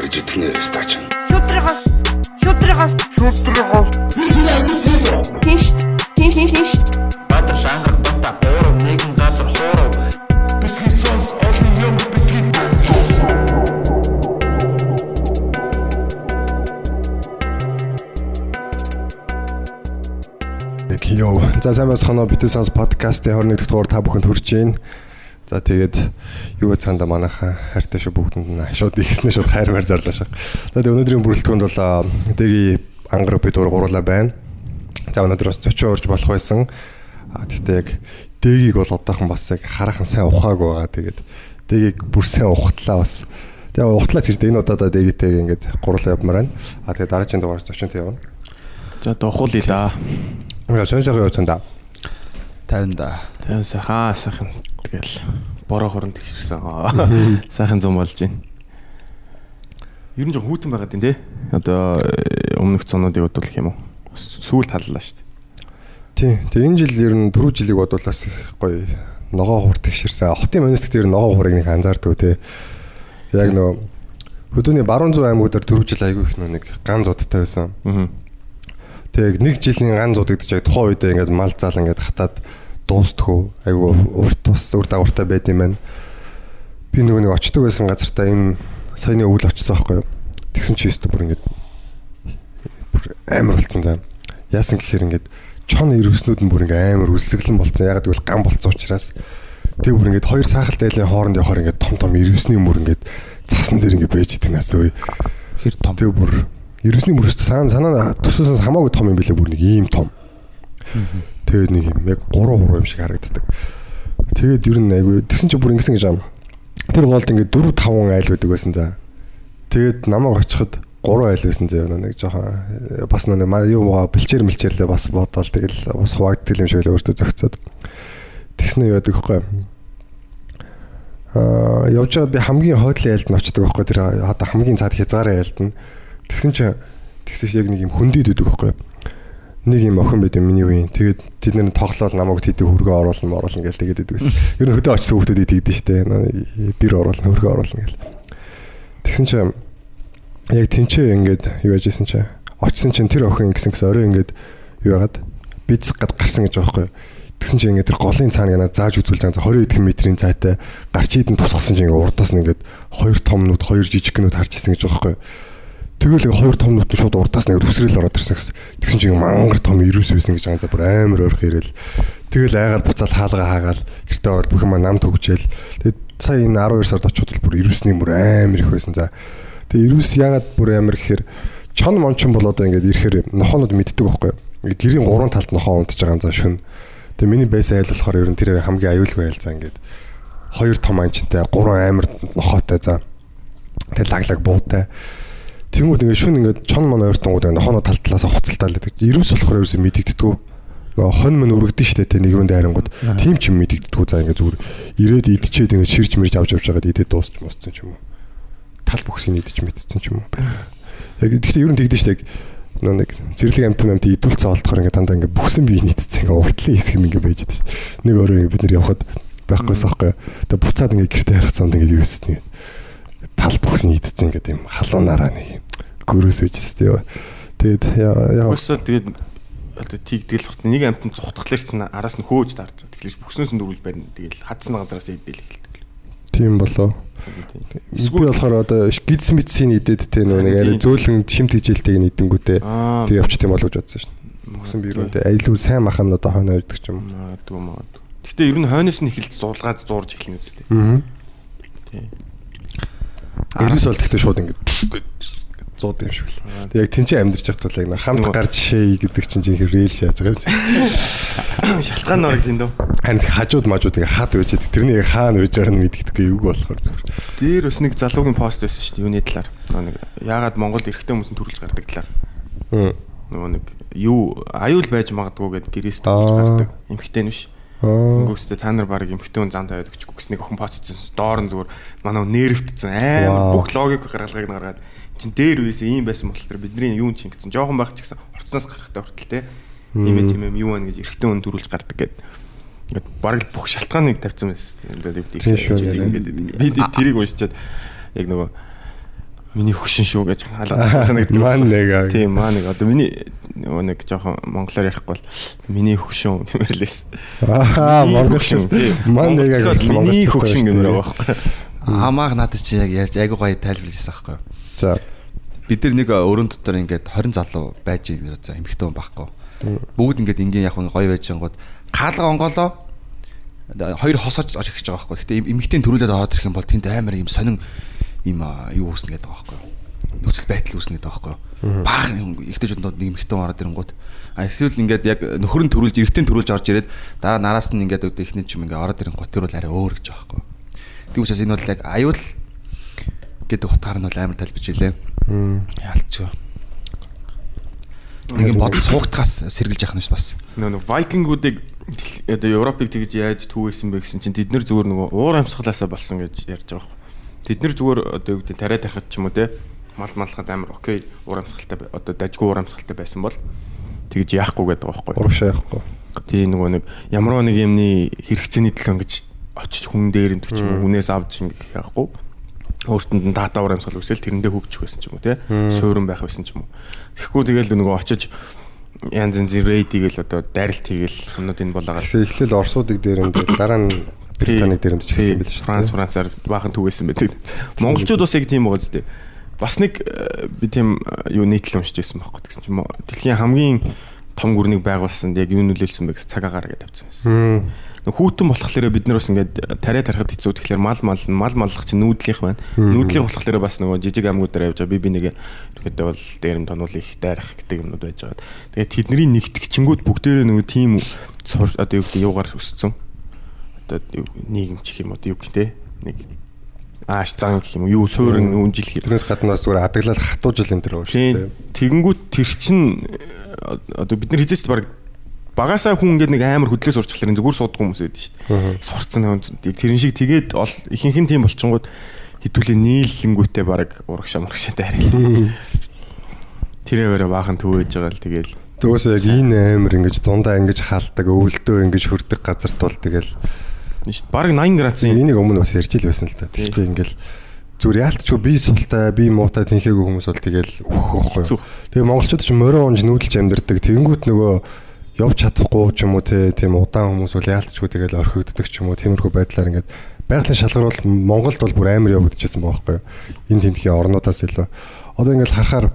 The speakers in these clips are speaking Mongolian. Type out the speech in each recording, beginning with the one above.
гарч идэх нэ стач. Шудрагаас шудрагаас шудрагаас Тинш тинш тинш тинш Баатар шангар бата бороо нэгэн газар хоороо Бидний сонс олон юм бидний ёо. За сайн байцгаана уу? Битүү санс подкастын 21 дахь дугаар та бүхэнд хүрч байна. За тэгээд юу цаанда манайхаа хайртай шүү бүгдэнд нь шууд ихснэ шууд хайрмаар зарлаа шах. За тэгээд өнөөдрийн бүрэлдэхүүнд бол дэги ангар бид гурлаа байна. За өнөөдөр бас 30 урж болох байсан. А тэгтээ яг дэгийг бол одоохон бас яг хараахан сайн ухаагүй байгаа. Тэгээд дэгийг бүр сайн ухтлаа бас. Тэгээ ухтлаа гэж энэ удаадаа дэгийтэй ингээд гурлаа явмаар байна. А тэгээд дараагийн дугаар зочинтой явна. За дохуулъя да. Яа сонь сайхан явуулсан да. 50 да. Тэгээ сайхан сайхан тэгэл бороо хорон тэгшэрсэн. Сайхан зам болж байна. Ер нь жоо хүүтэн байгаад байна те. Одоо э, өмнөх цонуудыг бодвол юм уу? Сүүл таллаа шүү дээ. Тий. Тэгээ энэ жил ер нь 4 жилиг бодуулаас их гоё ногоо хур тэгшэрсэн. Хотын манистик дээр ногоо хурыг нэг анзаардаг тий. Яг нөө хөдөөний баруун зүүн аймагуудаар 4 жил айгүй их нэг ган зодтай байсан. Аа. Тэгээ нэг жилийн ган зодогдож яг тухайн үедээ ингээд мал заал ингээд хатаад дуустдаггүй. Айгүй урт тус үр дагавартай байд юм байна. Би нөгөө нэг очдөг байсан газартаа энэ саяны өвөл очсон байхгүй юу? Тэгсэн чи өстө бүр ингээд бүр амар болсон заа. Яасан гэхээр ингээд чон ирвснүүд нь бүр ингээд амар үлсгэлэн болсон. Ягаад гэвэл ган болцсон учраас тэг бүр ингээд хоёр саахал дайлын хооронд явахаар ингээд том том ирвсний мөр ингээд цасан дээр ингээд байж идэг нас өө. Хэр том. Тэг бүр ерөөсний мөрөстө санаа санаа тусаас хамаагүй том юм билээ бүр нэг ийм том. Тэгээд нэг юм яг 3 3 юм шиг харагддаг. Тэгээд ер нь айгүй тэгсэн чи бүр ингэсэн гэж юм. Тэр гоолд ингээд 4 5 айл байдаг байсан за. Тэгээд намайг очиход 3 айл байсан заа нэг жоохон э, бас нэг юу бэлчээр мэлчээрлээ бас бодоол тэгэл бас хуваагддаг юм шиг л өөртөө зөгцөөд. Тэгснэ яадаг вэ? Аа явж байгаад би хамгийн хойдлын айлд нь очдөг байхгүй тэр одоо хамгийн цаад хязгаарын айлд нь Тэгсэн чинь тэгсэн чинь яг нэг юм хөндөд өгдөг байхгүй. Нэг юм охин байд юм миний үеийн. Тэгээд тэд нэр тоглоал намайг тэдэг хөргөө оруулна оруулна гэж тэгээд идэг байсан. Ер нь хөдөө очсон хүмүүсүүд тэгдэж штэ. Бир оруулна хөргөө оруулна гэл. Тэгсэн чинь яг тэнцээ ингээд юу яжсэн чинь очсон чинь тэр охин ингэсэн гэсэн орой ингээд юу яагаад бицх гад гарсан гэж байгаа байхгүй. Тэгсэн чинь ингээд тэр голын цаана янаа зааж үзүүлж байгаа 20 эдхэн метрийн цайтай гарч идэн тусгасан чинь ингээд урдаас нь ингээд хоёр томнууд хоёр жижиггнүүд харж исэн гэж байгаа байхгүй. Тэгэл ингээ хоёр том нүтэн шууд урдаас нэг үсрэл ороод ирсэн гэсэн. Тэгсэн чинь мангар том ирүүс байсан гэж за бүр амар ойрхон ирэл. Тэгэл айгаал буцаал хаалгаа хаагаал гэртээ ороод бүх юм нам төгжээл. Тэгээд сая энэ 12 сард очиод бүр ирүүсний бүр амар их байсан за. Тэгээд ирүүс ягаад бүр амар гэхээр чон мончин бол одоо ингээд ирэхээр нохоонод мэддэг байхгүй юу? Гэрийн гурван талд нохоо унтж байгаа за шүн. Тэгээд миний байсан айл болохоор ер нь тэр хамгийн аюулгүй айл за ингээд хоёр том анчинтай гурван амар нохоотой за. Тэгээд лаглаг буутай. Тэнгүүд ингээд шүн ингээд чон мон ойртонгууд ингээд нохоно тал талаас хоцолтаал гэдэг. Ирүүс болохоор ерөөсөө мэдэгддэггүй. Нөгөө хон мөн өргөдөн штэ тэ нэг юунд айрангууд. Тим ч юм мэдэгддэггүй. За ингээд зүгээр ирээд идчихэд ингээд ширж мэрж авч явж байгаад идээд дуусч мосцсон ч юм уу. Тал бүхсийг идэж мэдсэн ч юм уу. Яг гэхдээ ер нь тэгдэж штэ нөө нэг зэрлэг амтан амт идүүлцээ олдохоор ингээд дандаа ингээд бүхсэн бие нийтцээ ингээд уртлын хэсэг нь ингээд байж штэ. Нэг өөрөө бид нэр явхад байхгүйс аахгүй. Тэгээ буцаад ингээд гэртээ харах цаанд ингээд юу өснө тал бүхс нийтцэн гэдэг юм халуунаараа нэг гөрөөс үжсэн тийм. Тэгээд яа Өсөө тэгээд тийгдэл бахт нэг амтан цухтахлаар чинь араас нь хөөж дарж. Тэгэхээр бүхснөөс нь дөрвөл барина. Тэгэл хадсан газараас идэл эхэлдэг. Тийм болоо. Эсвэл болохоор одоо гидс мэдсийн идэд те нэг арай зөөлөн шимт хижээлтэйг нэдэнгүүтээ тэг явчих тийм болов гэж бодсон шин. Бүхсэн бирүүндээ айлуу сайн махам одоо хойно ч юм. Магадгүй магадгүй. Гэтэ ер нь хойноос нь эхэлж зулгаад зуурж эхэлнэ үстэй. Аа. Тийм. Гэрээс бол гэхдээ шууд ингэ зууд юм шиг л. Тэг яг тэнцээ амьдарч явахт бол яг хамт гарч шээ гэдэг чинь жинхэнэ рейл шааж байгаа юм чинь. Шалтгаан норог тийм дөө. Харин хажууд мажууд ингээ хаад үйж идэг. Тэрний яг хаана үйж байгааг нь мэддэггүй юу болохоор зүгээр. Дээр бас нэг залуугийн пост байсан шүү дээ. Юуны талаар. Нэг яагаад Монголд эрэгтэй хүмүүс төрүүлж гардаг талаар. Нөгөө нэг юу аюул байж магадгүй гэдэг гэрээс төрүүлж гардаг. Эмхтэй нь биш. Ингүүстэй та нар баг эмхтэн зам тавиад өгч гүснэг охин поцсон. Доор нь зүгээр манай нервтцэн амар бүх логик гаргалгааг нь гаргаад чин дээр үеэс ийм байсан болохоор бидний юу чингцэн жоохон байх ч гэсэн орцноос гарахтай хүртэл те. Ийм тийм юм юу байна гэж эргэтэн өн төрүүлж гардаг гэдэг. Ингээд баг бүх шалтгааныг тавьсан байсан. Ингээд би тэрийг уншичаад яг нөгөө Миний хөгшин шүү гэж халаад санагддаг. Маань нэг аа. Тийм маа нэг одоо миний нөгөө нэг жоохон монголоор ярихгүй бол миний хөгшин гэмэрлээс. Аа монгол. Маань нэг аа. Монголчууд миний хөгшин гэмээр байгаа байхгүй. Амааг надад чи яг ярьж айгу гоё тайлбарлажсан байхгүй юу? За. Бид нар нэг өрөөнд дотор ингээд 20 залуу байж байгаа за эмхтэн байхгүй. Бүгд ингээд ингийн яг гоё байж ангууд хаалга онголоо хоёр хосож орхиж байгаа байхгүй. Гэтэ эмхтэн төрүүлээд ороод ирэх юм бол тэнд амар юм сонин юм юу үүснэ гэдэг байгаа байхгүй. Нөхцөл байдал үүснэ гэдэг байгаа байхгүй. Баах ихтэйчүүд нэг эмхтэн ороод ирэнгууд а эсвэл ингээд яг нөхөр нь төрүүлж эрэгтэн төрүүлж орж ирээд дараа нараас нь ингээд үүдээ ихний чим ингээд ороод ирэнгууд тэр бол арай өөр гэж байгаа байхгүй. Тийм учраас энэ бол яг аюул гэдэг утгаар нь бол амар талбиж илээ. Яалтчгүй. Нэг юм бодол суугдахаас сэргэлж яхах нь ш бас. Нөө вайкингуудыг одоо Европыг тэгж яаж түүгээсэн бэ гэсэн чинь тэд нар зүгээр нөгөө уур амьсгалаасаа болсон гэж ярьж байгаа. Тэд нар зүгээр одоо юу гэдэг тариа тарихад ч юм уу те мал малхад амар окей уур амьсгалтай одоо дажгүй уур амьсгалтай байсан бол тэгж яахгүй гэдэг байгаа байхгүй. Урагшаа яахгүй. Тий нөгөө нэг ямар нэг юмны хэрэгцээний төлөө ингэж очиж хүн дээр энэ ч юм хүнээс авч ингэ яахгүй. Өөртөнд нь дата уур амьсгал үсэл тэрэндээ хөгжих байсан ч юм уу те. Суурин байх байсан ч юм уу. Тэгэхгүй тэгэл нөгөө очиж янз янзын рейд хийгээл одоо дайралт хийгээл юмнууд энэ болоогаа Тэгэхээр эхлээл Орсуудыг дээрэнд дараа нь Британий дээрэнд ч гэсэн байл шүү Франц Францаар баахан түгээсэн байдаг. Монголчууд бас яг тийм байгаа зү. Бас нэг э, би тийм э, юу нийтлэл уншиж байсан байхгүй гэсэн чинь дэлхийн хамгийн том гүрнийг байгуулсанд яг юу нөлөөлсөн бэ гэсэн цаг агаараа гэж тавьсан байсан. Нөх хүүтэн болохоор бид нар бас ингээд тариа тарихад хэцүү тэгэхээр мал мал мал маллах чинь нүүдлийнх байна. Нүүдлийнх болохоор бас нөгөө жижиг амгуудаар явж байгаа би би нэг ерөөдөө бол дээрэм тонуул их дайрах гэдэг юмнууд байж байгаа. Тэгээд тэдний нэгтгэгчингүүд бүгдээрээ нөгөө тийм одоо юу гэдэг юугаар өссөн. Одоо нийгэмч гэх юм одоо юу те нэг ааш зан гэх юм юу суурин үнжил хэр. Тэрнээс гадна бас зүгээр адаглал хатуужил энэ төр байгаа шүү дээ. Тэгэнгүүт тэр чин одоо бид нар хизээч баг багасаа хүн ингээд нэг амар хөдлөө сурчлаар зүгээр сууддаг хүмүүс байдаг шүү дээ. Сурцсан хүн тэрэн шиг тэгээд ихэнх нь тийм болчингууд хідүүлээ нийллэнгүүтээ баг урагшаа мурагшаатай харил. Тэрээр баахан төвөөж байгаа л тэгэл Төөс яг энэ амир ингэж зундаа ингэж хаалдаг, өвөлдөө ингэж хөрдөг газарт бол тэгэл. Бараг 80 градусын энийг өмнө бас ярьж ил байсан л да. Тэгтээ ингээл зүгээр яалтчгүй би султай, би муутай тэнхээгүй хүмүүс бол тэгэл өөх байхгүй. Тэгээ монголчууд ч морио унж нүүдэлж амьдэрдэг. Тэнгүүт нөгөө явж чадахгүй ч юм уу те тийм удаан хүмүүс бол яалтчгүй тэгэл орхигддаг ч юм уу тиймэрхүү байдлаар ингээд байгалийн шалгар бол Монголд бол бүр амар явагдчихсан байгаа байхгүй. Энэ тентхийн орнуудаас илүү. Одоо ингээд харахаар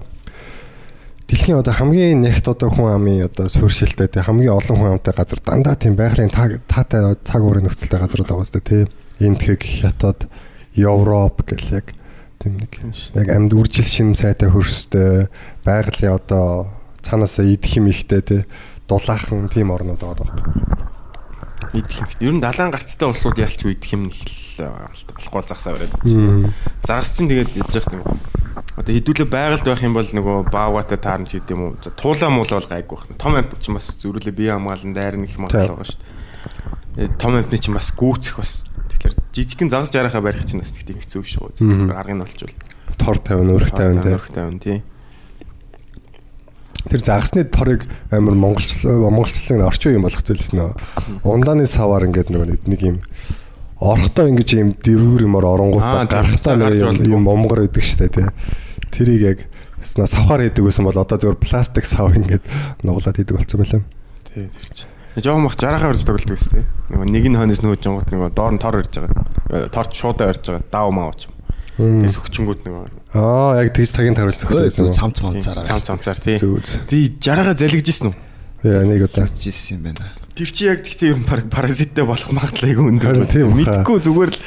дэлхийн одоо хамгийн нэгт одоо хүн амын одоо суурьшилтэй те хамгийн олон хүн амтай газар дандаа тийм байгалийн таатай цаг уурын нөхцөлтэй газрууд байгаа сте те. Энтхэг, Хятад, Европ гэл яг тийм нэг яг амьд үржил шим сайтай хөрстэй байгалийн одоо цаанаасаа идэх юм ихтэй те дулаахан тийм орнууд байгаа даа. идэх юм. Ер нь далайн гарцтай улсууд ялч идэх юм их л болохгүй загсаа бариад. Загас чинь тэгээд яж явах юм. Одоо хэдүүлээ байгальд байх юм бол нөгөө баавгатай таарна ч гэдэм үү. Туулаа муулаа бол гайгүй байна. Том амт ч бас зөрүүлээ бие хамгаалан дайрна их магадлал байгаа шүү дээ. Том амтны чинь бас гүйцэх бас. Тэгэхээр жижигхэн загас жарахаа барих чинь бас тэгтийн хэцүү шүү. Аргыг нь олчвол. Тор тавина, өрх тавина те. Өрх тавина тий. Тэр загасны торыг амар монголчлал монголчлал орчин юм болгох зүйлсэн нөө. Ундааны саваар ингээд нөгөө нэг юм орхотоо ингэж юм дэрвэр юмор оронгуудаа гарахтаа нэг юм момгор идэг штэ тий. Тэрийг яг савхаар хийдэг байсан бол одоо зөвхөн пластик сав ингээд нуглаад хийдэг болсон байлаа. Тий тэр чинь. Жохон мах жарахаа өрж тоглодог байсан тий. Нөгөө нэг нь хойноос нөөж жонгот нөгөө доор нь тор өрж байгаа. Торч шуудаа өрж байгаа. Дав маа ч юм. Тэгээс хүчингүүд нөгөө Аа яг тэгж цагийн таруулж сөхтэй байсан. цам цамцаараа. цам цамцаар тий. Тий жарахаа залгижсэн үү? Яа нэг удаа. жисэн юм байна. Тэр чи яг тэгтээ ер нь баг паразиттэй болох магадлал айгүй өндөр. Тийм баха. Мэдхгүй зүгээр л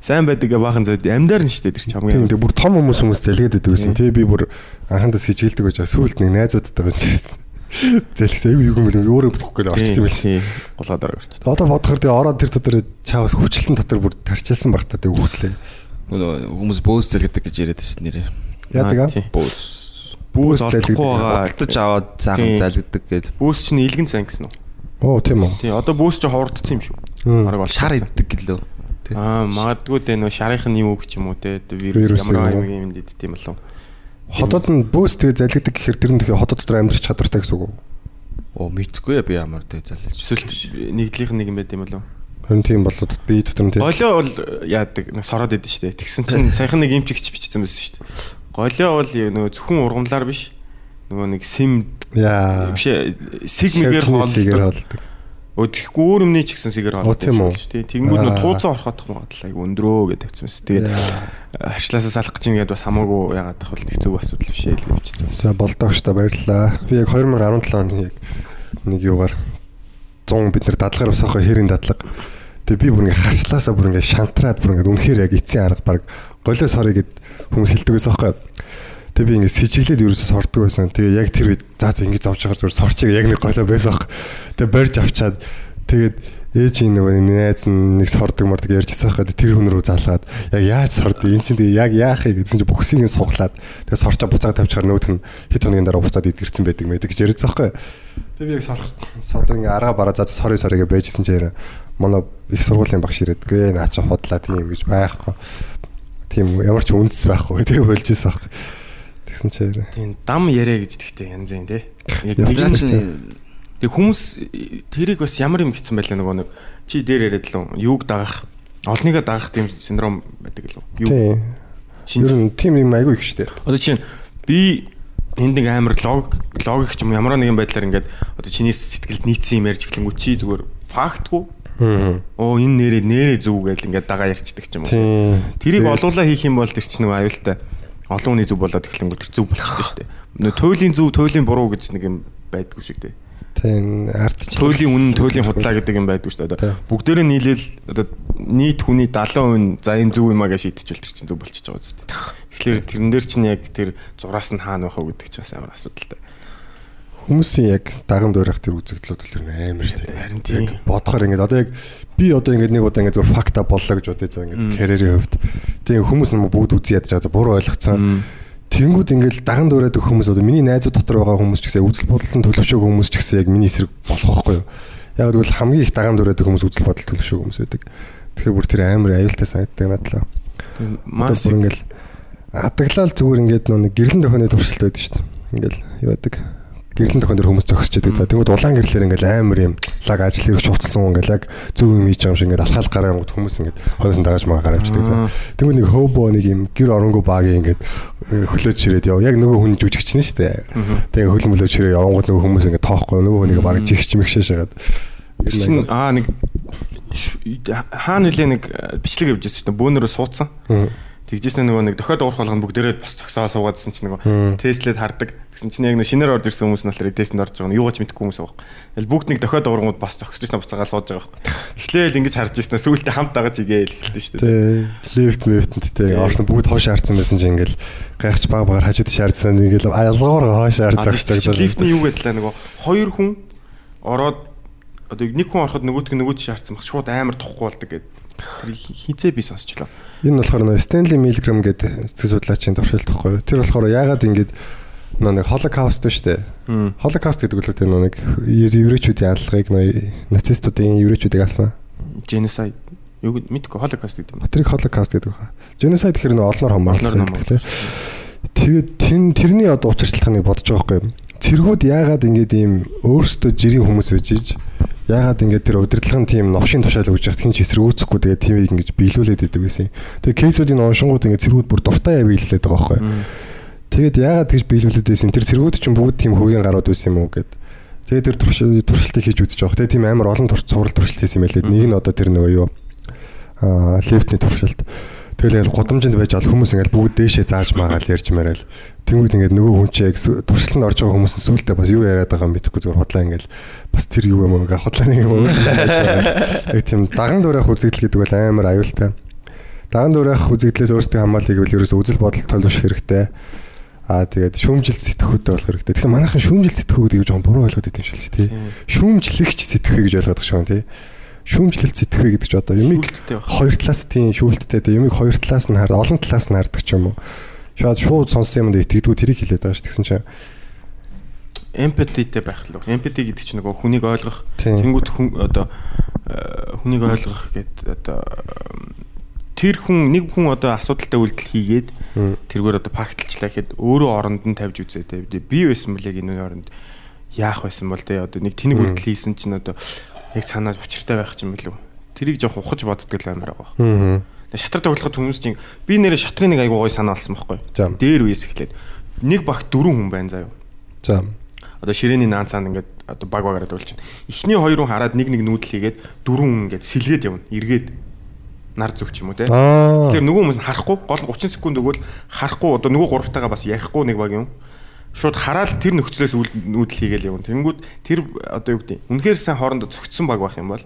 сайн байдаг гэ баахан зайд амьдаар нь штэ тэр чи Тийм хамгийн. тэг бүр том хүмүүс хүмүүс зэлгээд байдаг байсан. Тэ би бүр анхандас хичээлдэг байж сүүлд нэг найзуудтай байж зэлгээс айгүй юу юм бэ өөрөө бүхгүй л орчихсон юм билсэн. Голоод ороо орч. Одоо бодохоор тэгээ ороод тэр дотор чаавас хүчлэн дотор бүр тарчилсан баг та тэг үхтлээ. Нөгөө хүмүүс бөөс зэлгэдэг гэж яриад байсан нэрээ. Яадаг аа? Бөөс. Олдохгүй байгаа. Худалдаж аваад цаахан Тийм. залгдаг гээд Бүүс чинь илгэн сан гэсэн үү? Оо тийм үү. Тий, одоо бүүс чи ховордсон юм шүү. Бараг бол шар иддэг гэлөө. Аа, магадгүй тэ нөө шарийнх нь юм үг ч юм уу те Вирус вирус ямар юм юм юм дид тийм болов. Хотод нь бөөс тэгээ залгидаг гэхээр тэр нь тэгээ хотод дотор амьдрах чадвартай гэсэн үг үү? Оо мэдгүй би ямар тэ залж. Эсвэл нэгдлийнх нь нэг юм байт юм болов. Харин тийм болоод би дотор нь тийм. Болоо бол яадаг нэг сороод идэв штэ. Тэгсэн чинь саяхан нэг имчигч бичсэн байсан штэ. голио бол нөгөө зөвхөн ургамлаар биш. Нөгөө нэг сим Яа. биш сигмигээр хоолдог. Өдөрхгүй өөр юмний ч гэсэн сигээр Оо, хоолдог шүү дээ. Тэнгүүд Аа. нөгөө тууцан ороход магадлал айгу өндрөө гэдэг тавьсан мэс. Тэгээд харчлаасаа салах гэж ингээд бас хамаагүй яагаад тах бол нэг зөв асуудал биш ээ л хэлсэн. За болдогч та баярлалаа. Би яг 2017 онд яг нэг юугаар 100 бид нар дадлагаар усаахаа хэрийн дадлага. Тэгээ би бүр ингээ харчлаасаа бүр ингээ шантраад бүр ингээ үнэхээр яг эцсийн арга баг голиос хорё гэд хүмүүс хэлдэг байсан байхгүй. Тэгээ би ингээ сэжиглээд ерөөсөө сордог байсан. Тэгээ яг тэр үед за за ингээ зовж байгаа зүгээр сорчиг яг нэг голио байсан. Тэгээ барьж авчаад тэгээд ээжийн нөгөө нэг найз нэг сордог мордог ярьж байгаа хэрэг тэр хүн рүү залгаад яг яаж сорд эн чинь тэгээ яг яах юм гэсэн чинь бүхсийг нь суглаад тэгээ сорчоо буцаага тавьчихаар нөгөөх нь хэд хоногийн дараа буцаад идэрсэн байдаг мэдэг гэж ярьж байгаа байхгүй. Тэгээ би яг сорох содоо ингээ арга бараа за сори сори гэж байжсэн чинь манай их сургуулийн багш ирээд гээ наа чи худлаа тийм гэж байхгүй. Тийм ямар ч үндэс байхгүй. Тэгээ болж исэн байхгүй. Тэгсэн чи яриа. Тийм дам яриа гэж тэгтээ янз юм те. Яг нэг нь чинь Тэг хүмүүс тэрийг бас ямар юм хийсэн байлаа нөгөө нэг чи дээр яриад л юуг дагах олныгаа дагах тийм синдром байдаг л үү? Тийм. Ер нь тийм юм айгүй их штэ. Одоо чинь би энд нэг амар лог логик ч юм ямар нэгэн байдлаар ингээд одоо чиний сэтгэлд нийцсэн юм ярьж эхлэнгүү чи зүгээр фактгүй оо энэ нэрээ нэрээ зүг гэж ингээд дагаа ярьцдаг ч юм уу. Тэрийг олуулаа хийх юм бол тэр чинь нөгөө аюултай олон хүний зүг болоод эхлэнгүү тэр зүг болчихсон шүү дээ. Нөгөө туйлын зүг туйлын буруу гэж нэг юм байдгүй шиг дээ. Тийм ардч. Туйлын үнэн туйлын худлаа гэдэг юм байдгүй шүү дээ. Бүгдээрээ нийлээл одоо нийт хүний 70% за энэ зөв юм а гэж шийдчихвэл тэр чинь зөв болчихж байгаа үстэй. Тэгэхээр тэрэн дээр чинь яг тэр зураас нь хаана байх вэ гэдэг чинь бас амар асуудалтай. Хүмүүсийн яг дагам дуурайх тэр үзэгдлүүд л нь амар штэ. Харин тийм. Бодохоор ингээд одоо яг би одоо ингээд нэг удаа ингээд зөв факта боллоо гэж бодъё за ингээд карьерийн хувьд. Тийм хүмүүс нь бүгд үзий ядаж байгаа буруу ойлгоцсон. Тэнгүүд ингээд даган дуурайдаг хүмүүс одоо миний найзууд дотор байгаа хүмүүс ч гэсэн үзэл бодлон төлөвшөөг хүмүүс ч гэсэн яг миний эсрэг болох байхгүй юу? Яг тэгвэл хамгийн их даган дуурайдаг хүмүүс үзэл бодол төлөвшөөг хүмүүс байдаг. Тэгэхээр бүр тэр амар аюултай санагддаг надлаа. Бүр ингээл адаглал зүгээр ингээд нэг гэрлэн тохионы туршилт байдаг шүү дээ. Ингээл юу байдаг. Гэрлэн тохион дээр хүмүүс зогсож байдаг. За тэгвэл улаан гэрлэлэр ингээл амар юм лаг ажил хэрэг чувцсан ингээл яг зөв юм хийж байгаа юм шиг ингээд алхаал гараа юм хүмүүс ингээд хойноос нь дагаж мага гараа авчдаг. За тэгвэл нэг хөөбөө нэг юм гэр оронгүй багийн ингээд хөлөөж чирээд яв. Яг нөгөө хүн жүжигч нь шүү дээ. Тэгээ хөл мөлөө чирээ явангууд нөгөө хүмүүс ингээд тоохгүй нөгөө хүнийг баг жигч мэгшээ шагаад. Тэр чинь аа нэг хаана нэлээ нэг э, бичлэг явж байсан чинь бөөнөрөө суудсан. Тэгжсэн нөгөө нэг дохиод уурах болгоно бүгдээрээ бас цогсоо суугаадсэн чинь нөгөө тестлээд хардаг. Тэгсэн чинь яг нэг шинээр орж ирсэн хүмүүс нь болохоор тестэнд орж байгаа нь юугаач мэдгүй хүмүүс байгаа. Тэгэл бүгд нэг дохиод уургууд бас зогсож ирсэн буцаагаа сууж байгаа байхгүй. Эхлээл ингэж харж ирсэн сүүлдээ хамт дагаж игээл эхэлсэн шүү дээ. Лифт мифтэнд тэ орсон бүгд хоош харцсан байсан чинь ингээл гайхаж баг багаар хажууд шаардсан ингээл аялгуур хоош харцдаг лифтний юу гэдлээ нөгөө хоёр хүн ороод одоо нэг хүн ороход нөгөөтг нөгөөд шаардсан баг шууд амар тухгүй болдог гэдэг. Тэр хизээ би сонсчлоо. Энэ болохоор нөө Стенли Милгрэм гэдэг сэтгэл судлаачийн туршилт тахгүй юу? Тэр болохоор яагаад ингэж нөө нэг холокауст шүү дээ. Холокауст гэдэг үгтэй нөө нэг еврейчүүдийн аллагыг нөө нацистуудын еврейчүүдийг алсан. Genocide юу мэдгүй Holocaust гэдэг юм. Тэрийг холокауст гэдэг баха. Genocide гэхэр нөө олноор хомоорлоо. гэдэг тийм. Тэгээд тэн тэрний одоо учирчилгааныг бодож байгаа байхгүй юу? Цэргүүд яагаад ингэж ийм өөрсдөө жирийн хүмүүс байж иж яагаад ингэж тэр удирдлагын тийм новшийн тушаал өгж яхад хинч эсэргүүцэхгүй тэгээд тиймийг ингэж биелүүлээд байсан юм. Тэгээд кейсүүдийн уншингууд ингэж цэргүүд бүр дуртай яа биелүүлээд байгаа байхгүй? Тэгээд яагаад тэгж биелүүлээд байсан тэр цэргүүд чинь бүгд тийм хөгийн гарууд байсан юм уу гэд. Тэгээд тэр туршил туршилтыг хийж үзэж байгаа. Тэгээд тийм амар олон турш цуврал туршилт хийсэн юм байлээ. Нэг нь одоо тэр нөгөө юу аа лифтний туршилт. Тэгэл ингээл гудамжинд байж ол хүмүүс ингээл бүгд дээшээ зааж маагаал ярьж мараал. Тэнгүүд ингээд нөгөө хүн чинь яг сүү- туршилтанд орж байгаа хүмүүс нь сүултээ бас юу яриад байгаа юм битгэхгүй зүгээр худлаа ингээл бас тэр юу юм уу гээ худлаа нэг юм байж байгаа. Яг тийм даган дуурайх үзэгдэл гэдэг бол амар аюултай. Даган дуурайх үзэгдлээс өөрсдөө хамгаалахыг бол ерөөсөө үзэл бодол төлөвшөх хэрэгтэй. Аа тэгээд шүүмжилт сэтгхүүтэй болох хэрэгтэй. Тэгэхээр манайхан шүүмжилт сэтгхүү гэдэг жоохон буруу ойлгоод идэв юм шиг л тий. Шүүмжлэгч сэтгхүү гэж ойлгоод байгаа шүү тий. Шүүмжлэлт сэтгхүү гэдэг чинь одоо юмыг хоёр талаас тийм шүүлттэй тийм юмыг хоёр талаас нь хар олон талаас нь хардаг ч юм уу. Шууд шууд сонссон юмд итгэдэггүй тэрийг хэлээд байгаа ш. Тэгсэн чинь Empathyтэй байх л үү? Empathy гэдэг чинь нөгөө хүнийг ойлгох. Тэнгүүд хүн одоо э, хүнийг ойлгох гэдэг одоо тэр хүн нэг хүн одоо асуудалтай үйлдэл хийгээд тэргээр одоо факталчлаа гэхэд өөрөө оронд нь тавьж үзээ те. Би байсан яг энэ оронд яах байсан бол те одоо нэг тэнэг үйлдэл хийсэн чинь одоо яг цаанаа учиртай байх юм уу? Тэрийг жоох ухаж боддог л амар байгаа. аа Шатраа тоглоход хүмүүс чинь би нэрээ шатрын нэг айгуу гой санаа олсон байхгүй. Дээр үес эхлээд нэг багт дөрвөн хүн байна заяа. За. Одоо ширээний наан цаанд ингээд одоо баг багаараа байна. Эхний хоёр хүн хараад нэг нэг нүүдэл хийгээд дөрвөн хүн ингээд сэлгээд явна. Эргээд нар зүг ч юм уу те. Тэгэхээр нөгөө хүмүүс харахгүй гол нь 30 секунд өгвөл харахгүй одоо нөгөө гуравтайгаа бас ярихгүй нэг баг юм. Шууд хараад тэр нөхцлөөс нүүдэл хийгээл явна. Тэнгүүд тэр одоо юу гэдэг. Үнэхээр сайн хоорондоо зөгцсөн баг байх юм бол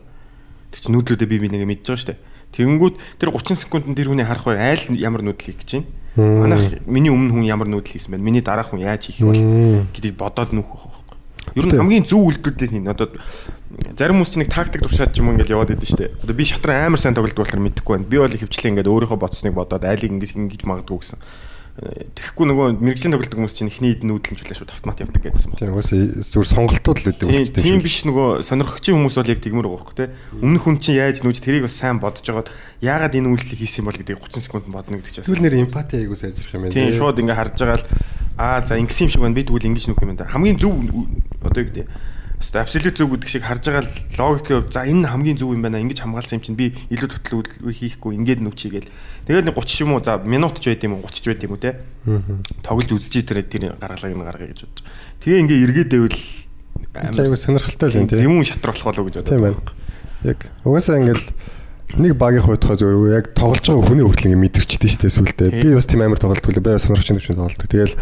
тэр чинь нүүдлүүдээ би би нэгэ мэдж байгаа штэ. Тэнгүүд тэр 30 секундын тэр хүний харах бай айл ямар нүүдэл хийх гэж байна. Манайх миний өмнө хүн ямар нүүдэл хийсэн байна. Миний дараах хүн яаж хийх вэ гэдгийг бодоод байх байхгүй. Ер нь хамгийн зөв үйлдэлүүдийг хийн. Одоо зарим хүмүүс чинь нэг тактик туршаад ч юм уу ингээд яваад идэв штэ. Одоо би шатраа амар сайн тоглодог болохоор мэдэхгүй байна. Би бол хөвчлээ ингээд өөрийнхөө бодсныг бодоод айлыг ингэж ингэж магадгүй гэсэн. Тэгэхгүй нөгөө мэрэгжлийн тоглодог хүмүүс чинь ихний эд нүүдлэмжлээ шууд автомат явдаг гэсэн байна. Тийм угаасаа зүгээр сонголтууд л үүдээ Тийм тийм биш нөгөө сонирхогчийн хүмүүс бол яг тэгмэр байгаа байхгүй те. Өмнөх хүн чинь яаж нүүж тэрийг бас сайн бодож жагаад яагаад энэ үйлдэлийг хийсэн бол гэдгийг 30 секунд бодно гэдэг чинь. бас- Тэгвэл нэр эмпати айгуу сайжрах юм байна. Тийм шууд ингээ харж байгаа л аа за ингэсэн юм шиг байна би тэгвэл ингэж нүх юм байна. Хамгийн зөв одоо юу гэдэг Өстө абсолют зөв гэдэг шиг харж байгаа логикийн хувь за энэ хамгийн зөв юм байна ингэж хамгаалсан юм чинь би илүү төтөл үйлдэл хийхгүй ингээд нүчийгээл тэгээд нэг 30 юм уу за минут ч байд юм уу 30 ч байд юм уу те тоглож үзчихээ тэр тэр гаргалгааг нь гаргая гэж бодож. Тэгээ ингээ эргээд байвал айгуу сонирхолтой л юм тийм. зэмүүн шатар болох болов гэж бодож. Байна. Яг угаасаа ингээл нэг багийн хуйтхаа зөвөр яг тоглож байгаа хүний хүртэл ингээ мэдэрчтэй шүү дээ сүултээ. Би бас тийм амар тоглолт хүлээ. Би бас сонирхч юм шиг тоглолт. Тэгэл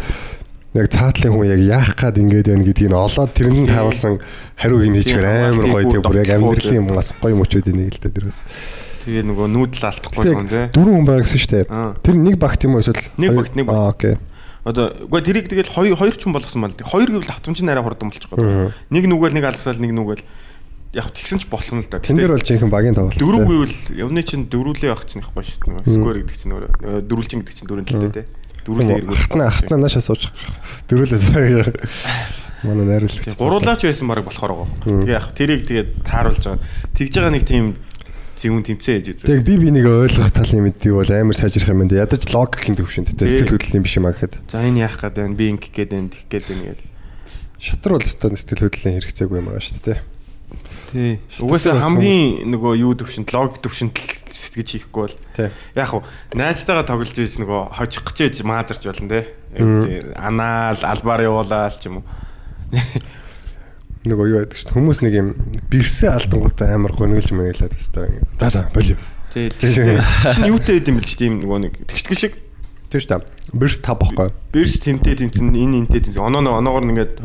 яг цаатлын хүн яг яах гад ингээд байна гэдгийг олоод тэрэнд нь харуулсан хариуг нь хийчихээр амар гоё тийм бүр яг амьдралын юм бас гоё мөчүүд энийг л дээ тэр бас. Тэгээ нөгөө нүүдэл алдахгүй юм те. дөрвөн хүн байгаа гэсэн шүү дээ. Тэр нэг багт юм уу эсвэл Нэг багт, нэг багт. Аа окей. Одоо үгүй тэрийг тэгэл хоёр хоёр ч хүн болгосон мал. Хоёр гэвэл автомч арай хурдан болчих гоо. Нэг нүгэл нэг алсаал нэг нүгэл яг тэгсэн ч болох нь л да. Тэн дээр бол жинхэнэ багийн тоглолт. дөрөв гэвэл явны чинь дөрвөлээ байх чинь ихгүй шүү дээ. Сквер гэдэг чинь өөрөө дөрвөлжин гэдэг чинь дөрөв талтай те. Дөрвөлээ эргүүл. Хатна хатна наашаа сууж. Дөрүүлээс баяа. Манай найруулагч. Гуруулаач байсан баг болохоор байгаа. Тэгээ яг тэрийг тэгээд тааруулж байгаа. Тэгж байгаа нэг тийм зэвүүн тэмцээ ээж үзээ. Тэг би би нэг ойлгох талын мэд юу бол амар сайжрах юм байна. Ядаж логикийн төвшөнд тэ сэтгэл хөдлөлийн биш юм аа гэхэд. За энэ яах гээд байна? Би ингэх гээд байна, тэгэх гээд байна гэдэг. Шатар бол өстой сэтгэл хөдлөлийн хэрэгцээгүй юм байгаа шүү дээ. Тий. Угаасаа хамгийн нөгөө юу төвшөнд логик төвшөнд сэтгэж хийхгүй бол яг хуу найзтайгаа тоглож ийж нөгөө хожих гэж ийж маазарч болно те. Анаал албаар явуулаад ч юм уу. Нөгөө юу шүү дээ. Хүмүүс нэг юм бэрсээ алдангуудаа амар гонглж мэйлээд өстой. За за болив. Тий. Чинь юутэй байд юм бэл ч тийм нөгөө нэг тэгшдэг шиг Тийм шүү дээ. Бэрс тав бохгүй. Берс тэнтэй тэнцэн энэ энтэй тэнцэн оноо оноогоор нь ингээд.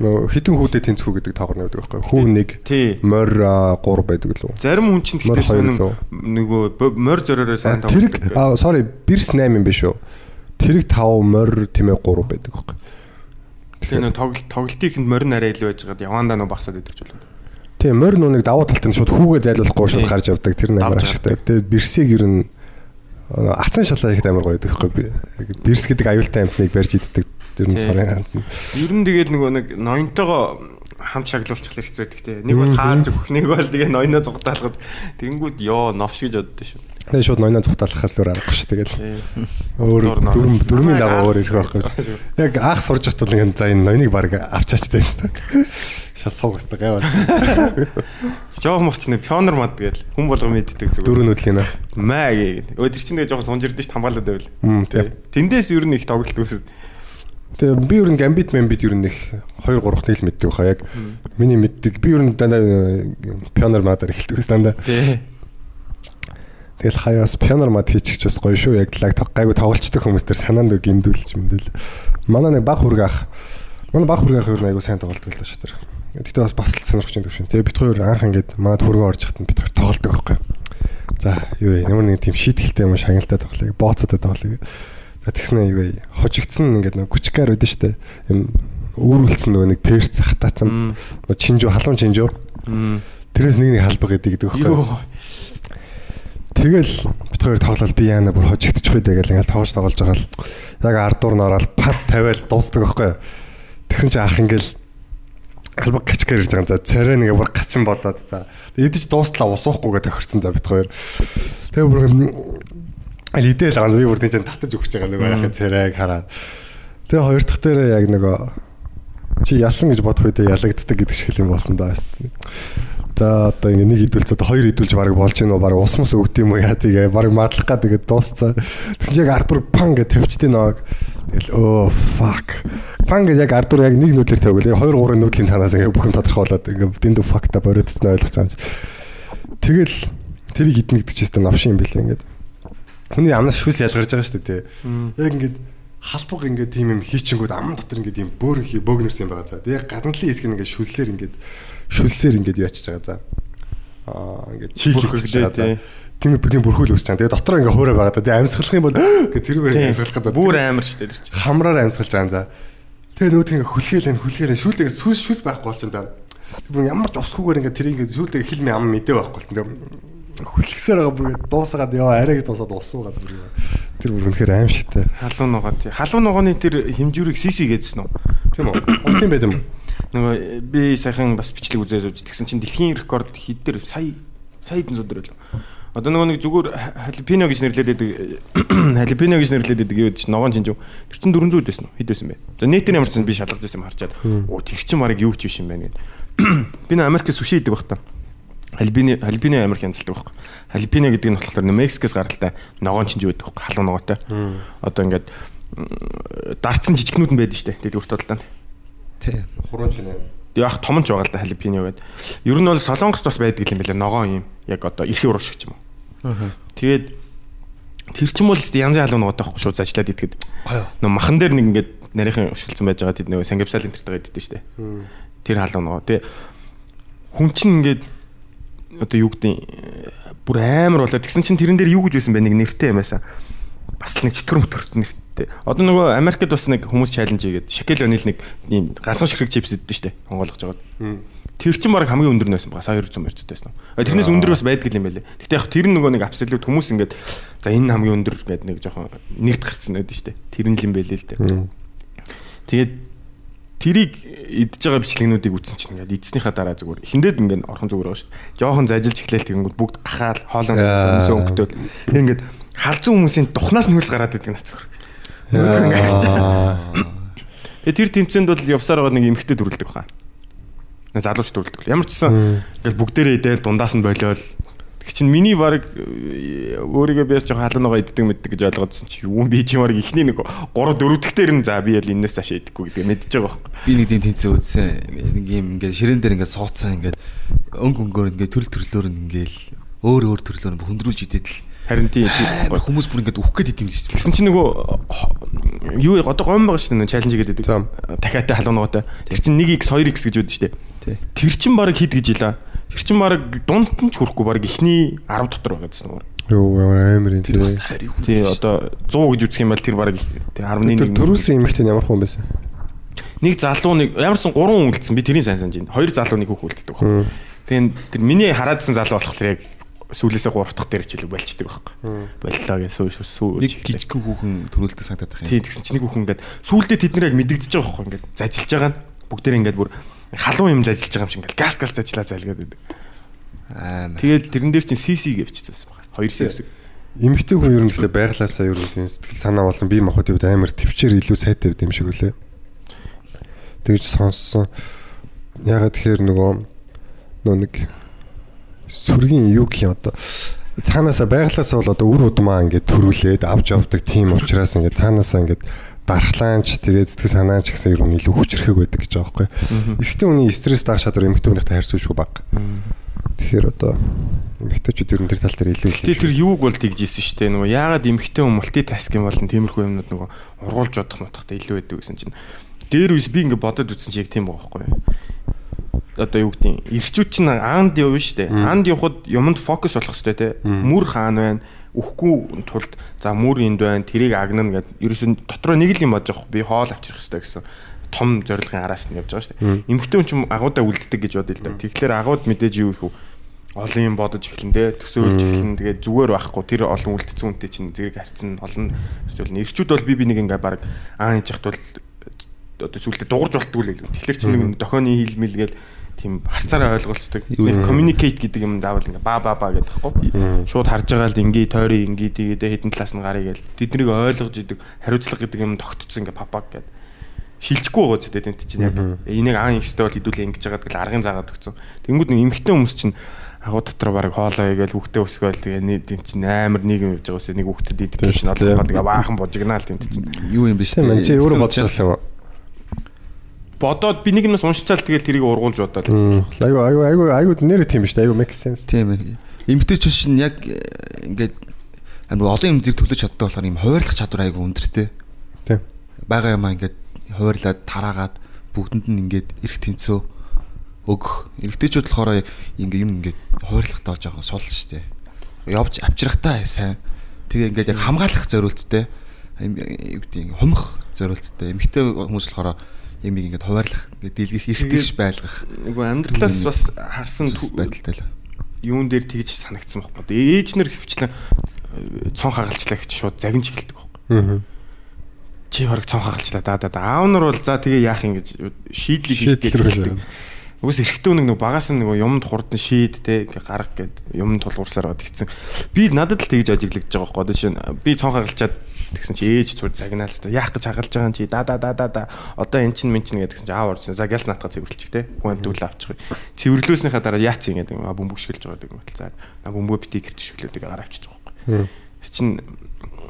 Нөгөө хитэн хүүдэд тэнцвүү гэдэг таагаар нэг байхгүй. Хүү нэг морь 3 байдаг лөө. Зарим хүн чинь Морь хоёр сонин нөгөө морь зориороо сайн Тэрэг тоглодог. аа sorry бэрс 8 юм биш үү? Тэрэг 5 морь тэмээ 3 байдаг байхгүй. Тэгээ нөгөө тоглолт тоглолтын морин арай илүү байж байгаа явандаа нөгөө багсаад байдаг ч болоо. Тийм морь нүг давуу талт нь шууд хүүгээ зайлуулахгүй шууд гарч явдаг. Тэр нь амар ашигтай. Тэгээд бэрсийг ер нь аа, ацсан шалаа ихтэй амар гоё байдаг байхгүй. Би яг бэрс гэдэг аюултай амтныг барьж иддэг. Тэр нь ганц нь. Ер нь тэгэл нөгөө нэг ноёнтойгоо хамт шаглуулчих хэрэгтэй байдаг те. Нэг бол хааж өгөх, нэг бол тэгээ ноёноо зугатаалгад тэгэнгүүт ёо новш гэж боддоо шүү. Тэгээд шууд ноёноо зүхтаалахаас зур аргагүй шүү. Тэгэл өөр Намайг дагуу анх- өөр ирэх байхгүй. Яг анх сурж байхад бол ингэ за энэ ноёныг баг авчаачтай байсан. Шал сууг өстой гайвал. Жоо мах чинь пионер мад гээл хүн болго мэддэг зүгээр. Дөрөв нүдлийн нэ. Маа гээ. Тэр чинь тэгээ жоохон сунж ирдэ ш хамгаалаад байвал. Тэндээс ер нь их тоглолт үүсэв. Тэгээ би ер нь гамбит мэмбит ер нь их 2 3 нийл мэддэг баха яг миний мэддэг би ер нь дандаа пионер мадар эхэлдэг байсан дандаа. Тэгэл хаяас пионер мад хийчих бас гоё шүү. Яг лаг гайгүй тоглолцдог хүмүүс төр санаанд гиндүүлж мэдээл. Манай нэг баг хүрэг ах. Манай баг хүрэг ах нь айгүй сайн тоглолдог л доо шатар. Гэтэ бас бас л сонирхож байгаа юм шиг. Тэгээ бит хоёр анх ингээд манад хүргээ орж хатан бит хоёр тоглолдог байхгүй. За юу вэ? Ямар нэг тийм шийтгэлтэй юм шагналтай тоглоё. Бооцоотой тоглоё. За тэгснэ юу вэ? Хожигдсан ингээд нэг күчкаар үүдэн штэ. Юм өөрүүлсэн нөгөө нэг перс хатаацсан. Чинжүү халуун чинжүү. Тэрээс нэг нэг халбаг гэдэг гэдэг байхгүй. Тэгэл бит хоёр тоглол би яана бүр хожигдчих үү тэгэл ингээл тоглож тоглож байгаа л яг ардуур нь ороод пад тавиал дуустдаг байхгүй. Тэгсэн чи ах ингээл албаг качкаар ирж байгаа. За царай нэгэ бүр гачин болоод за эдэж дуустлаа усуухгүйгээ тохирсон за бит хоёр. Тэгээ бүр аль идэл байгаа би бүр тийч татаж өгч байгаа нөгөө яхаа царайг хараад. Тэгээ хоёр дахь дээр яг нөгөө чи ялсан гэж бодох үедээ ялагддаг гэдэг шиг юм болсон даа. За За одоо ингээ нэг одоо хоёр идүүлж баг болж гинөө баг ус мус өгд юм уу яа тэгээ баг мадлах га тэгээ дуусцаа. Тэгсэн яг Артур пан гэж тавьчдээ нэг. Тэгэл оо fuck. Пан гэж яг Артур яг нэг нүүдлэр тавьгал. 2 3 нүүдлийн цаанаас ингээ бүх юм тодорхойлоод ингээ дэндүү fuck та бориодсон ойлгож байгаа юм. Тэгэл тэрийг гэдэг чинь навшин юм билээ ингээд. Хүний амнаас шүс ялгарч байгаа шүү дээ. Яг ингээд халбаг ингээд тийм юм хийчингүүд ам дотор ингээд юм бөөр хий бөөгнөрс юм байгаа. За тэгээ гадналын хэсэг нь ингээд шүлсээр ингээд шүлсээр ингээд яачиж байгаа. За аа ингээд хийж байгаа. За тийм бүлийн бүрхүүл үүсч байгаа. Тэгээ дотор ингээд хуурай байгаа. Тэгээ амьсгалах юм бол гэх тэрүүгээр амьсгалах гэдэг. Бүр амар дээ тэр чинь. Хамраар амьсгалж байгаа. За тэгээ нөөдг ингээд хүлхээл энэ хүлхээл шүүлдээр сүс шүс байхгүй болчихсон. За бүр ямар ч усгүйгээр ингээд тэр ингээд шүүлдээр хилмийн ам мэдээ байхгүй болчихсон. Хүлгсээр байгаа бүр ингээд дуусгаад яа арайг дуусаад усуугаад бүр тэр бүр үнэхээр аим шигтэй. Халуун ногоо тий. Халуун ногооны тэр хэмжүүрийг сиси гэдсэн үү? Тийм үү? Онтын байд юм. Нөгөө би сайхан бас бичлэг үзээс үзсэн. Тэгсэн чинь дэлхийн рекорд хэд дээр сая сая хэдэн зуун дээр л. Одоо нөгөө нэг зүгээр халипино гэж байдаг халипино гэж байдаг юу гэж ногоон чинжүү. Тэр чинь 400 дэсэн үү? Хэд дэсэн бэ? За нэтээр ямар ч би шалгаж байсан юм харчаад. Оо тэр чинь марыг юу ч биш юм байна гэд. Би нөө Америкт сүши идэг баг та. Халипино халипино Америк янзлдаг байхгүй. Халипино гэдэг нь болохоор Мексикээс гаралтай ногоон чинж байдаг байхгүй. Халуун ногоотой. Одоо ингээд дарцсан жижигнүүд нь байдаг штэ. Өрт толтонд. Тий. Хурууч нэ. Яг том ч байгаа л да халипино гэдэг. Ер нь бол солонгост бас байдаг юм байна ногоон юм. Яг одоо эрхээ урагш гэж юм уу. Тэгээд тэр чинь бол янзын халуун ногоотой байхгүй шууд зажлаад идэхэд. Гоё. Нөө махан дээр нэг ингээд нарийнхан ушгэлцсан байж байгаа тэд нөгөө сангапсал интертэйгээ иддэг штэ. Тэр халуун ногоо. Тэгээ хүн чинь ингээд одоо юу гэдэг бүр амар болоо тэгсэн чинь тэрэн дээр юу гэж байсан бэ нэг нэртэй юм байсан. Бас л нэг чөтгөр мөтгөрт нэртэй. Одоо нөгөө Америкт бас нэг хүмүүс чаленж хийгээд Шакел Онил нэг ийм ганцхан ширхэг чипс иддэг штэ. Онгойлгож жагаад. Тэр чинь баг хамгийн өндөр нь байсан ба сая 200 морьцод байсан. Тэрнээс өндөр бас байдаг юм байлээ. Гэтэ яг тэр нөгөө нэг абсолют хүмүүс ингээд за энэ хамгийн өндөр гэдэг нэг жоохон нэгт гарцсан байдаг штэ. Тэр нь л юм байлээ л дээ. Тэгээд тэрийг идж байгаа бичлэгнүүдийг үзсэн чинь ингээд эдснийхаа дараа зүгээр хиндэд ингээд орхон зүгээр байгаа шүү дээ. Жохон зажилж эхлээл тэгэнгүүт бүгд гахаал хоолой өмсөө өнгөтөл ингээд халзан хүмүүсийн тухнаас нь хөлс гараад идэг наа Нөгөө ингээд харж байгаа. Тэгээ тэр тэмцээнд бол явсаар байгаа нэг эмхтэй дүрлдэг хаа. Залууч дүрлдэг. Ямар ч гэсэн ингээд бүгдээрээ идэл дундаас нь болиол Тэг чин миний баг өөрийгөө биас жоохон халуунгаа иддэг мэддэг гэж ойлгоодсон чи юу би чи баг ихний нэг 3 4 дэх дээр нь за би ял энэс цаашаа идэхгүй гэдэг мэдчихэж байгаа байхгүй. Би нэг тийм тэнцээ үзсэн. Нэг юм ингээд ширээн дээр ингээд суудсан ингээд өнг өнгөөр ингээд төрөл төрлөөр нь ингээд өөр өөр төрлөөр хөндрүүлж идээд л Харин тийм хүмүүс бүр ингээд үхэх гээд идэм гэж Тэгсэн чинь нөгөө юу одоо гом байгаа шүү дээ чаленж гэдэг. Дахиатай халуунаатай. Тэр чинь 1x 2x гэж үүдэн шүү дээ. Тэр чинь баг хит гэж илаа. Тэр чинь баг дунд нь ч хүрэхгүй баг ихний 10 дотор байгаа гэсэн үг. Юу ямар амар юм тий. Тий одоо 100 гэж үзэх юм бол тэр баг тий 11 Тэр төрүүлсэн эмэгтэй ямар хүн байсан? нэг залуу нэг ямар ч сан 3 хүн үлдсэн би тэрийг сайн санаж байна. Хоёр залуу нэг хүүхэн үлддэг. Тэгээд тэр миний хараадсан залуу болохоор яг сүүлээсээ 3 дахь дээр хичээл болчдөг байхгүй. Боллоо гэж сүү сүү. нэг жижиг хүүхэн төрүүлдэг санагдаад байна. Тий тэгсэн чинь нэг хүүхэн ингээд сүүлдээ тэд нэр яг мэдэгдэж байгаа байхгүй ингээд зажилж байгаа нь бүгдээр ингээд бүр халуун юм зажилж байгаа юм шиг ингээд газ газ зажлаа залгаад байдаг. Аймаа. Тэгэл тэрэн дээр чинь CC гэж бичсэн байсан байна. Хоёр сэвсэг. Эмэгтэй хүн ер нь гэхдээ байглаасаа ер нь тийм сэтгэл санаа болон бие махбодын хувьд амар төвчээр илүү сайтай байд юм шиг үлээ. Тэгж сонссон. Ягаад тэгэхээр нөгөө нөө нэг сүргийн юу гэх юм одоо цаанаасаа байглаасаа бол одоо үр удмаа ингээд төрүүлээд авч явдаг тийм учраас ингээд цаанаасаа ингээд дархлаанч тэгээд сэтгэл санаач гэсэн нь илүү хүчрэхэг байдаг гэж байгаа байхгүй. Эрэгтэй хүний стресс даах чадвар эмэгтэй хүнийхтэй харьцуулж баг. Тэгэхээр одоо эмэгтэйчүүд ер нь тэр тал дээр илүү Гэтэ тэр юуг бол тэгжсэн шүү дээ. Нөгөө яагаад эмхтэн хүн мультитаскинг болон тиймэрхүү юмнууд нөгөө ургуулж бодох нутагтай илүү байдаг гэсэн чинь дээр үс би ингээд бодоод үзсэн чи яг тийм байгаа байхгүй? Одоо юу гэдэг ирчүүд чинь аанд явна шүү дээ. Аанд явхад юмд фокус болох хэрэгтэй те. Мүр хаана байна? Үхгүй тулд за мүр энд байна. Тэрийг агнана гэд ерөөсөн дотроо нэг л юм бодож байгаа. Би хоол авчрах хэрэгтэй гэсэн том зорилгын араас нь явж байгаа шүү дээ. Эмхтэн хүн чинь агуудаа үлддэг гэж бодъё л да. Тэгэхээр агууд мэдээж юу их вэ? олон юм бодож эхлэн дээ төсөөлж эхлэн тэгээд зүгээр байхгүй тэр олон үлдсэн үнтэй чинь зэрэг харьцсан олон эсвэл ирчүүд бол би би нэг ингээ баг аа хийж яхад бол одоо сүултээ дуурж болтгүй л илүү. Тэгэхээр чи нэг дохооны хилмэл гээл тийм харцаараа ойлголцдог. Communicate гэдэг юм даавал ингээ ба ба ба гэдэг байхгүй. Шууд харж байгаа л ингээ тойрын ингээ тэгээд хэдэн талаас нь гарыг гээл тэднийг ойлгож идэг хариуцлага гэдэг юм тогтцсон ингээ папаг гэдэг. шилжихгүй байгаа зү тэнт чинь яг энийг аан ихтэй бол хэдүүлээ ингэж байгаа тэгэл аргын заагаад өгсөн. Тэнгүүд нэг эмхтэн хүмүүс чинь агуу дотор баг хоолоо игээл хүүхдээ өсгөөл тэгээ нэг тийм чинь амар нийгэм явж байгаа ус нэг хүүхдэд education олгоод тэгээ баахан божигнаал тэнт чинь. Юу юм бэ Тийм чи өөрөө бодож байсан юм. Бодоод би нэг юмс уншицаал тэгэл тэрийг ургуулж бодоод. Айгу айгу айгу айгу нэр тийм шүү дээ. Айгу make sense. Тийм ээ. Эмгтээчүүд шин яг э, ингээд амар олон юм зэрэг төлөж чаддаг болохоор юм хуваарлах чадвар айгүй өндөртэй. Тийм. Бага юмаа ингээд хуваарлаад тараагаад бүгдэнд нь ингээд эрх тэнцөө өгөх. Эмгтээчүүд болохоор ингээд юм ингээд хуваарлахтаа жоохон сул штэ. Явж авчрахтаа сайн. Тэгээ ингээд яг хамгаалах зориулттай. Юм юу гэдэг хумх зориулттай. Эмгтээ хүмүүс болохоор ямиг ингээд хуваарлах, ингээд дийлгэх эрхтэйш байлгах Нөгөө амьдралаас бас харсан байдалтай л. юун дээр тэгж санагдсан байхгүй. Ээж нэр хөвчлэн э, цон хагалчлаа гэж шууд загинж эхэлдэг байхгүй. Аа. Чи хорог цон хагалчлаа да да да. Аав нар бол за тэгээ яах юм гэж шийдлийг хийх Шийдлэр гэдэг. хэлээ. Угс эрэгтэй нэг нөгөө багаас нь нөгөө юмд хурдан шийд те ингээ гарах гэд юмд тулгуурсаар бод гисэн. Би надад л тэгж ажиглагдж байгаа байхгүй. Одоо жишээ нь би цон хагалчаад тэгсэн чи ээж зур загнаал та яах гэж хагалж байгаа юм чи? Да да да да да. Одоо эн чин мен чин гэдгсэн чи аав орсон за гялс наатга цэвэрлчих те. Гуанд дүүл авчих цэвэрлүүлснийхаа дараа яац юм гэдэг бөмбөг шгэлж байгаа гэдэг юм бол за. Бөмбөгөө бити гэрт шгэлээдэг гараа авчиж байгаа байхгүй. Чин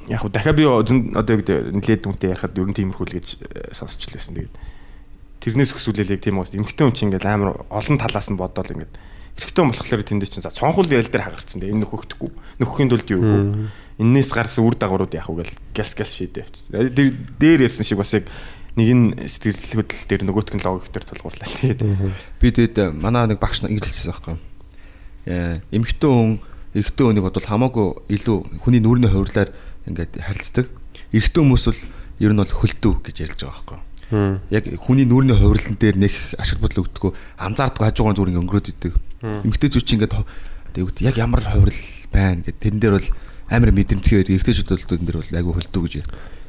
яг дахиад би одоо гэдэг нэлээд дүнтэй ярихад ер нь тиймэрхүү л гэж э, сонсч л байсан. Тэгээд тэрнээс өсвөлээ яг тийм уус. Эмхтэн хүн чинь ингээд амар олон талаас нь бодоол ингээд. Эрэгтэй хүн болохоор тэндээ чинь за цонхол ял дээр хагарцсан дээ. Энэ нөхөхдөггүй. Нөхөхийн тулд юу юу эннээс гарсан үр дагаврууд яах вэ гэл гэлс гэлс шийдээ явчихсан дээр дээр ярьсан шиг бас яг нэг нь сэтгэл хөдлөл дээр нөгөөтг нь логик дээр тулгуурлаа тэгээд Би тэгээд манай нэг багш нар ингэж хэлсэн байхгүй. Э эмэгтэй хүн эрэгтэй хүнийг бодвол хамаагүй илүү хүний нүрийн хувирлаар ингээд харилцдаг. Эрэгтэй хүмүүс бол ер нь бол хөлтөв гэж ярьж байгаа байхгүй. Яг хүний нүрийн хувирлан дээр нэг ашиг бодол өгдөггүй анзаардгүй хажуугаар зүгээр ингээд өнгөрөөд идэг. Эмэгтэйчүүд чинь ингээд яг ямар хувирал байна гэд тэрэн дээр бол амар мэдрэмтгий байдаг. Эрэгтэйчүүд бол тэрэн дээр бол айгүй хөлтөв гэж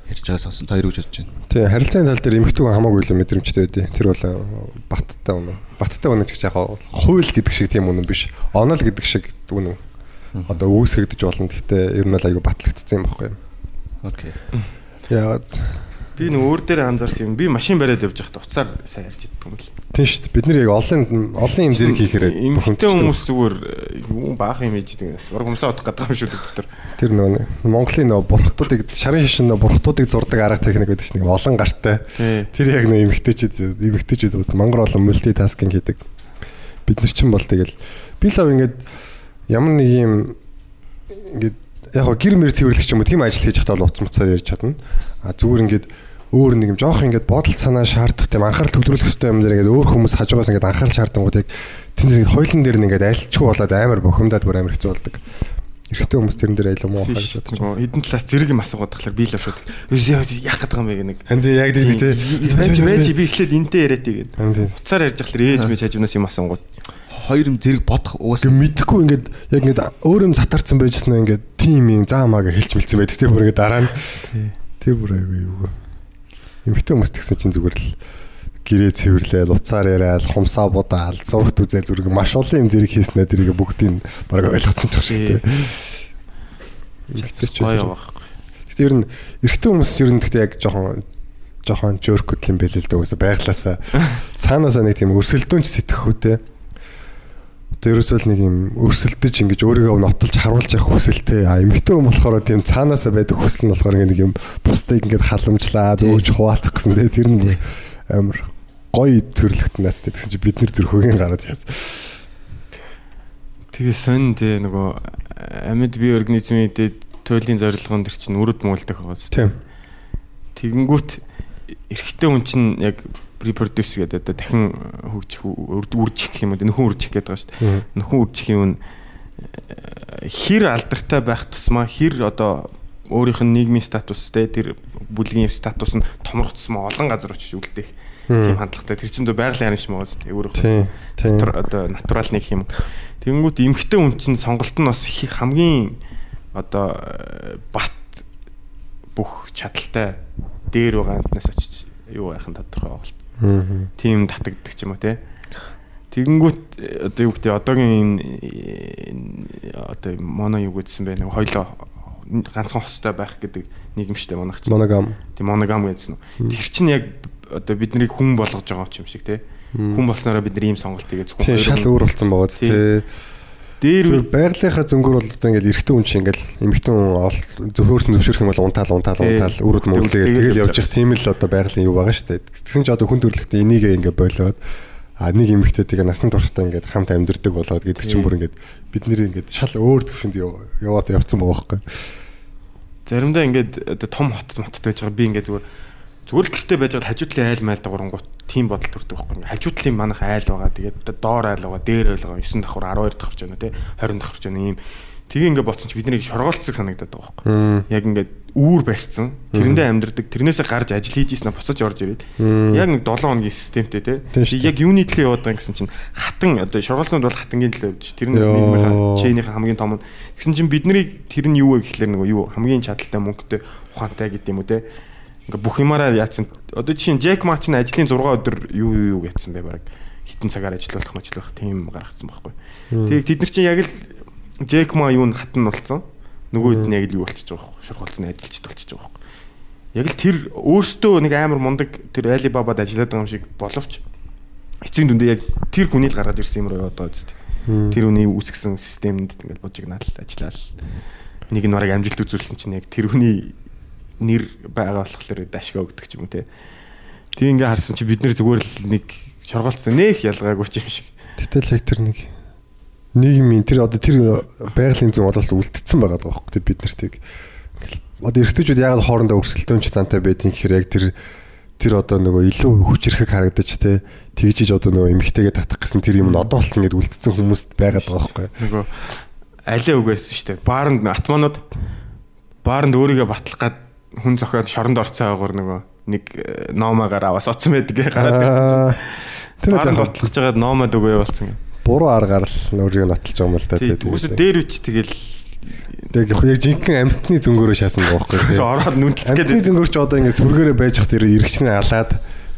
ярьж байгаа сонсон. Та хоёр гэж бодож байна. Тийм харилцааны тал дээр хүн хамаагүй л мэдрэмжтэй байдیں۔ Тэр бол э, баттай үнэ. Баттай үнэ ч гэж яг хууль гэдэг шиг тийм үнэн биш. Онол гэдэг шиг үнэн. Одоо үүсгэгдэж болно. Гэхдээ ер нь бол айгу батлагдсан юм баггүй юм. Окей. Яагаад би нэг өөр дээр анзаарсан юм би машин бариад явж байхдаа уцаар сайн ярьж идэх юм л тийм шүү дээ. Бид нэр яг олон олон юм зэрэг хийхээр эмхтэн хүмүүс зүгээр э, юу баах юм ээж гэдэг. Ураг humсаа утах гэдэг юм шүү дээ. Тэр нөгөө Монголын нөгөө бурхтуудыг шарын шишин нөгөө бурхтуудыг зурдаг арга техник гэдэг чинь олон гартай. Тэр яг нэг эмгтээчүүд эмгтээчүүд бас мангар олон мультитаскинг хийдэг. Бид нар чинь бол тэгэл би лав ингээд ямар нэг юм ингээд яг гэр мэр цэвэрлэх юм уу тийм ажил хийж хатаа бол уц муцаар ярьж чадна. А зүгээр ингээд өөр нэг юм жоох ингээд бодол санаа шаардах тийм анхаарал төвлөрүүлэх хэрэгтэй юм дээр ингээд өөр хүмүүс хажуугаас ингээд анхаарал шаардангууд яг тэнд нэг хойлон дээр нь ингээд альчгүй болоод амар бохимдаад бүр амар хэцүү болдог. Эрэгтэй хүмүүс тэрэн дээр аялаа муу хаа гэж бодож хідэн талаас зэрэг юм асуугаад тахлаар би л шууд яах гэдэг юм бэ нэг. Ханд яг тийм тий. Байж байж би эхлээд энтэй яриад тийм. уцаар ярьж ахлаар ээж мэж хажуунаас юм асуунгууд. Хоёр юм зэрэг бодох угаасаа мэдхгүй ингээд яг ингээд өөр юм сатарсан байжснаа ингээд тим юм заамаага хэлж мэлсэн байдаг тийм бүр ингээд дараа нь тэр бүр айгүй юу. Эмхтэн хүмүүс тэгсэн чинь зүгээр л гэрээ цэвэрлээл, уцаар яриад, хумсаа будаал, зургт үзээ зүрэг маш олон юм зэрэг хийснээр тэрийг бүгдийг баг ойлгоцсон ч шиг тийм. Эмхтэйч Гоё байхгүй. Гэтэ ер нь эрэгтэй хүмүүс ер нь гэхдээ яг жоохон жоохон жөркөдл юм байл л да уусаа байглаасаа цаанаасаа нэг тийм өрсөлдөөнч сэтгэхүйтэй. Одоо ерөөсөө л нэг юм өрсөлдөж ингэж өөрийгөө нотолж харуулж явах хүсэлтэй. А эмэгтэй хүн болохоор тийм цаанаасаа байдаг хүсэл нь болохоор нэг юм бусдыг ингэж халамжлаад өөж хуваалцах гэсэн тий тэр нь амар гоё төрлөختнээс тэгсэн чи бид нэр зүрхөгийн гараад яасан. Тэгээ сонь тий нөгөө амьд бие организмын дээд туйлын зорилгонд төр чинь үрд муулдаг байгаас. Тийм. Тэгэнгүүт эрэгтэй хүн чинь яг reproduce гэдэг одоо дахин хөгжих үржих юм уу нөхөн үржих гэдэг байгаа шүү дээ. Нөхөн үржих юм нь э, хэр алдартай байх тусмаа хэр одоо өөрийнх нь нийгмийн статус те тэр бүлгийн статус нь томрогдсон олон газар очиж үлдээх тийм хандлагатай тэр чинь дөө байгалийн харанч мөн шүү дээ өөрөө натур одоо натурал нэг юм. Тэнгүүд эмхтэй хүн чинь сонголт нь бас хамгийн одоо э, бат бүх чадaltaй дээр байгаа амтнаас очиж юу байхын тодорхой байгаа бол Мгм. Тийм татагддаг ч юм уу те. Тэгэнгүүт одоо юу гэдэг одоогийн энэ одоо моно юу гэдсэн бэ нэг хоёлоо ганцхан хостой байх гэдэг нийгэм штэ манайх чинь. Моногам. Тийм моногам гэсэн. Тэр чинь яг одоо биднийг хүн болгож байгаа юм шиг те. Хүн болсноороо бид нар ийм сонголт хийгээд зөвхөн шал өөр болсон байгаа зү Тийм. Дээр Зүгээр байгалийнхаа зөнгөр бол одоо ингээл эрэгтэй хүн чинь ингээл эмэгтэй хүн ол зөвхөртөн зөвшөөрөх юм бол унтаал унтаал унтаал үрд мөглөгээд Тэгэл явж их тийм л одоо байгалийн юу байгаа шүү дээ. Тэгсэн чинь одоо хүн төрөлхтөө энийг ингээ болоод а нэг эмэгтэйтэйгээ насны турштай ингээд хамт амьдэрдэг болоод гэдэг чинь бүр ингээд бид нэр ингээд шал өөр төвшөнд яв- яваад явцсан байгаа байхгүй. заримдаа ингээд одоо том хот мотод байж байгаа. Би ингээд зүгээр зүгээр л гэртээ байж байгаа хажуудлын айл майл дагурангууд тийм бодол төрдөг байхгүй ингээд хажуудлын манах айл байгаа тэгээд доор айл байгаа дээр айл байгаа 9 давхар 12 давхарч байна те 20 давхарч байна ийм Тэгээ ингээд бодсон чи бидний шоргоолцсаг санагдаад байгаа байхгүй. Яг ингээд үүр барьцсан. Тэрэндээ амьдрдаг. Тэрнээсээ гарч ажил хийж ийснэ буцаж орж ирээд. Яг нэг 7 хоногийн системтэй те. Яг юуны төлөө яваад байгаа гэсэн чинь хатан одоо шоргоолцоонд бол хатангийн төлөө явж. Тэр Йоо. нийгмийн чэйнийхэн хамгийн том нь. Тэгсэн чинь биднийг тэр нь юу вэ гэхлээр нөгөө юу хамгийн чадaltaй мөнгөтэй ухаантай гэдэг юм уу те. Ингээ бүх юмараа яатсан. Одоо жишээ нь Джек Ма чинь ажлын 6 өдөр юу юу юу гэсэн бэ баг. Хитэн цагаар ажиллах мэтлэх тийм гаргацсан байхгүй. Тэг тэд нар чинь яг л Джек Ма юу н хатан болцсон. Нөгөө хэд нь яг л юу болчихж байгаа байхгүй. Шургуулцны ажилчд болчихж байгаа байхгүй. Яг л тэр өөртөө нэг амар мундаг тэр Alibaba-д ажиллаад байгаа юм шиг боловч эцэг дүндээ яг тэр хүний л гаргаж ирсэн юм руу яваад байгаа үст. Тэр хүний үүсгэсэн системд ингээд бужигнаал ажиллаал. Нэг нь бараг амжилт үзүүлсэн чинь яг тэр хүний нэр байгаа болохоор дашгаа өгдөг ч юм уу те. Тэг ингээ харсан чи бид нэр зүгээр л нэг шоргоолцсон нэх ялгаагүй ч юм шиг. Гэтэл яг тэр нэг нийгмийн тэр одоо тэр байгалийн зүйн бодолд үлдсэн байгаа даа байхгүй бид нартыг одоо эргэжүүд яг хоорондоо өрсөлдөөн ч зантай байдгийг гэхээр яг тэр тэр одоо нөгөө илүү хүчрэхэг харагдаж те тэгжиж одоо нөгөө эмгтэйгээ татах гэсэн тэр юм нь одоо болтон гэд үлдсэн хүмүүст байгаад байгаа байхгүй Нөгөө алиа үгээсэн штэ. Бааранд атманууд бааранд өөрийгөө батлах гад хүн зохиод шоронд орцсон байгаагаар нөгөө нэг э, номоогоор аваас оцсон байдаг гараад байсан чинь. тэр Бааранд одоо батлах жагаад номод өгөө явуулсан. буруу аргаар л өөрийгөө нотолж байгаа юм л да Тийм. Үгүй дээр үч тэгэл тэг яг жинхэнэ амьтны зөнгөөрөө шаасан байгаа байхгүй те ороод нүнтцгээд Амьтны зөнгөр ч одоо ингэ сүргээрээ байж хат тэр эргчнээ алаад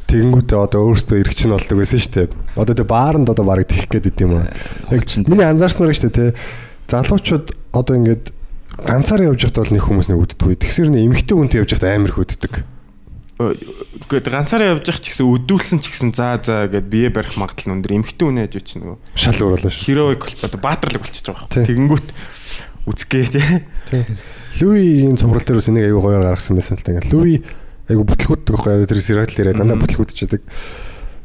тэгэнгүүтээ одоо өөрөөсөө эргчин болдог байсан шүү дээ. Одоо тэ бааранд одоо барыг тэх гээд идэм юм. Яг миний анзаарснаар шүү дээ те. Залуучууд одоо ингээд ганцаараа явж байхдаа бол нэг хүмүүс нэг үддэггүй. Тэгсэр нэг эмгтэй хүнтэй явж байхдаа амар үддэг. Гэхдээ ганцаараа явж явах ч гэсэн өдүүлсэн ч гэсэн заа заа гэд бие барих магадлал өндөр эмхтэн үнэ яж чинь нөгөө Шал болоо шүү. хероик одоо баатарлаг болчихж байгаа юм. Тэгэнгүүт үзгээ тий. Луигийн цуврал дээр бас энийг аягүй гоёор гаргасан байсан л. Ингээд Луи аягүй бүтлгүүддэг байхгүй тэр сериал дээр дандаа бүтлгүүдчихэд.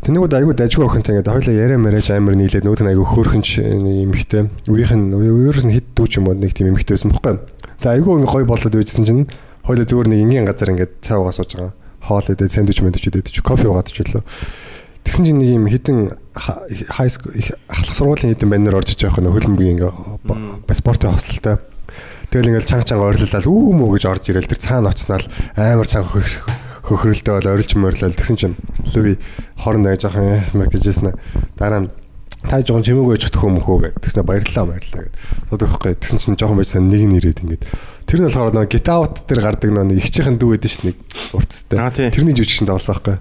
Тэнийгүүд аягүй дажгүй охинтой ингээд хоёлаа яриа мараач амар нийлээд нүүд нь аягүй хөөрхөн эмхтэй. Үеийнх нь өөрөөс нь хит дүүч юм уу нэг тийм эмхтэй байсан байхгүй. Тэгээ аягүй ингээ гоё болоод байжсэн чинь хоёлаа зүгээр нэг энгийн газар ингээд цай уугаа сууж байгаа. Хоол идэ сэндвич мэндвич идэ чи кофе уугаад ч үлээ. Тэгсэн чинь нэг юм хитэн хай ахлах сургуулийн хитэн баннер орж иж байгаа нөх хөлбөмбөгийн ингээ спортын хосолтой. Тэгэл ингээл чанга чанга ойрлолал үү мүү гэж орж ирэл тэр цаана очсноо амар цанга хөхрөлдөө бол орилж морилол тэгсэн чинь. Луви хоорондоо жоохон мэг гэжсэн дараа нь та жоохон чимээгүй очих төхөө мөхөө гэд тэгснэ баярлалаа баярлалаа гэд бодохгүй тэгсэн чинь жоохон байжсан нэг нь ирээд ингээд. Тэр нь болохоор нэг гитаут дээр гардаг нэг ихчийнхэн дүү гэдэг шүү нэг Аа, тий. тэрний жүжигчэнд олсон байхгүй.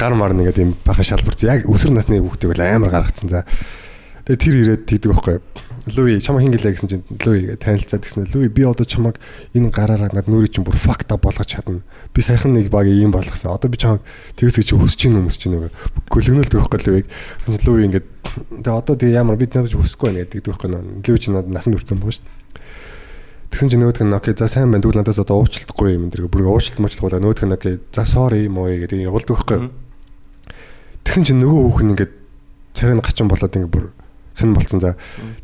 Гар мар нэгэд юм бахан шалбарц. Яг өсвөр насны хүүхдийг бол амар гаргацсан. За. Тэгээ тэр ирээд тэгдэг байхгүй Луи чамаа хин гэлээ гэсэн чинь Луи гэ танилцаад гэсэн Луи би одоо чамаг энэ гараараа над нүрийг чинь бүр факта болгож чадна. Би саяхан нэг баг ийм болгосон. Одоо би чамаг тэгс гэж хүсэж чинь хүмүүс чинь нөгөө гөлгнөлт өгөхгүй Луиг. Тэгсэн чинь Луи ингээд тэгээ одоо тэгээ ямар бид надад хүсэхгүй байна гэдэг өгөхгүй нөө. Луи чинь надад насанд хүрсэн байгаа шүү дээ. Тэгсэн чинь нөгөөдг нь окей за сайн байна. Тэгвэл надаас одоо уучлалтгүй юм энэ бүр уучлалт мочлуулаа нөгөөдг нь окей за sorry мой гэдэг явуулдаг байхгүй. Тэгсэн чинь нөгөө хүүхэн ингээд царай нь гачин болоод ингээд бүр сонир болцсон за.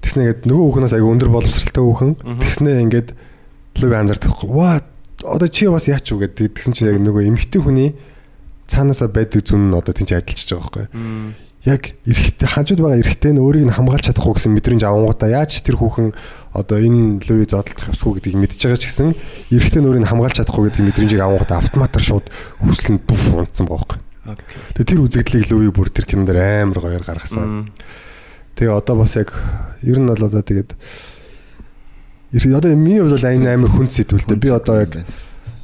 Тэгснэ ингээд нөгөө хүүхнээс аяга өндөр боловсралтай хүүхэн. Тэгснэ ингээд луви анзаардаг. Ваа одоо чи бас яач вэ гэдэг. Тэгсэн чинь яг нөгөө эмгтэй хүний цаанаасаа байдаг зүн нь одоо тийч адилчиж байгаа байхгүй. Яг эрэхтэй хажууд байгаа эрэхтэй нь өөрийг нь хамгаалж чадахгүй гэсэн мэдрэмж авангуудаа яаж тэр хүүхэн одоо энэ луви зодтолдох ёсгүй гэдгийг мэдж байгаа ч гэсэн эрэхтэй нь өөрийг нь хамгаалж чадахгүй гэдэг мэдрэмжийг авангуудаа автоматар шууд хүслэнд бүф унтсан байгаа байхгүй. Тэгээ тэр үзэгдлийг луви бүр тэр кинон дээр амар гоёор гаргасан. Тэгээ одоо бас яг ер нь бол одоо тэгээд одоо миний хувьд бол энэ амар хүнд сэтгүүлтэй. Би одоо яг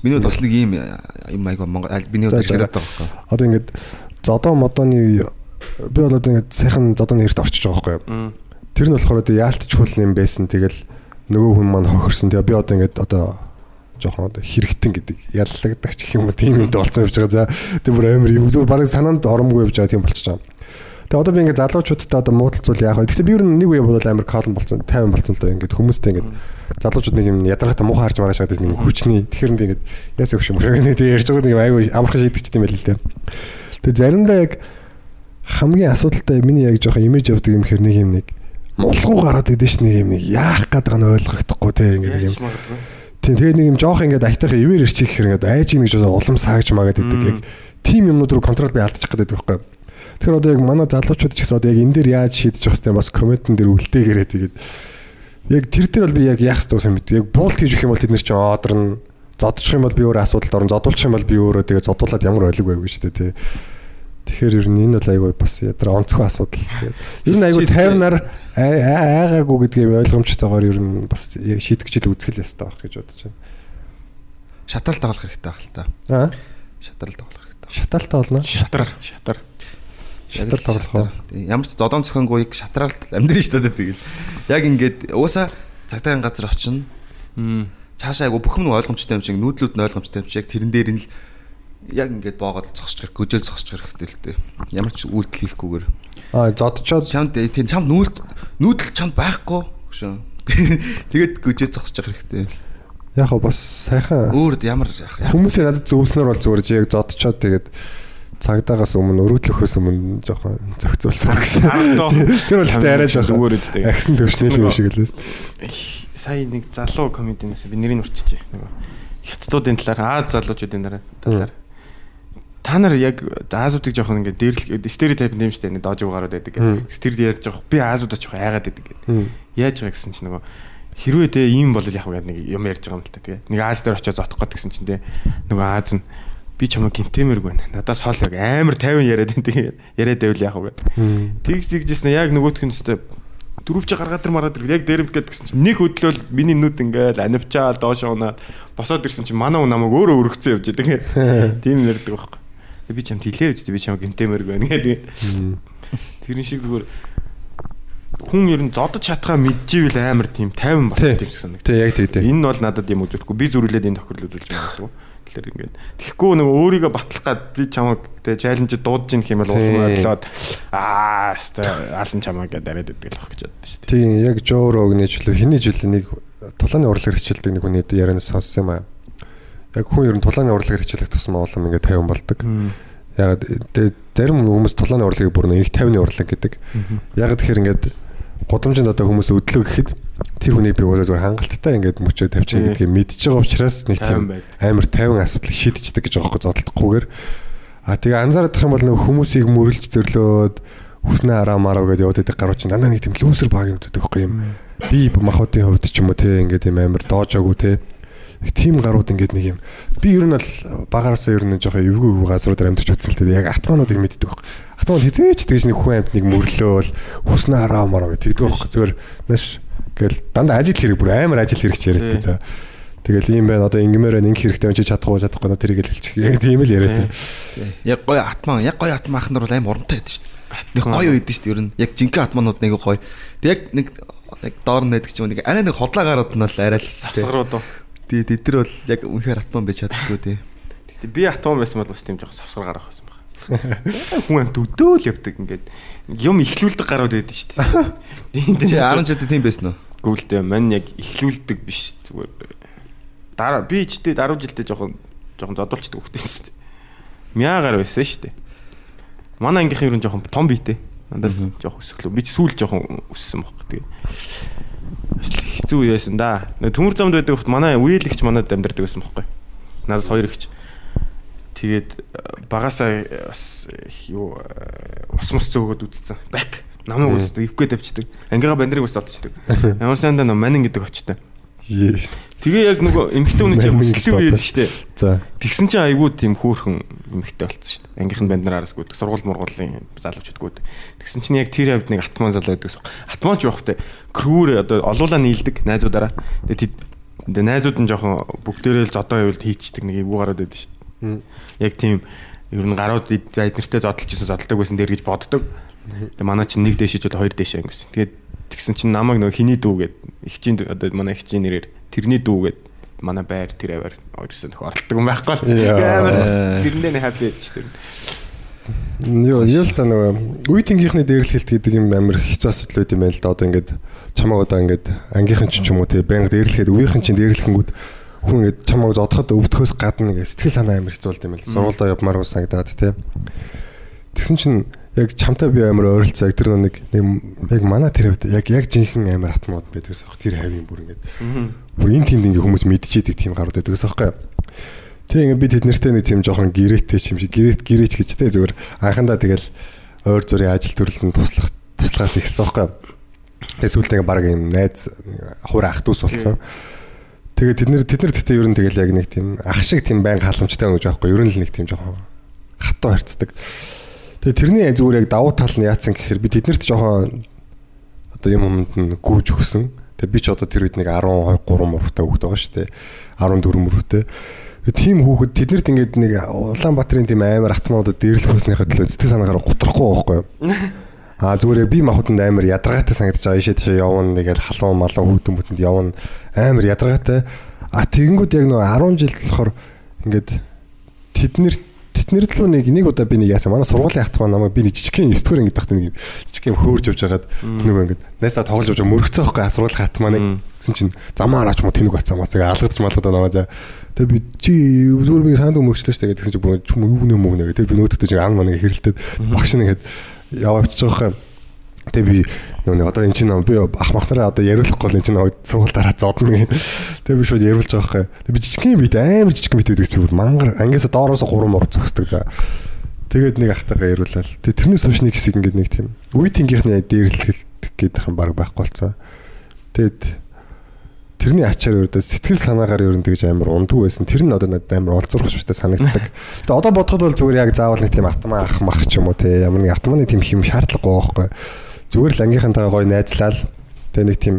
миний бас нэг ийм юм айгаа Монгол За, хувьд ажиллаад байгаа байхгүй. одоо ингээд зодоо модооны би бол одоо ингээд сайхан зодооны эрт орчиж байгаа байхгүй. Тэр нь болохоор одоо яалтчгүй юм байсан. Тэгэл нөгөө хүн маань хохирсон. Тэгээ би одоо ингээд одоо жоохон одоо хэрэгтэн гэдэг яллагдаг ч гэх юм уу тийм юмд болцсон явж байгаа. За тэр бүр амар юм зөв барыг санаанд оромгүй явж байгаа тийм болчихж байгаа. Тэгээ одоо би ингээд залуучуудтай одоо муудалцуул яах вэ? Гэхдээ би ер нь нэг үе бол амар колон болсон, 50 болсон л да ингээд хүмүүстэй ингээд залуучууд нэг юм ядаргатай муухай харж маргааш гадаас нэг хүчний тэгэхээр би ингээд яс өгш юм шиг нэг ярьж байгаа нэг айгүй амархан шийдэгчтэй юм байл л дээ. Тэгээ заримдаа яг хамгийн асуудалтай миний яг жоохон имиж явдаг юм хэр нэг юм нэг мулгуу гараад идэв ш нэг юм нэг яах гээд байгаа нь ойлгохдохгүй те ингээд нэг юм. Тийм тэгээ нэг юм жоох ингээд айтайхан ивэр ирчих гэхээр ингээд айж нэг жоо улам саагж магаад идэг яг тийм юмнууд руу контрол би алдчих гээд байдаг байхгүй. Тэгэхээр одоо яг манай залуучууд ч гэсэн одоо яг энэ дээр яаж шийдэж явах хэвээр бас комментэн дээр үлдээгээрээ тэгээд яг тэр дээр бол би яг яах ёстой сайн мэдгүй. Яг буулт хийж өгөх юм бол тэд нар чинь одорно зодчих юм бол би өөрөө асуудалд орно. Зодуулчих юм бол би өөрөө тэгээд зодуулаад ямар ойлог байв гэж тэ. Тэгэхээр ер нь энэ бол айгүй бас ядар онцгой асуудал. Тэгээд ер нь айгүй 50-аар айгаагүй гэдгийг ойлгомжтойгоор ер нь бас шийдэгчл үзэх л ястай байх гэж бодож байна. Шатал тоглох хэрэгтэй байх л та. Аа? Шатал тоглох хэрэгтэй. Шаталтай болно. Шатар, шатар. Шатар тоглох уу? Ямар ч зодон цохингуйг шатраалт амьдрын шүү дээ тэгээд. Яг ингээд уусаа цагтаагийн газар очино. Цаашаа айгу бүх юм ойлгомжтой юм шиг нүүдлүүд нь ойлгомжтой юм шиг яг тэрэн дээр нь л яг ингээд боогод зогсож гэр гөжөөл зогсож гэр хэрэгтэй л дээ. Ямар ч үйлдэл хийхгүйгээр. Аа зодчоод Чамд тийм чамд нүүл нүүдэл чамд байхгүй шүү. Тэгээд гөжөө зогсож хэрэгтэй. яг хаа бас сайхан Өөр ямар хүмүүсийн надад зөвснөр бол зүгээр яг зодчоод тэгээд цагдаагаас өмнө өргөдлөхөөс өмнө жоохон зохицуулсан гэсэн. Тэр бол тэ арай жоохон зүгээр үстэй. агсан төвшнөл юм шиг лээс. Сая нэг залуу комединээс би нэрийг. Нөгөө хятадуудын талаар, Аз залуучуудын талаар. Та нар яг Азуудыг жоохон ингээд дээрлэх стереотип юм штэ нэг дожиг гараад байдаг гэх. Тэр ярьж байгаа. Би Азуудаа жоохон айгаад байдаг гэх. Яаж байгаа гэсэн чинь нөгөө хэрвээ те ийм бол яг нэг юм ярьж байгаа юм л та тэгээ. Нэг Аз дээр очиж зотох гэдэг гэсэн чинь те. Нөгөө Аз нь би чамаа гимтэмэргүй байна. Надаас хол яг амар 50 яриад байна тэгээ. Яриад байвал яах вэ гэдэг. Тэгс зигжсэн яг нөгөөх нь өстэй дөрөвч гаргаад тэр мараад тэр яг дээрэмт гэдгсэн чинь нэг хөдлөөл миний нүд ингээл анивчаа доош унаад босоод ирсэн чинь манай хүн намайг өөрөө өргөцсөн явж байгаа. Тийм нэрдэг байхгүй. Би чамд хилээ үстэ би чамаа гимтэмэргүй байна гэдэг. Тэрэн шиг зүгээр хүн ер нь зодож чадхаа мэдчихвэл амар тийм 50 болчих юм шиг санагдав. Тий яг тэгтэй. Энэ бол надад юм үзүүлэхгүй. Би зүрхлээд энэ тохиол үзүүлж байгаа тэгэхээр ингээд тэгэхгүй нэг өөрийгөө батлах гад би чамаг тэгээ чаленж дуудаж ийн хэмээл уулын бодлоод аа хаста алан чамаа гэдээ яриад байдаг л баг гэж боддоо шүү дээ. Тийм яг Жоро өгнөж жилүү хэний жилийн нэг тулааны урлаг хичээлдэг нэг хүний ярианаас сонссон юм аа. Яг хүн ер нь тулааны урлаг хичээлэх тусмаа улам ингээд 50 болдог. Яг тэгээ зарим хүмүүс тулааны урлагийг бүр нэг 50-ны урлаг гэдэг. Яг тэгэхээр ингээд гудамжинд одоо хүмүүс өдлөө гэхэд тэр хүний би өөрөө зүгээр хангалттай ингээд мөчөө тавьчихна гэдгийг мэдж байгаа учраас нэг тийм амар 50 асуудлыг шийдчихдэг гэж байгаа байхгүй зодтолтохгүйгээр а тэгээ анзаарах юм бол нэг хүмүүсийг мөрлж зөрлөөд хүснээ араа мараа гэдээ яваад байдаг гарууд чинь дандаа нэг тийм лүүсэр баг юм ддэг байхгүй юм. Би махуудын хувьд ч юм уу те ингээд тийм амар доожоогүй те. Тийм гарууд ингээд нэг юм. Би ер нь бол багаараасаа ер нь жоохон эвгүй эвгүй газруудаар амьдарч үзсэн л те яг атмануудыг мэддэг байхгүй атман хизээч тэгж нэг хүн амьтныг мөрлөөл хүснээ араа мараа гэдэг байхгүй зүгээр нэш Тэгэл дандаа ажил хэрэг бүр амар ажил хэрэгч яриад за. Тэгэл ийм байна одоо ингэмээр байна ингэ хэрэгтэй чи чадахгүй чадахгүй на тэрийг л хэлчих. Яг тийм л яриад. Яг гоё атман, яг гоё атман ах нар бол амар урамтай байдаг шүү дээ. Нэг гоё байдаг шүү дээ. Ер нь яг жинхэнэ атманууд нэг гоё. Тэг яг нэг яг доор нь байдаг ч юм нэг арай нэг хотлаа гарууд нь бол арай л савсгарууд уу. Тий, тэд нар бол яг үнэхээр атман байж чаддгүй тий. Гэтэ би атман байсан бол бас тийм жоох савсгар гарах байсан баг. Хүн амт өдөөл явдаг ингээд юм ихлүүлдэг гарууд байдаг шүү дээ. Чи 10 жилдээ тийм байсан уу? Гүйлтэй мань яг ихлүүлдэг биш зүгээр. Дараа би дээ 10 жилдээ жоохон жоохон зодуулчдаг хөхтэйсэн шүү дээ. Мяагаар байсан шүү дээ. Манай ангийнхан ер нь жоохон том биетэй. Надаас жоохон өсөглөө. Би ч сүүл жоохон өссөн баг. Тэгээ. Хэцүү байсан да. Төмөр замд байдаг хот манай үеэлэгч манад амьдардаг байсан байхгүй. Надаас хоёр ихч. Тэгээд багасаа бас юу ус мус зөөгөөд үтцсэн. Бак намайг үздэг, ивгээ тавьчихдаг. Ангига бандрыг ус олдчихдаг. Ямар сандаа нөө манин гэдэг очтой. Yes. Тэгээ яг нөгөө эмхтэй хүний чинь өсөлтөө үед штэ. За. Тэгсэн чинь айгүй тийм хөөхөн эмхтэй болцсон штэ. Ангийнхан банднараас гүйдэг. Сургууль мургуулын залуучууд гүйдэг. Тэгсэн чинь яг тэр хавьд нэг атман залуу байдаг. Атман ч явахтай крүүр одоо олуулаа нийлдэг найзуудаараа. Тэгээ тэд найзууд нь жоохон бүгдээрээ л зодоо явуулд хийчихдэг нэг эвгүй гараад байдаг штэ. Яг тийм ер нь гарууд эднэртэй зодолж исэн зодолдог байсан дээр гэж боддог. Тэгээ манай чинь нэг дэшиж бол хоёр дэшээ ангисэн. Тэгээд тэгсэн чинь намайг нөгөө хиний дүү гэд ихчийн одоо манай ихчийн нэрээр тэрний дүү гэд манай байр тэр аваар ерөөсөө нөх оролдог юм байхгүй л амар тэрэндээ нэг хаппи байж тэр Юу юу л та нөгөө үеийнхний дээрлэлт гэдэг юм амар хэцүү асуудал үүд юм байл да. Одоо ингээд чамаа одоо ингээд ангийнхан ч юм уу те байнга дээрлэхэд үеийнхэн чинь дээрлэхэнгүүд хүн ингээд чамааг зодоход өвдөхөөс гадна ингээд сэтгэл санаа амар хэцүү болд юм байл. Сургуультай явмаар ус санагдаад те. Тэгсэн чинь яг чамтай би амар ойролцоо яг тэр нэг яг манай тэр хувьд яг яг жинхэнэ амар хатмууд байдгаас баг тэр хавийн бүр ингээд бүр эн тэнд ингээ хүмүүс мэдчихэдэг тийм гарууд байдгаас байхгүй. Тэг ингээ би тэднэртэй нэг тийм жоохон гэрээтэй юм шиг гэрээт гэрээч гэж те зүгээр анхандаа тэгэл ойр зүрийн ажил төрлөнд туслах туслахаас ихсэн байхгүй. Тэгээ сүүлдээ баг юм найз хуур ах дүүс болсон. Тэгээ тэд нэр тэд нар тэгтээ ер нь тэгэл яг нэг тийм ах шиг тийм байн халамжтай гэж байхгүй. Ер нь л нэг тийм жоохон хатуу харцдаг. Тэгээ тэрний зүгээр яг давуу тал нь яатсан гэхээр би тэднэрт жоохон одоо юм юмд нь гүйж өгсөн. Тэгээ би ч одоо тэр үед нэг 12 3 мөрөвтэй хүүхэд байгаа шүү дээ. 14 мөрөвтэй. Тийм хүүхэд тэднэрт ингээд нэг Улаанбаатарын тийм амар автомобилууд дээрлэхөөснийхээ төлөө сэтгэл санаагаар гутрахгүй байхгүй юу? Аа зүгээр би махууданд амар ядаргаатай санагдаж байгаа шээ тийш явна нэгээл халуун малуу хүүтэн бүтэнд явна амар ядаргаатай. А тэгэнгүүт яг нөгөө 10 жил болохоор ингээд тэднэр тэднэр лөө нэг нэг удаа би нэг яасан манай сургуулийн хат маань намайг би нэг жижигхэн 9 дэх ингээд тахтай нэг жижигхэн хөөрж явж хагаад нөгөө ингээд найсаа тоглож явж мөрөгцөө байхгүй сургуулийн хат маань гэсэн чинь замаар ач мо тэнэг бацаа мацаг алгадж малгадаа намаа за. Тэгээ би чи зүгээр би санд өмөрчлөө штэ гэдгсэн чи бүр ч юм юу нэ мөгнө гэдэг би нөөдөлтөж ан маныг хэрэлдээд багш нэгэд яваа авчиж байгаа юм. Тэгээ би нөгөө одоо эн чинь би ах махнараа одоо яриулахгүй л эн чинь сургууль дараа зодно гэх. Тэгээ би шууд яриулж байгаа. Тэгээ би жижигхэн бит амар жижигхэн бит гэдэгс би бүр мангар ангиасаа доороос 3 мөр зөксдөг за. Тэгээд нэг ахтайгаа яриулаад. Тэгээ тэрнээс хойш нэг хэсэг ингээд нэг тийм үеийнхний дээрлэлт гэдэг юм баг байхгүй болцсон. Тэгээд тэрний ачаар ердөө сэтгэл санаагаар ер нь тэгж амар ундгүй байсан. Тэр нь одоо надад амар олзуурах швчтэй санагддаг. Гэтэ одоо бодоход бол зүгээр яг заавал нэг тийм автомаа ах мах ч юм уу те ямар нэг автоманы тийм хэм шаардлагагүй байхгүй зүгээр л ангийнхантайгаа гоё найзлал тэгээ нэг тийм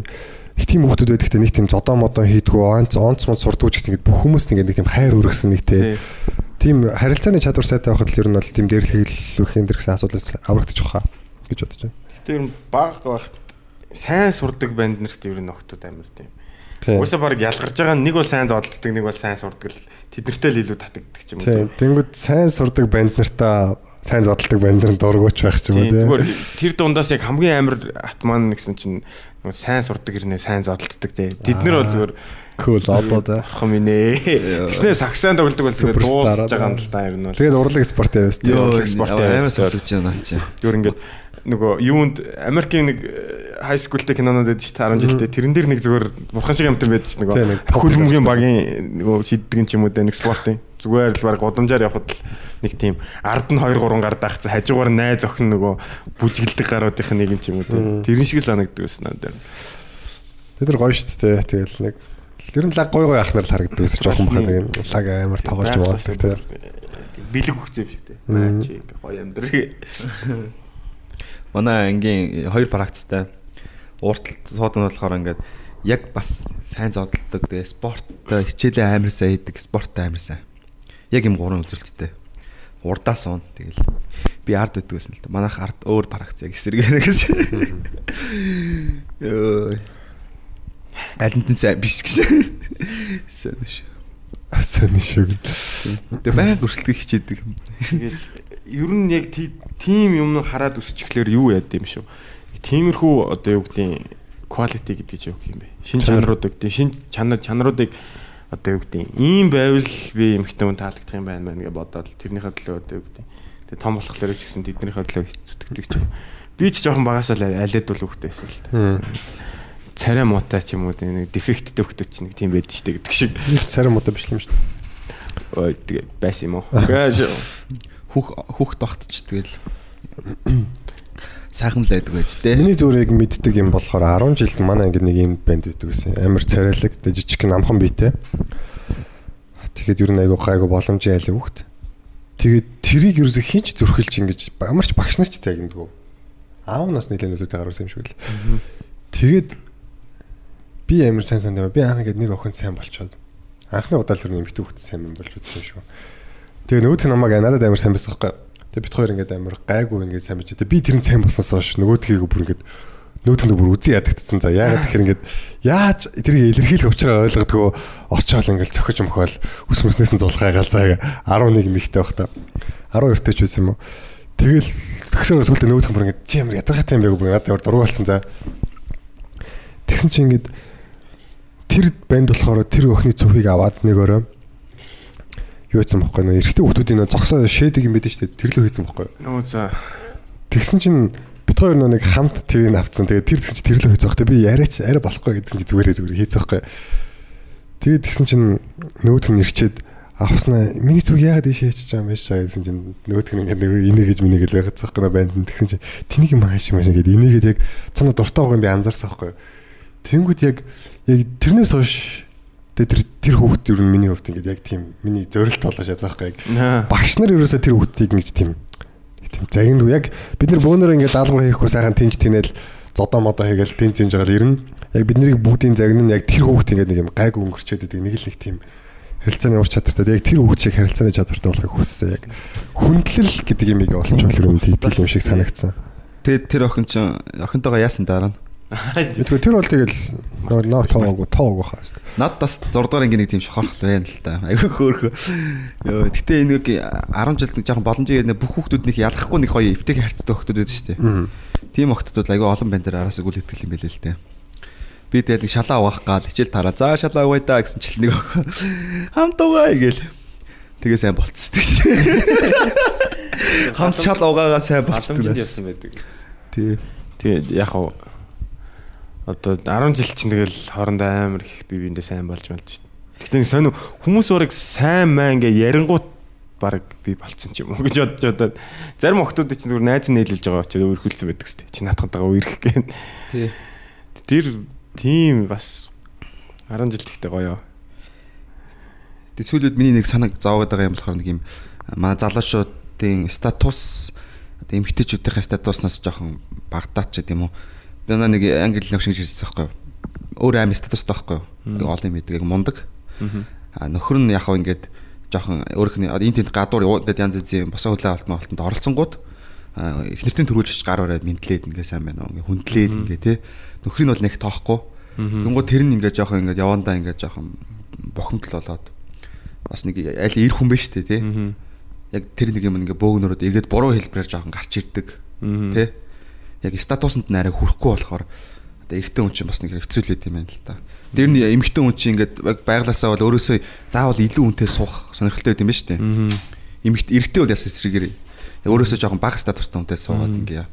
их тийм хүмүүс байдаг те нэг тийм зодоо модоо хийдгүү онц онц мод сурдгууч гэсэн ингээд бүх хүмүүст ингээд нэг тийм хайр өргөсөн нэг те. Тийм харилцааны чадвар сайтай байхад л ер нь бол тийм дээр хэлүүхийн дэр гэсэн асуудалаас аврагдчих واخа гэж бодож байна. Гэтэ ер нь баг баг сайн сурдаг банд нарт ер нь охтууд амир тийм. Тийм. Уусаа баг ялгарч байгаа нэг бол сайн зодтдаг нэг бол сайн сурдаг л тэднэртэй л илүү татагддаг ч юм уу. Тийм. Тэнгүүд сайн сурдаг банд нартаа сайн зодтолдог банд нар дургуйч байх ч юм уу Тийм, тийм. Зүгээр тэр дундаас яг хамгийн амар атман гэсэн чинь сайн сурдаг гэрнээ сайн зодтолдог тий. Тэд нар бол зүгээр Cool одоо да. орхон минь ээ. Тэснэ саксан тоглодог бол Суперстар дуусж байгаа юм л да ер нь бол. Тэгээд урлаг спорт яваас тийм. Йоо, спорт амар яваас. сонсож байна чи. Зүгээр ингээд нөгөө юунд Америкийн нэг хай скултэй кинонод байдаг шүү дээ 10 жилдээ тэрэн дээр нэг зүгээр бурхан шиг амтан байдаг шүү нөгөө нэг pop хөлбөмбөгийн багийн нөгөө шиддэг юм ч юм уу дээ нэг спортын. Зүгээр л баг годамжаар явхад л нэг тийм ард нь 2 3 гар даахцсан хажуугаар найз охин нөгөө бүжгэлдэг гаруудынх нь нэг юм ч юм уу дээ тэрэн шиг л санагддаг байсан надад Тэд нар гоё шүү дээ. Тэгэл нэг ер нь лаг гой гой ахнаар л харагддаг гэсэн жоохон баха нэг лаг амар тоглож яваалдаг тийм. бэлэг өгцөө юм шиг дээ маа чи гоё амьдрыг Манай ангийн хоёр практиктай ууртал суудан нь болохоор ингээд яг бас сайн зодтолдог. Тэгээ спорттой хичээлээ амар сайн хийдэг, спорттой амар сайн. Яг юм гурван үзүүлэлттэй. Урдаа суун. Тэгэл би ард өгдөг гэсэн л да. Манайх ард өөр практик яг эсэргээр гэж. Йоо. Алинтэн сайн биш гэж. Сайн шүү. Асан шиг. Тэгээ байнга өрсөлдөх хичээдэг. Тэгээд ер нь яг тим юм хараад өсчихлээр юу яд юм шүү. Тиймэрхүү одоо юу гэдэг quality гэдэг чинь юу юм бэ? Шин чанарууд гэдэг. Шин чанар чанаруудыг одоо юу гэдэг ийм байвал би эмхтэн хүн таалагдах юм байна мэн гэж бодоод тэрнийхээ төлөө одоо юу гэдэг. Тэгээ том болохоор ч гэсэн тэднийхээ төлөө зүтгэдэг ч юм. Би ч жоохон багасаа л алиад бол хөхтэй байсан л та. Царай муутай ч юм уу нэг дефекттэй хөхтэй ч нэг тийм байдаг ч гэдэг шиг. Царай муутай биш юм шүү. Ой тэгээ байсан юм уу? Гэж Хүүх хүүх тогтч тэгэл сайхан л байдаг байж тээ. Миний зүгээр яг мэддэг юм болохоор 10 жилд манай ингээд нэг юм банд байдаг гэсэн. Амар царайлаг, жижиг намхан биетэй. Тэгэхэд ер нь айгуу гайгүй боломжийн айлын хүүхд. Тэгээд тэрийг ерөөсө хинч зөрхөлж ингэж амарч багш нар ч тагнадгүй. Аав нас нэлээд нөлөөтэй гарсан юм шиг л. Тэгээд би амар сайн сайн даа. Би анх ингээд нэг охин сайн болчоод анхны удаа л ер нь эмхтэй хүүхд сайн юм болж үзсэн шүү. Тэгээ нөгөөх нь намайг надад амар сайн байсан байхгүй. Тэгээ бит хоёр ингээд амар гайгүй ингээд сайн байж. Тэгээ би тэр нь сайн болсноос хойш нөгөөдхийг бүр ингээд нөөдөнд бүр үзий ядагдсан. За яагаад тэгэхээр ингээд яаж тэрийг илэрхийлэх учраа ойлгодгоо очоод ингээд цохиж мөхөөл ус мөснээс нь зулгаагаал за 11 михтэй байх та. 12 төч байсан юм уу? Тэгэл төгсөөр сүлдө нөөдх бүр ингээд чи ямар ядаргатай юм бэ бүр надад ямар дургу болсон за. Тэгсэн чи ингээд тэр банд болохоор тэр өхний цүхийг аваад нэг өрөө юу хийсэн бохоггүй нөө эрэгтэй хүмүүсийн нөө зогсоо шээдэг юм байдаг шүү дээ тэр лөө хийсэн бохоггүй. Нөө за Тэгсэн чинь бит хоёр нэг хамт тэрийг авцсан. Тэгээд тэр гэсэн чи тэр лөө хийцэх хэрэгтэй. Би яриач арай болохгүй гэсэн чи зүгээрээ зүгээр хийцэх байхгүй. Тэгээд тэгсэн чинь нөөдх нь ирчээд авснаа миний зүг яагаад ийшээ хийчих юм биш чаа гэсэн чинь нөөдх нь ингээд нэг энийг гэж миний гэж байгаад цаахгүй на банд тэгсэн чинь тэнийг юм хааш юм шиг ингээд энийгээд яг цана дуртай байгаа юм би анзаарсан байхгүй. Тэнгүүд яг яг тэрнээс хойш тэр тэр хүүхд юу миний хувьд ингээд яг тийм миний зорилт болоо шазаахгүй яг багш нар ерөөсөө тэр хүүхдийг ингэж тийм тийм загинд яг бид нар бөөнөр ингээд даалгавар хийхгүй сайхан тэнж тэнэл зодоо модоо хийгээл тэнж тэнж байгаа л ирнэ. Яг бид нарыг бүгдийн загин нь яг тэр хүүхд ингээд нэг юм гайг өнгөрчөөд идэг нэг л нэг тийм харилцааны ур чадвартай. Яг тэр хүүхд шиг харилцааны чадвартай болохыг хүссэн яг хүндлэл гэдэг юмыг олчвол юм тийм юм шиг санагдсан. Тэгээд тэр охин чинь охинтойгоо яасан дараа нь Мэдгүй тэр бол тэгэл ноо тоогоо тоогоо хаа шүү. Над бас 6 дугаар ангийн нэг тийм шохорхол байна л та. Айгүй хөөрхөө. Йоо, гэтээ энэ нэг 10 жилд нэг жоохон боломжтой нэг бүх хүүхдүүд нэг ялахгүй нэг гоё эвтэйг харцтай хүүхдүүд байдаг шүү дээ. Тийм хүүхдүүд айгүй олон банд дээр араас үгүй итгэл юм байлээ л дээ. Би тэгэл нэг шалаа угаах гал хичээл тараа. За шалаа угаая да гэсэн чил нэг охин хамт угаая гээл. Тэгээ сайн болцсон шүү дээ. Хамт шал угаагаа сайн болцсон. явсан байдаг. Тий. Тэгээд яг хав одоо 10 жил чинь тэгэл хоорондоо амар их бие биендээ сайн болж малж. Гэхдээ сонь хүмүүс өөрийг сайн маа ингээ ярингуут баг би болцсон ч юм уу гэж бодож одоо зарим охтууд чинь зүгээр найз нийлүүлж байгаа очоод өөрхөлдсөн байдаг сте чи наатхантайгаа үерх гэн. Тий. Тэр тийм бас 10 жил тэгтээ гоё. Тэг сүүлүүд миний нэг санаг зовоод байгаа юм болохоор нэг юм манай залуучуудын статус одоо эмгтээчүүдийн статуснаас жоохон багтаач гэдэг юм уу би нэг англи хэл шинж хэлсэн байхгүй юу. Өөр аим статустай байхгүй юу. Олон мэддэг мундаг. А нөхөр нь яг хав ингээд жоохон өөрөх нь энэ тэнд гадуур ингээд янз янзын босоо хөлөө алтны олтонд оролцсонгууд эхнэртэн төрүүлж гар бараад мэдлээд ингээ сайн байна уу? Ингээ хүндлээд ингээ те. Нөхрийг бол нэг тоохгүй. Тэнгууд тэр нь ингээ жоохон ингээ явандаа ингээ жоохон бохомдол болоод бас нэг аль ир хүн биш те. Те яг тэр нэг юм ингээ бөөгнөрөд эргээд буруу хэлбэрээр жоохон гарч ирдэг те яг статусанд арай хүрэхгүй болохоор одоо эрэгтэй хүн чинь бас нэг хэцүү л байт юм байна л да. Тэр нь эмэгтэй хүн чинь ингээд байглаасаа бол өөрөөсөө заавал илүү үнэтэй суух сонирхолтой байт юм байна шүү дээ. Эмэгтэй эрэгтэй бол яс эсрэгээр өөрөөсөө жоохон бага статустай хүнтэй суугаад ингээ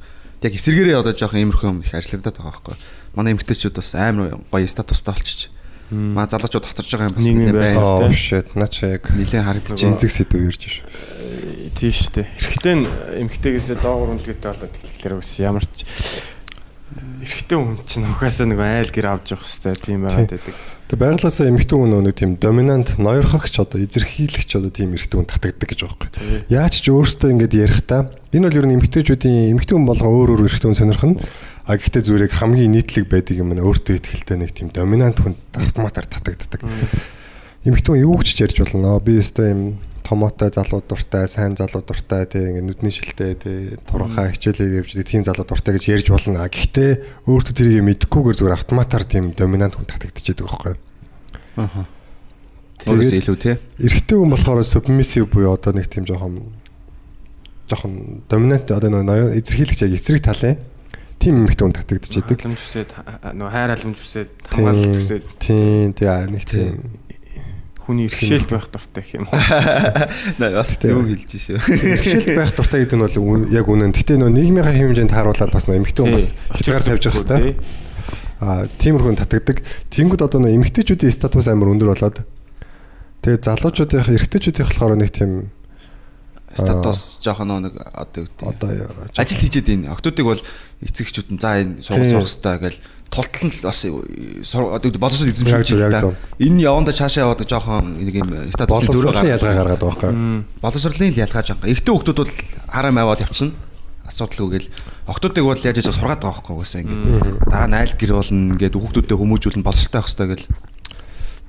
яг эсэргээрээ одоо жоохон иймэрхүү юм их ажиллагдаад байгаа байхгүй. Манай эмэгтэйчүүд бас амар гоё статустай болчих. Маа залуучууд хоцорж байгаа юм бас нэг байна. Shit наач яг Нилээн харагдаж байна. зинзэг сэдв ярьж ш. Тийм. Эрэгтэй нь эмэгтэйгээсээ доогуур үнэлгээтэй болоод тэгэхээр бас ямар ч эрэгтэй хүн чинь ухаасаа нэг айл гэр авч явах хэрэгтэй тийм байгаад байдаг. Тэг байглаасаа эмэгтэй хүн нэг тийм доминант ноёрхогч одоо эзэрхийлэгч одоо тийм эрэгтэй хүн татагддаг гэж байгаа байхгүй. Яаж ч өөртөө ингэж ярихдаа энэ бол ер нь эмэгтэйчүүдийн эмэгтэй хүн болгон өөр өөр эрэгтэй хүн сонирхно. А гэхдээ зүгээр яг хамгийн нийтлэг байдаг юм нь өөртөө ихтэй нэг тийм доминант хүн автоматар татагддаг. Эмэгтэй хүн юу гэж ч ярьж болно. Би өстой юм томоотой залуу дуртай, сайн залуу дуртай тий ингээ нүдний шилтэй тий туранхаа хичээлээ явж тийм залуу дуртай гэж ярьж болно. Гэхдээ өөртөө тэрийг мэдэхгүйгээр зүгээр автоматар тийм доминант хүн татагдчихэдэг байхгүй юу? Аха. Өөрөөсөө илүү тий. Эрэгтэй хүн болохоор submissive буюу одоо нэг тийм жоохон жоохон доминант одоо нэг эзэрхийлэгч яг эсрэг талын тийм эмэгтэй хүн татагдчихэдэг. Халамж үсээд нөгөө хайр халамж үсээд хамгаалалт үсээд Тийм тий нэг тийм хүний иргэшээлт байх дуртай гэх юм уу. Бас зөв хэлж шүү. Иргэшээлт байх дуртай гэдэг нь бол яг үнэн. Гэтэ нөө нийгмийн хэмжээнд харуулад бас нөө эмэгтэй хүн бас хязгаар тавьж явах хэрэгтэй. Аа тиймэрхүү татагддаг. Тэнгүүд одоо нөө эмэгтэйчүүдийн статус амар өндөр болоод тэгээ залуучуудын эрэгтэйчүүдийн болохоор нэг тийм статус жоохон нэг одоо юу гэдэг. одоо ажил хийжээд энэ октодыг бол эцэг эхчүүд нь за энэ сургууль сурах хэрэгтэй гэж тултал нь бас одоо боловсрол эзэмшүүлж байна. Энэ яванда цаашаа яваад жоохон нэг юм статус зөрөөлөн ялгаа гаргаад байгаа байхгүй. Боловсролын ялгаа жоохон. Эртөө хүмүүс бол хараа маваад явчихна. Асуудалгүй гэл октодыг бол яаж яаж сургаад байгаа байхгүй угаасаа ингээд дараа нь айл гэр болно ингээд хүүхдүүдэд хүмүүжүүлэн боловсролтой байх хэрэгтэй гэл.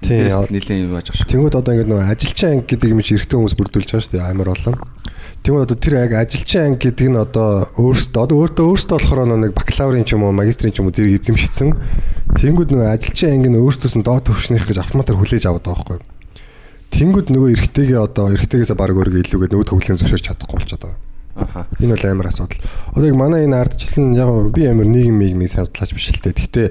Тэрс нэлээд юм ах шүү. Тэнгүүд одоо ингээд нөгөө ажилчин анги гэдэг юм чи эрэгтэй хүмүүс бүрдүүлж байгаа шүү дээ амар олон. Тэнгүүд одоо тэр яг ажилчин анги гэдэг нь одоо өөрөөсөө одоо өөртөө өөртөө болохоор нэг бакалаврын ч юм уу магистрийн ч юм уу зэрэг эзэмшсэн. Тэнгүүд нөгөө ажилчин анги нь өөртөөс нь доод төвшнийх гэж автоматар хүлээж аваад байгаа байхгүй. Тэнгүүд нөгөө эрэгтэйгээ одоо эрэгтэйгээс баг өөргөө илүүгээд нөгөө төвлөлийн зөвшөөрч чадахгүй болчиход байгаа. Аха. Энэ бол амар асуудал. Одоо яг манай энэ ардчилсан яг би амар нийгэм мигмийг сандлаач биш л дээ. Гэхдээ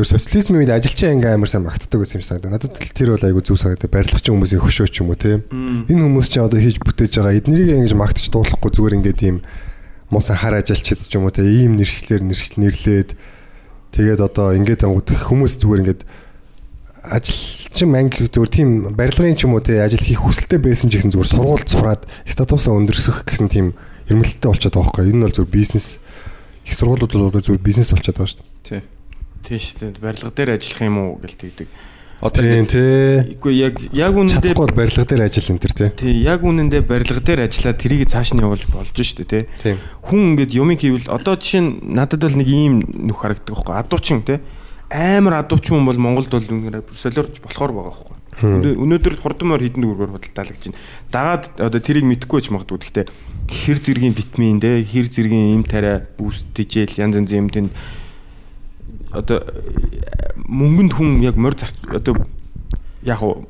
зөв социализмын үед ажилчин анги амар сайн магтдаг гэсэн юм санагдав. Надад л тэр бол айгүй зөв санагдав. Барилгачин хүмүүсийн хөшөө ч юм уу те. Энэ хүмүүс чинь одоо хийж бүтээж байгаа эднэрийг ингэж магтаж дуулахгүй зүгээр ингээд ийм муусан хар ажилчид ч юм уу те. Ийм нэршлэр нэршил нэрлээд тэгээд одоо ингээд ангууд хүмүүс зүгээр ингээд ажилчин анги зүгээр тийм барилгын ч юм уу те ажил хийх хүсэлтэй байсан ч гэсэн зүгээр сургуульд сураад статусаа өндөрсөх гэсэн тийм эрмэлттэй болчиход байгаа байхгүй. Энэ бол зүгээр бизнес их сургуулиуд бол одоо зүгээр бизнес болчиход байгаа шүү дээ. Тий. Тийм шүү дээ. Барилга дээр ажиллах юм уу гэж тэгдэг. Одоо Тийм тий. Үгүй яг яг үнэндээ Чадахгүй бол барилга дээр ажил энэ төр тий. тий яг үнэндээ барилга дээр ажиллаад тэрийг цааш нь явуулж болж шүү дээ тий. Тийм. Хүн ингээд юмыг хийвэл одоо жишээ нь надад бол нэг ийм нүх харагддаг байхгүй адуучин тий амар адуучин хүн бол Монголд бол үнээр солиорч болохоор байгаа байхгүй. Өнөө- Өнөөдөр хурдмаар хідэн дүүргээр худалдаалгаж байна. Дагаад одоо тэрийг мэдхгүй байж магадгүй. Гэхдээ хэр зэргийн витамин дээ, хэр зэргийн им тариа үүсдэжэл янз янзын юм тэнд одоо мөнгөнд хүн яг морь зарц одоо яг уу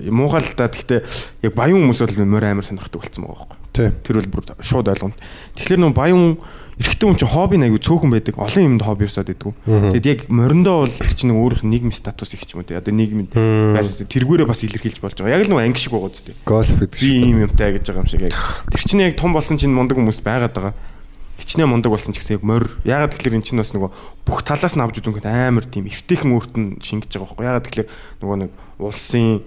муухай л да гэхдээ яг баян хүмүүс бол морь амар сонирхдаг болсон байгаа байхгүй. Тэр бол бүр шууд ойлгоно. Тэгэхээр нөө баян эрэгтэй хүн чинь хобби аягүй цөөхөн байдаг. Олон юмд хобби өрсөд байдаг. Тэгэд яг мориндоо бол тэр чинь нэг нь нийгмийн статус их ч юм уу те. Одоо нийгмийн тэргүүрээ бас илэрхийлж болж байгаа. Яг л нэг анги шиг байгаа зү. Гольф гэдэг Би ийм юмтай гэж байгаа юм шиг яг. Тэр чинь яг том болсон чинь мундаг хүмүүс байгаад байгаа. Хичнээн мундаг болсон ч гэсэн яг морь. Ягаад тэгэхээр эн чинь бас нөгөө бүх талаас нь авч үзүүнхэд амар тийм эвтэйхэн өөрт нь шингэж байгаа байхгүй. Ягаад тэгэхээр нөгөө нэг улсын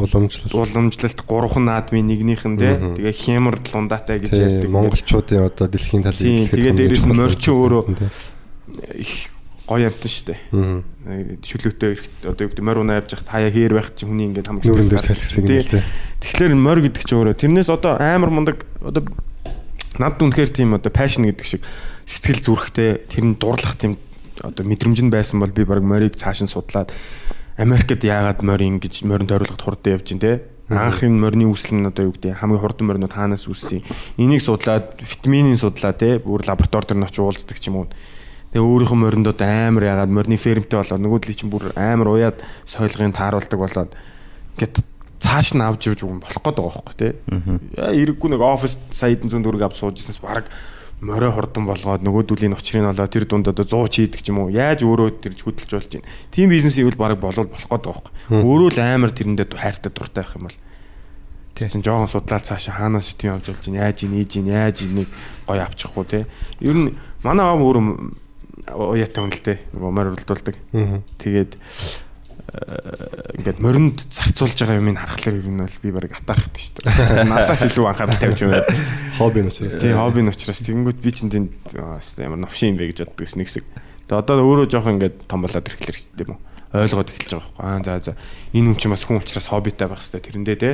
уламжлал. уламжлалт гурван наадмын нэгнийх нь те тэгээ хямар лундаатай гэж ярьдаг. монголчуудын одоо дэлхийн эзлэхэд тэгээд том дээрэс нь болсон өөрөө их гоё амтан штэ. Шүлөөтэй эрэхт одоо юу гэдэг морь унаа явж хахад хаяа хээр байх чинь хүний ингээд салхисыг Тий. Тэгэхээр морь гэдэг чинь өөрөө тэрнээс одоо амар мундаг одоо над үнэхээр тийм одоо пашн гэдэг шиг сэтгэл зүрэхтэй тэр нь дурлах тийм одоо мэдрэмж нь байсан бол би баг морийг цааш нь судлаад Америкт яагаад морь ингэж морин тойруулахад хурдан явж чинь те? Анхын морины үүсэл нь одоо юу гэдэг? Хамгийн хурдан моринууд хаанаас үүссэн энийг судлаад витаминыг судлаа те? Бүр лаборатори дээр нь очиж уулздаг ч юм уу. Тэгээ өөрийнхөө мориндод амар ягаад морины фермтэй болоод нөгөөдлийн чинь бүр амар уяад сойлгын тааруулдаг болоод ингээд цааш нь авч явж болох гээд байгаа байхгүй тий. Яа эрэггүй нэг офис саядан зүүн дүүрэг авч суужсэнс баг морой хурдан болгоод нөгөөдүүлийн учрыг нь олоод тэр дунд одоо 100 ч хийдэг ч юм уу. Яаж өөрөө тэрж хөдөлж болж байна. Тим бизнес ивэл баг болов болох гээд байгаа байхгүй. Өөрөө л амар тэрэндээ хайртай дуртай байх юм бол Тэгсэн жоохон судлаад цаашаа хаанаас битгий авч болж байна. Яаж ийн, ийж ийн, яаж энийг гоё авчихгүй те. Ер нь манай аав өөр уяатай хүн л дээ. Нөгөө морь уралдуулдаг. Тэгээд ингээд моринд зарцуулж байгаа юмыг харахаар ер нь бол би баг атаархдаг шүү дээ. Надаас илүү анхаарал тавьж байна. хобби нь учраас. Тийм хобби нь учраас тэгэнгүүт би чинь тийм ямар новшин юм бэ гэж боддог гэсэн нэгсэг. Тэгээ одоо өөрөө жоох ингээд том болоод ирэхлээр хэрэгтэй юм уу? Ойлгоод эхэлж байгаа байхгүй. Аа за за. Энэ хүн чинь бас хүн учраас хоббитай байх хэрэгтэй тэрэндээ те.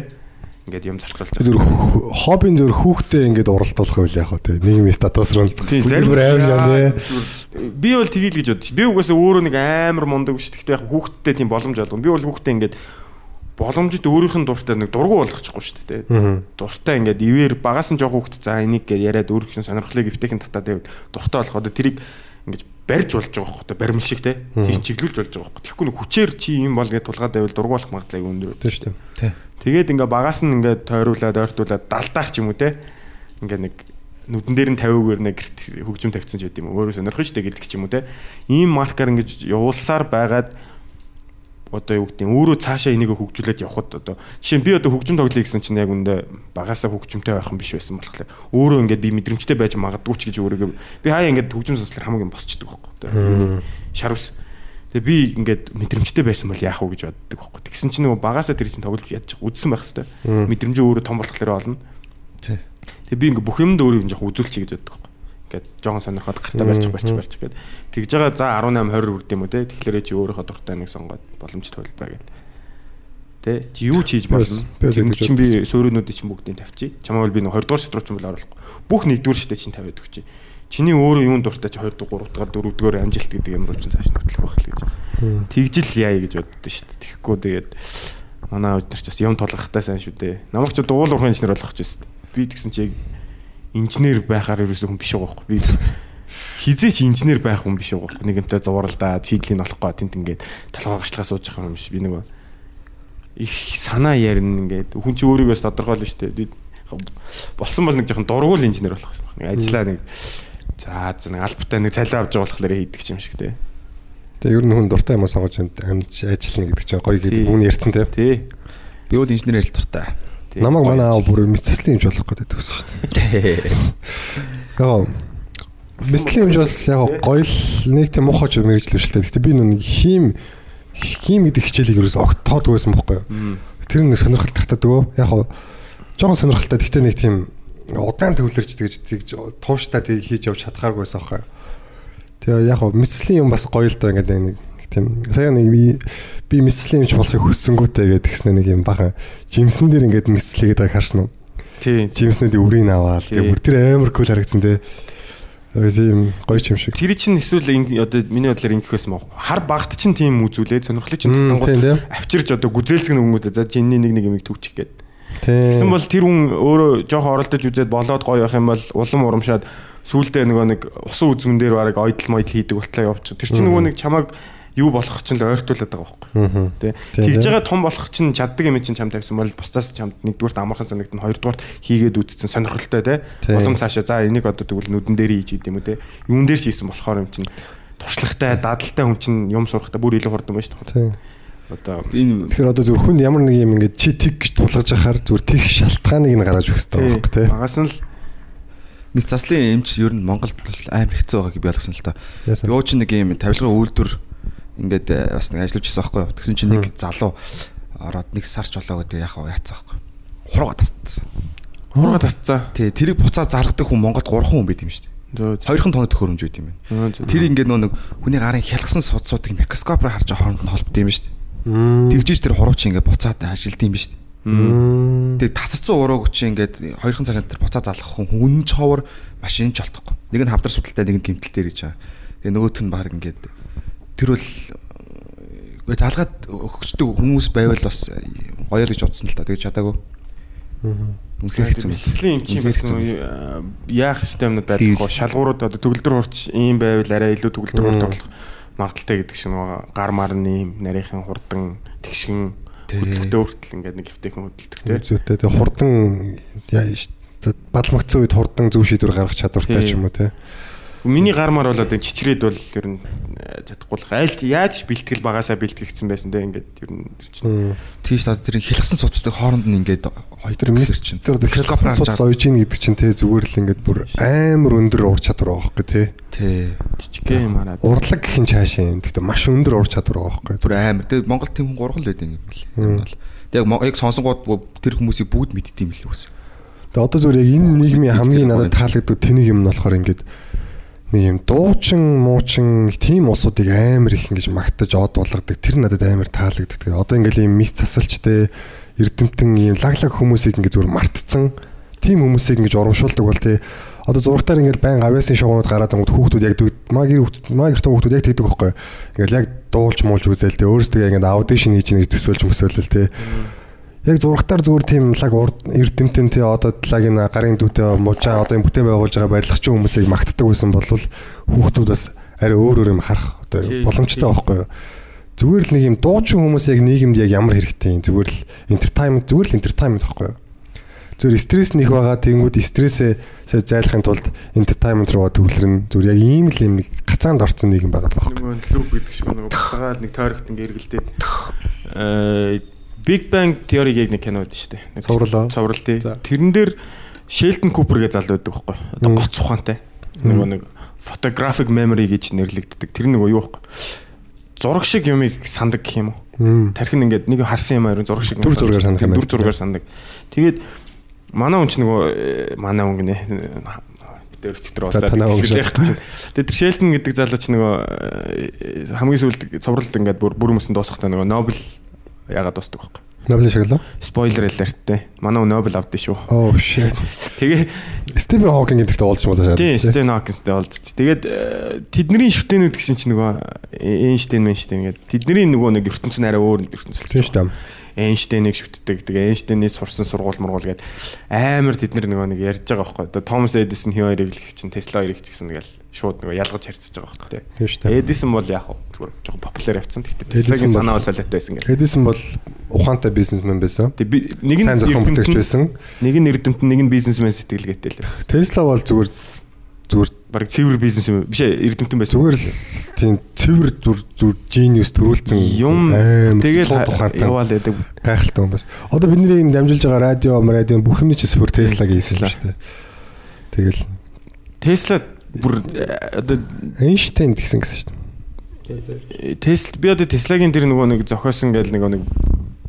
Ингээд юм зарцуулж Зүр байгаа. хоббин зүр хүүхдээ ингээд уралдуулах байл яах вэ те. Нийгмийн статус руу. Тийм зарим бүр амар жаа те. Би бол тгийл гэж бодчих. Би угаасаа өөрөө нэг амар мундаг биш. Гэхдээ яг хүүхдтэй тийм боломж олгоно. Би бол хүүхдтэй ингээд боломжит өөрийнх нь дуртай нэг дургу болгочихгүй шүү дээ. тэ. Дуртай ингээд ивэр багаас нь жоох хүүхд за энийг гэж яриад өөрийнх нь сонирхлыг эвтэйхэн татаад байвал дуртай болох одоо тэрийг ингэж барьж болж байгаа хөх тэ баримл шиг тэ. Тэр чиглүүлж болж байгаа хөх. Тэгэхгүй нэг хүчээр чи юм бол гэж тулгаад байвал дургу болох магадлал өндөр. Тийм шүү дээ. Тэгээд ингээ багаас нь ингээ тойруулаад ойртуулаад далдаар ч юм уу те. Ингээ нэг нүдэн дээр нь тавиугаар нэг гэрт хөгжим тавьсан ч уу. Өөрөө сонирхож штэ гэдэг ч юм уу те. Ийм маркер ингэж явуулсаар байгаад одоо юу гэдэг нь өөрөө цаашаа энийг хөгжүүлээд явхад одоо жишээ нь би одоо хөгжим тоглоё гэсэн чинь яг үндэ багасаа хөгжимтэй ойрхон биш байсан болохоор өөрөө ингээд би мэдрэмжтэй байж магадгүй ч гэж өөрийгөө би хаяа ингээд хөгжим судлаар хамгийн босчдөг байхгүй. Шар ус. Тэгээ би ингээд мэдрэмжтэй байсан бол яах вэ гэж боддог байхгүй. Тэгсэн чинь нөгөө багасаа тэр чинь тоглож ядчих үдсэн байх хэвээр. Мэдрэмжээ өөрөө том болохоор олно. Тий. Тэгээ би ингээд бүх юмд өөрийг жоох үзүүлчихье гэж боддог байхгүй. Ингээд жоохон сонирхоод гартаа барьчих барьчих барьчих гэд. Тэгж байгаа за 18 20 үрд юм уу те. Тэгэхээр чи өөрийнхөө дуртай нэг сонгоод боломж төлбөрэй гэд. Тэ чи юу ч хийж болно. тэгж чинь би сууринуудыг чинь бүгдийг тавьчих. Чамаа бол би нэг 20 дугаар шатруу чинь бол оруулахгүй. Бүх нэгдүгээр шатыг чинь тавиад өгчий. Чиний өөрөө юунд дуртай чи 2 дугаар 3 дугаар 4 дугаар амжилт гэдэг юм бол чинь цааш нөтлөх байх л гэж. Тэгжил яа гэж боддоо шүү дээ. Тэгэхгүй тэгээд манай өдөр ч бас юм тулгахтай сайн шүү дээ. Намайг ч дуул уурхайн инженер болгох гэж байна. Би тэгсэн чи яг инженер байхаар ерөөсөө хүн биш байгаа байхгүй. Би хизээ ч инженер байх хүн биш байгаа байхгүй. Нэгэнтэй зуралдаад шийдлийг олохгүй тент ингээд толгой гачлаа сууж байгаа юм биш. Би нэг их санаа ярина ингээд хүн чи өөрийгөөс тодорхойлно шүү дээ. Болсон бол нэг жоохон дургуул инженер болох гэсэн байна. Нэг ажиллаа нэг за нэг альбатай нэг цалин авч байгаа болохоор хийдэг юм шиг те. Тэгээ ер нь хүн дуртай юм сонгож амж ажиллана гэдэг чинь гоё гэдэг бүгд ярьсан те. Тий. Би бол инженер ажил дуртай. Намайг манай аав бүр мэцэслийн юмж болох гэдэг гэсэн шүү дээ. Яа. Мэцэслийн юмж бас яг гоё л нэг тийм ч мэрэгжил биш л дээ. Гэтэ би нүг хим хим гэдэг хичээлийг ерөөс огт тоодгүй байсан байхгүй юу. Тэр нэг сонирхол татдаг. Яг жоохон сонирхолтой. Гэхдээ нэг тийм удаан төвлөрч тэгж тэгж тууштай тийг хийж явж чадхааргүй байсан аахгүй. Тэгээ яг хөө мэслийн юм бас гоё л доо ингээд нэг тийм сая нэг би би мэслийн юмч болохыг хүссэнгүүтэй гэдэг гэснээр нэг юм бахан жимсэн дээр ингээд мэслэгээд байгааг харсан уу? Тий. Жимснүүд үрийг аваад тэгээ бүр тэр амар кул харагдсан те. Тийм гоё юм шиг. Тэр чинь эсвэл одоо миний бодлоор ингэх байсан мó. Хар багт чинь тийм үзүүлээд сонирхлыг чинь тийм, тийм. татангууд авчирч одоо гүзээлцэг нөгөөдөө за чи энэний нэг нэг юмыг төвчих гээд. Тэгсэн бол тэр хүн өөрөө жоохон оролдож үзээд болоод гоё байх юм бол улам урамшаад сүулдэ нөгөө нэг усан үзмэн дээр бараг ойдл мойдл хийдэг болтлоо явчих. Тэр чинь нөгөө нэг чамаг юу болох чинь л ойртуулад байгаа байхгүй. Тэ. Тэгж байгаа том болох чинь чаддаг юм чинь чам тавьсан бол бусдаас чамд нэгдүгürt амархан санагдана хоёрдугаар хийгээд үзсэн сонирхолтой. Тийм. Улам цаашаа за энийг одоо тэгвэл нүдэн дээр хийж гэдэг юм уу те. Юун дээр ч хийсэн болохоор юм чинь туршлагатай, дадалтай хүн чинь юм сурахтаа бүр илүү хурдан байна шүү дээ. Одоо Энэ Тэгэхээр одоо зөвхөн хүнд ямар нэг юм ингээд чи тэг гэж тулгаж яхаар зүгээр тэг шалтгааныг нь гаргаж өгөх хэрэгтэй байхгүй тий. Багаас нь л нэг заслын эмч ер нь Монголд амар хэцүү байгааг би ойлгосон л та. Юу ч нэг юм тавилгын үйлдвэр ингээд э, бас нэг ажиллаж байсан байхгүй юу. Тэгсэн чинь нэг залуу ороод нэг сарч болоо гэдэг яхаа яатсан байхгүй юу. Хурга тасцсан. хурга тасцаа. Тий, тэрийг буцаа заргадаг хүн Монголд 3 хүн байт юм шүү дээ. Хоёрхан тоног төхөөрөмж байт юм байна. Тэр ингээд нөө нэг хүний гарын хялгсан судсуудыг микроскопоор харж хооронд нь холбогдсон юм шүү дээ. Тэгжиж тэр хурууч ингээд буцаад ажилт юм шүү дээ. Тэгээ тасцсан урууг чи ингээд хоёрхан цагаан тэр буцаа залгах хүн үнэн ч ховор машин ч олдохгүй. Нэг нь хавдар судалтай нэг нь гимтэл дээр гэж байгаа. Тэгээ нөгөөх нь баг ингээд тэр бол үгүй залгаад өгчдөг хүмүүс байвал бас гоё л гэж бодсон л та. Тэгээ чадаагүй. Үнэхээр хэцүү. Бэлслийн юм чинь бас аа, яах системнүүд байхгүй шалгуурууд одоо төгөлдөр хурц ийм байвал арай илүү төгөлдөр хурц болох магадaltaй гэдэг шиг нөгөө гар марны юм нарийнхан хурдан тэгшин Тий. хөдөлгөдөө хүртэл ингээд нэг хэвтэйхэн хөдөлдөг те. Зүйтэй тэгээ хурдан бадламгцсан үед хурдан зөв шийдвэр гаргах чадвартай ч юм уу тий. Миний гар мар бол одоо чичрээд бол ер нь э, чадахгүй л аль яаж бэлтгэл багасаа бэлтгэгдсэн байсан те ингээд ер нь тэр чинь тийш та тэр хялгсан судсдаг хооронд нь ингээд хоёр Тэр мис мис чинь. тэр харж байгаа. ойж ийн гэдэг чинь тий зүгээр л ингээд бүр амар өндөр ур чадвар байгаа байхгүй тий. Тий. жижигхэн юм хараад Урлаг гэх нь цаашаа юм. Гэхдээ маш өндөр ур чадвар байгаа байхгүй. Зүр амар. Тэгээ Монгол тийм хүн гурван л байдаг юм бэл. Яг яг сонсонгууд тэр хүмүүсийг бүгд мэддэм билээ үс. Тэгээ одоо зүгээр яг энэ нийгмийн хамгийн надад таалагддаг тэнэг юм нь болохоор ингээд нэг юм дуучин муучин нэг тийм улсуудыг амар их ингэж магтаж од болгодог. Тэр надад амар таалагддаг. Одоо ингээл юм мис засалчтэй эрдэмтэн юм лаглаг хүмүүсийг ингээд зүгээр мартцсан. Тийм хүмүүсийг ингэж урамшуулдаг бол тий. Одоо зургатаар ингээд байн авьяасын шоунууд гараад ангууд хүүхдүүд яг дүүд магэр магэртэй хүүхдүүд яг тэгдэг байхгүй. Ингээд яг дуулж муулж үзэл тий. Өөрсдөө яг ингээд аудишн хийж нэг төсөөлж мөсөөлөл тий яг зургатаар зүгээр тийм лаг эрдэмтэн тий одоо лагийн гарын дүүтэй мужаа одоо юм бүтээн байгуулж байгаа барилгачин хүмүүсийг магтдаг байсан бол хүүхдүүд бас арай өөр өөр юм харах одоо боломжтой байхгүй юу? Зүгээр л нэг юм дуучин хүмүүс яг нийгэмд яг ямар хэрэгтэй юм? Зүгээр л entertainment зүгээр л entertainment байхгүй юу? Зүгээр стресс нэх байгаа тэгэнгүүт стрессээ зайлахын тулд entertainment руу төвлөрнө зүгээр яг ийм л юм нэг гацаанд орсон нийгэм байгаа байхгүй нөгөө лүп гэдэг шиг нөгөө буцаагаал нэг тойрогт ингээ эргэлдээд Big Bang Theory гэх нэг кино байдаг шүү дээ. Нэг Цовруулаа. Цоврал тий. Тэрэн дээр Sheldon Cooper гэж залуу байдаг байхгүй. Одоо гоц ухаантай. Нөгөө нэг photographic memory гэж нэрлэгддэг. Тэр нөгөө юу байхгүй. Зураг шиг юмыг сандаг гэх юм уу? Тархин ингээд нэг харсан юм аяр зураг шиг Дүр зургаар сандах юм. Дүр зургаар сандаг. Тэгээд манай хүн ч нөгөө э, манай хүн гинэ өрчтөр За, танаа хүн гэж. Тэгээд тэр Sheldon гэдэг залуу ч нөгөө э, хамгийн сүүлд цовралд ингээд бүр бүр хүмүүсийн дуусахтаа нөгөө Нобел ягаад дуустдаг байхгүй. Нобель шагнал. Spoiler alert-тэй. Манай Нобель авдсан шүү. Oh shit. Тэгээ Стивен Хокинг гэдэгт уулзч маа шаад. тийм Стен Хокинстэй олдчих. Тэгээд э, тэдний шүтэнүүд гэсэн чинь нөгөө Эйнштейн Эйнштейн гэдэг. Тэдний нөгөө нэг ертөнцийн арай өөр ертөнцийн шүү дээ. Эйнштейнийг шүтдэг. Тэгээ Эйнштейний сурсан сургууль мургуул гээд амар тэд нар нөгөө нэг ярьж байгаа байхгүй. Одоо Томас Эдисон хин хоёрыг л чинь Тесла хоёрыг ч гэсэн ингээл шууд нөгөө ялгаж харьцаж байгаа байхгүй. Тийм шүү дээ. Эдисон бол яг зүгээр жоохон популяр явцсан. Эдисон Теслагийн санаа бол солиотой байсан гэх. Эдисон бол ухаантай бизнесмен байсан. Тэг би нэг нь эрдэмтэн- бүтээгч байсан. Нэг нь эрдэмтэн, нэг нь бизнесмен сэтгэлгээтэй л. Тесла бол зүгээр зүгээр Бараг цэвэр бизнесмен биш ээ, эрдэмтэн байсан. зүгээр л тийм цэвэр зүр зүр genius төрүүлсэн юм ухаантай яваал байдаг. гайхалтай юм бас. Одоо бидний энэ дамжуулж байгаа радио, радио бүх юмний ч сүр Теслагийн хийсэн юм шүү дээ. Тэгэл Тесла бүр э, одоо Эйнштейн гэсэн гэсэн шүү дээ. Тесла би одоо Теслагийн тэр нөгөө нэг зохиосон гэл нөгөө нэг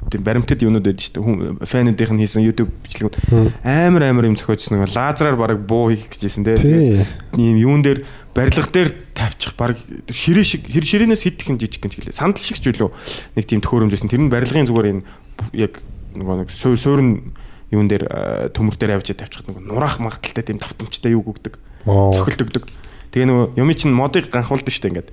тийм баримтат юмнууд байдаг шүү дээ. Хүн фэнүүдийнх нь хийсэн YouTube бичлэгүүд амар амар юм зохиожсон нөгөө лазераар бараг буу хийх гэжсэн те. Тий. Ийм юун дээр барилга дээр тавьчих бараг ширээ шиг хэр ширээнээс хэд их юм жижиг гэнч гэлээ. Сандал шиг ч үлээ нэг тийм төхөөрөмжсэн. Тэр нь барилгын зүгээр энэ яг нөгөө нэг суур суурн юун дээр төмөр дээр авчиж тавьчихад нөгөө нураах магадaltaй тийм давтамжтай юу гүгдэг. Цохилдөгдөг. Тэгээ нөгөө юм чинь модыг ганхуулдаг штэ ингээд.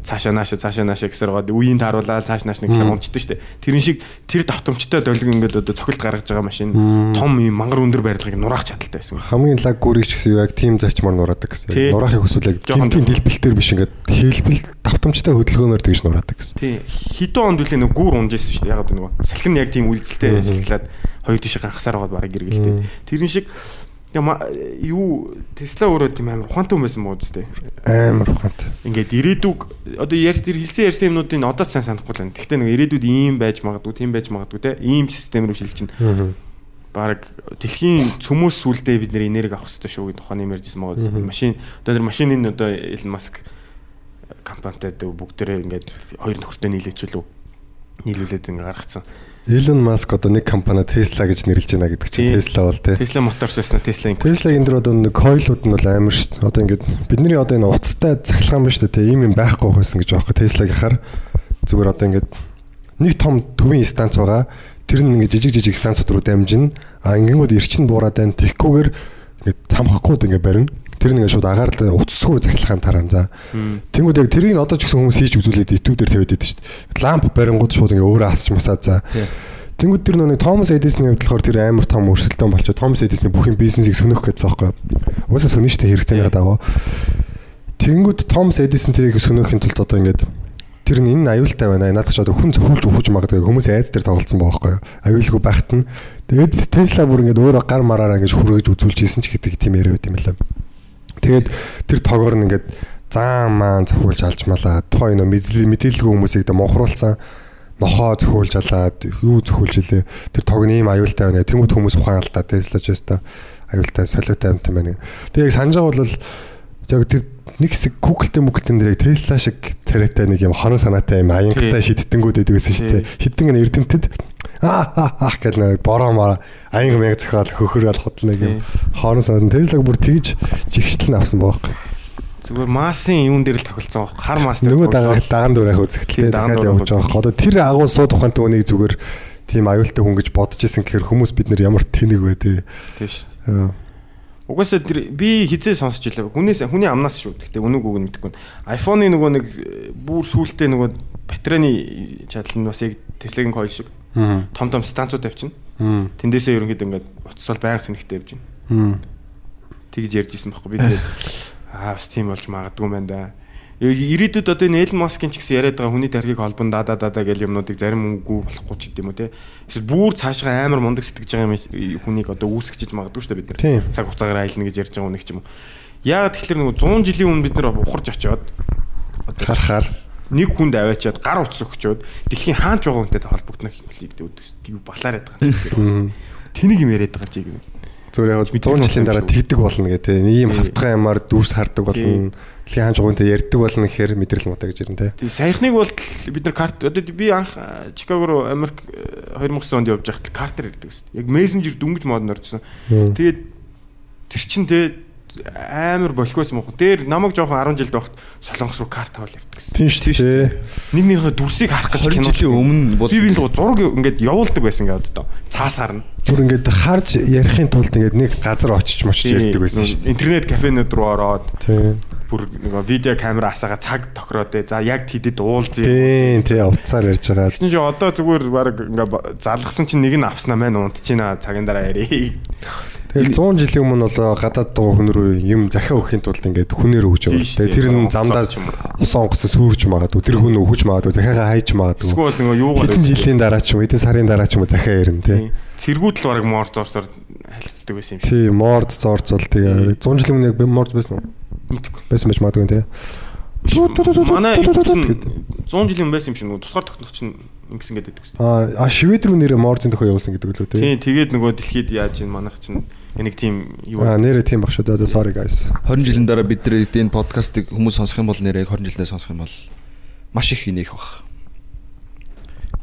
Цаашаа нааша цаашаа нааша гэсээр гоод үеийн тааруулаад цааш нааш нэг юм унцдаг штэ. Тэрэн шиг тэр давтамжтай долги ингээд одоо цохилт гаргаж байгаа машин том юм мангар өндөр барилгыг нураах чадaltaй байсан. Хамгийн лаг гүрийг ч гэсэн яг тим зарчмаар нураадаг гэсэн. Нураахыг хүсвэл яг гинтийн дэлбэлтээр биш ингээд хэлбэл давтамжтай хөдөлгөөнөөр тэгж нураадаг гэсэн. Тий. Хитэн онд үлээ нэг гүүр унжсэн штэ. Яг одоо нөгөө салхин яг тийм үйлдэлтэй салхилаад хоёр тишээ ганхсаар гоод барыг гэргэлтэй. Тэрэн шиг ма- юу Тесла өөрөө тийм амар ухаантай хүн байсан мó үстэй. Амар ухаантай. ингээд ирээдүг одоо ярьж тэр хэлсэн ярьсан юмнуудыг одоо сайн санахгүй л байна. Гэхдээ нэг ирээдүйд ийм байж магадгүй, тийм байж магадгүй те. Ийм систем рүү шилжин. Бараг дэлхийн цөмөөс сүлдээ бид нэр энерги авах хэрэгтэй шүү гэдэг тухайн юм ярьжсэн байгаа. Машин одоо тэр машинын одоо Elon Musk компанитай бүгдээрээ ингээд хоёр нөхөртэй нийлээчүүлв. нийлүүлээд ингээ гаргацсан. Elon Musk одоо нэг компани Tesla гэж нэрлэж байна гэдэг чинь. Tesla бол тий. Tesla Motors байсан Tesla Inc. Tesla-гийн дээр одоо нэг койлууд нь бол амар шүү дээ. Одоо ингээд бидний одоо энэ утастай цахилгаан ба шүү дээ. Ийм юм байхгүй байсан гэж аахгүй Tesla-гийнхаар зүгээр одоо ингээд нэг том төвийн станц байгаа. Тэр нь ингээд жижиг жижиг станцууд руу дамжина. А ингэнгүүд эрчин буураад байна. Тэгхгүйгээр ингээд цам хахгүйд ингээд барина. Тэр нэг шууд агаар л утасгүй захилгаан таран за. Тэнгүүд яг тэрийг одоо ч гэсэн хүмүүс хийж үзүүлээд YouTube дээр тавиад байдаг шүү дээ. Ламп барингууд шууд ингээ өөрөө асч масаад за. Тэнгүүд тэр нэг Томас Эдисны хувьд болохоор тэр амар том өрсөлдөөн болчихо. Томас Эдисны бүх юм бизнесийг сөнөх гэж байгаа байхгүй. Угаасаа сөнөх штэ хэрэгцээний дагуу. Тэнгүүд Томас Эдисон тэрийг сөнөхийн тулд одоо ингээд тэр нь энэ аюултай байна. Надад ч одоо хүн зөвхөлж өгөж магадгүй хүмүүс айц дээр тоглолцсон байгаа байхгүй. Аюулгүй байхад нь тэгээд Тесла бүр ингээд өөрөө гар мараараа ингэж хүргэж үзүүлж исэн ч гэдэг тийм яриа байт юм лээ. Тэгээд тэр тоогоор нь ингээд заан маан зөвхүүлж алж малаа. Тухайн нөө мэдээлэл мэдээлэлгүй хүмүүсийг дэ монхруулсан нохоо зөвхүүлж алаад юу зөвхүүлж илээ. Тэр тог нь ийм аюултай байна. Тэнгүүд хүмүүс ухаан алдаа ч өстой аюултай солиотой амт юм байна. Тэгээ яг санаж байгаа бол яг тэр нэг хэсэг Google-тэй мүгтэн дээр яг Tesla шиг царайтай нэг юм хорон санаатай юм аянгатай шидэнгүүд байдаг гэсэн шүү дээ. Хитэн нэг эрдэмтэд аа аа гэж нэг бороо мороо аянга мянга зохиол хөхөрөөл хотлно нэг юм хорон санаа. Tesla-г бүр тэгж жигштэл авсан байхгүй. Зүгээр массын юун дээр л тохиролцсон байгаа. Хар мас Нөгөө тохиролцсон. дагаа даган дүүрэх үзэгдэлтэй дагаан дахиад явж байгаа. байхгүй. Одоо тэр агуу сууд ухаантай хүнийг зүгээр тийм аюултай хүн гэж бодож исэн гэхээр хүмүүс бид нэр ямар тэнэг вэ тий. Тийм шүү. Угаасаа тэр би хизээ сонсч илээ. Хүнээс хүний амнаас шүү. Гэхдээ үнэг үг нь мэдэхгүй. iPhone-ы нөгөө нэг э, бүр сүултээ нөгөө батарейны чадал нь бас яг Tesla-гийн coil шиг. Том том станцууд тавьчихна. Тэндээсээ ерөнхийдөө ингээд утас бол байнга сэнэгтэй явж байна. Тэгж ярьж исэн байхгүй би тэгээд аа бас тийм болж магадгүй юм байна да. Ирээдүйд одоо энэ Elon Musk-ын ч гэсэн яриад байгаа хүний тархийг холбон да да да гэл юмнуудыг зарим үгүй болохгүй ч гэдэм үү те. Эсвэл бүр цаашгаа амар мундаг сэтгэж байгаа юм хүнийг одоо үүсгэж магадгүй шүү дээ бид нар. Цаг хугацаагаар айлна гэж ярьж байгаа хүнийг ч юм уу. Яагаад тэгэхээр нөгөө 100 жилийн өмнө бид нар ухарж очиод одоо Харахаар нэг хүнд аваачаад гар утас өгчөөд дэлхийн хаач байгаа хүнтэй холбогдно хэмлийг юу балаар яадаг юм. Тэнийг юм яриад байгаа чи гэнэ. зүгээр яг 100 жилийн дараа тэгдэг болно гэх тий. Нэг юм хавтгай ямаар дүрс хардаг болно. Дэлхийн хаан жугуунтай ярьдаг болно гэхээр мэдрэл муутай гэж ирэн тий. Тэг саяхныг бол бид нар карт одоо би анх Чикаго руу Америк э, 2009 онд явж байхад картер ирдэг гэсэн. Яг мессенжер дүнгиж мод норжсон. Тэгээд тэр чин те амар болохгүйс мөн. Дээр намайг жоохон 10 жилд байхад солонгос руу карт авал явдаг гэсэн. Тийм шүү дээ. Нэг нэгнийхээ дүрсийг харах гэж 20 жилийн өмнө бол би л зураг ингээд явуулдаг байсан гэдэг одоо. Цаасаар нь. Бүр ингээд харж ярихын тулд ингээд нэг газар очиж мочиж ярьдаг байсан шүү дээ. Интернет кафенууд руу ороод Тийм. Бүр нөгөө видео камера асаага цаг тохироод ээ. За яг тэдэд уулзъя. Тийм, тий утсаар ярьж байгаа. Тэгсэн чинь одоо зүгээр баг ингээ залгасан чинь нэг нь авснаа маань унтчихна цагийн дараа ярий. Тэгэл 100 жилийн өмнө бол гадаад дуу хүн рүү юм захиа өгөхийн тулд ингээд хүнээр өгч дээ. Тэгээ тэр нь замдаа ус онгоц сүрж магадгүй. Тэр хүн өгөж магадгүй. Захиагаа хайж магадгүй. Эсвэл нөгөө юугаар Хэдэн жилийн дараа ч юм, хэдэн сарын дараа ч юм захиа ярина тий. цэргүүд л баг моор зорсоор халицдаг байсан юм шиг. Тий, морд зорцол тэгээ 100 жилийн өмнө яг морд байсан уу? Мэдгүй. Байсан байж магадгүй тий. Манай эвчэн 100 жилийн байсан юм шиг нөгөө тусгаар тогтнох чинь ингэсэн гэдэг гэсэн. Аа, шивэд рүү нэрээ морзын төхөө явуулсан гэдэг лөө тий. Тийм тэгээд нөгөө дэлхийд яаж ийн манайх чинь нэг тийм юу Аа, нэрээ тийм баг шүү дээ. Sorry guys. 20 жилийн дараа бид нар энэ подкастыг хүмүүс сонсох юм бол нэрээ 20 жилдээ сонсох юм бол маш их инех баг.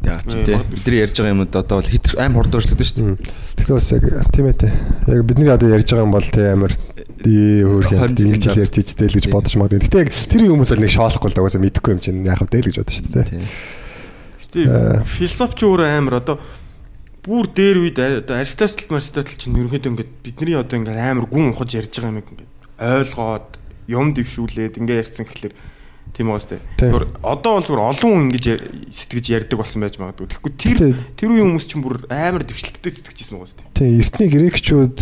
Яа ч Э, тий. Бидний ярьж байгаа юмуд одоо бол хит аим хурд өөрчлөгдөн шүү дээ. Тэгтээ бас яг тийм ээ тий. Яг бидний одоо ярьж байгаа юм бол тий амар ий хөөх яа ингэж л ярьж ичтэй л гэж бодож магадгүй. Гэтэ яг тэр хүмүүс бол нэг шоолохгүй л дагаас мэдэхгүй юм чинь яах вэ гэж бодож шүү дээ. Тий. Тийм философч өөрөө амар одоо бүр дээр үед одоо Аристотель Аристотель чинь ерөнхийдөө ингээд бидний одоо ингээд амар гүн ухаж ярьж байгаа юм ингээд ойлгоод юм дэвшүүлээд ингээд ярьсан гэхэлэр тийм тээ. Тийм. Зүгээр одоо бол зүгээр олон хүн ингэж сэтгэж ярьдаг болсон байж магадгүй. Тэгэхгүй тэр Тийм. тэр үеийн хүмүүс чинь бүр амар дэвшилттэй сэтгэжсэн уус тээ. Тийм эртний грекчүүд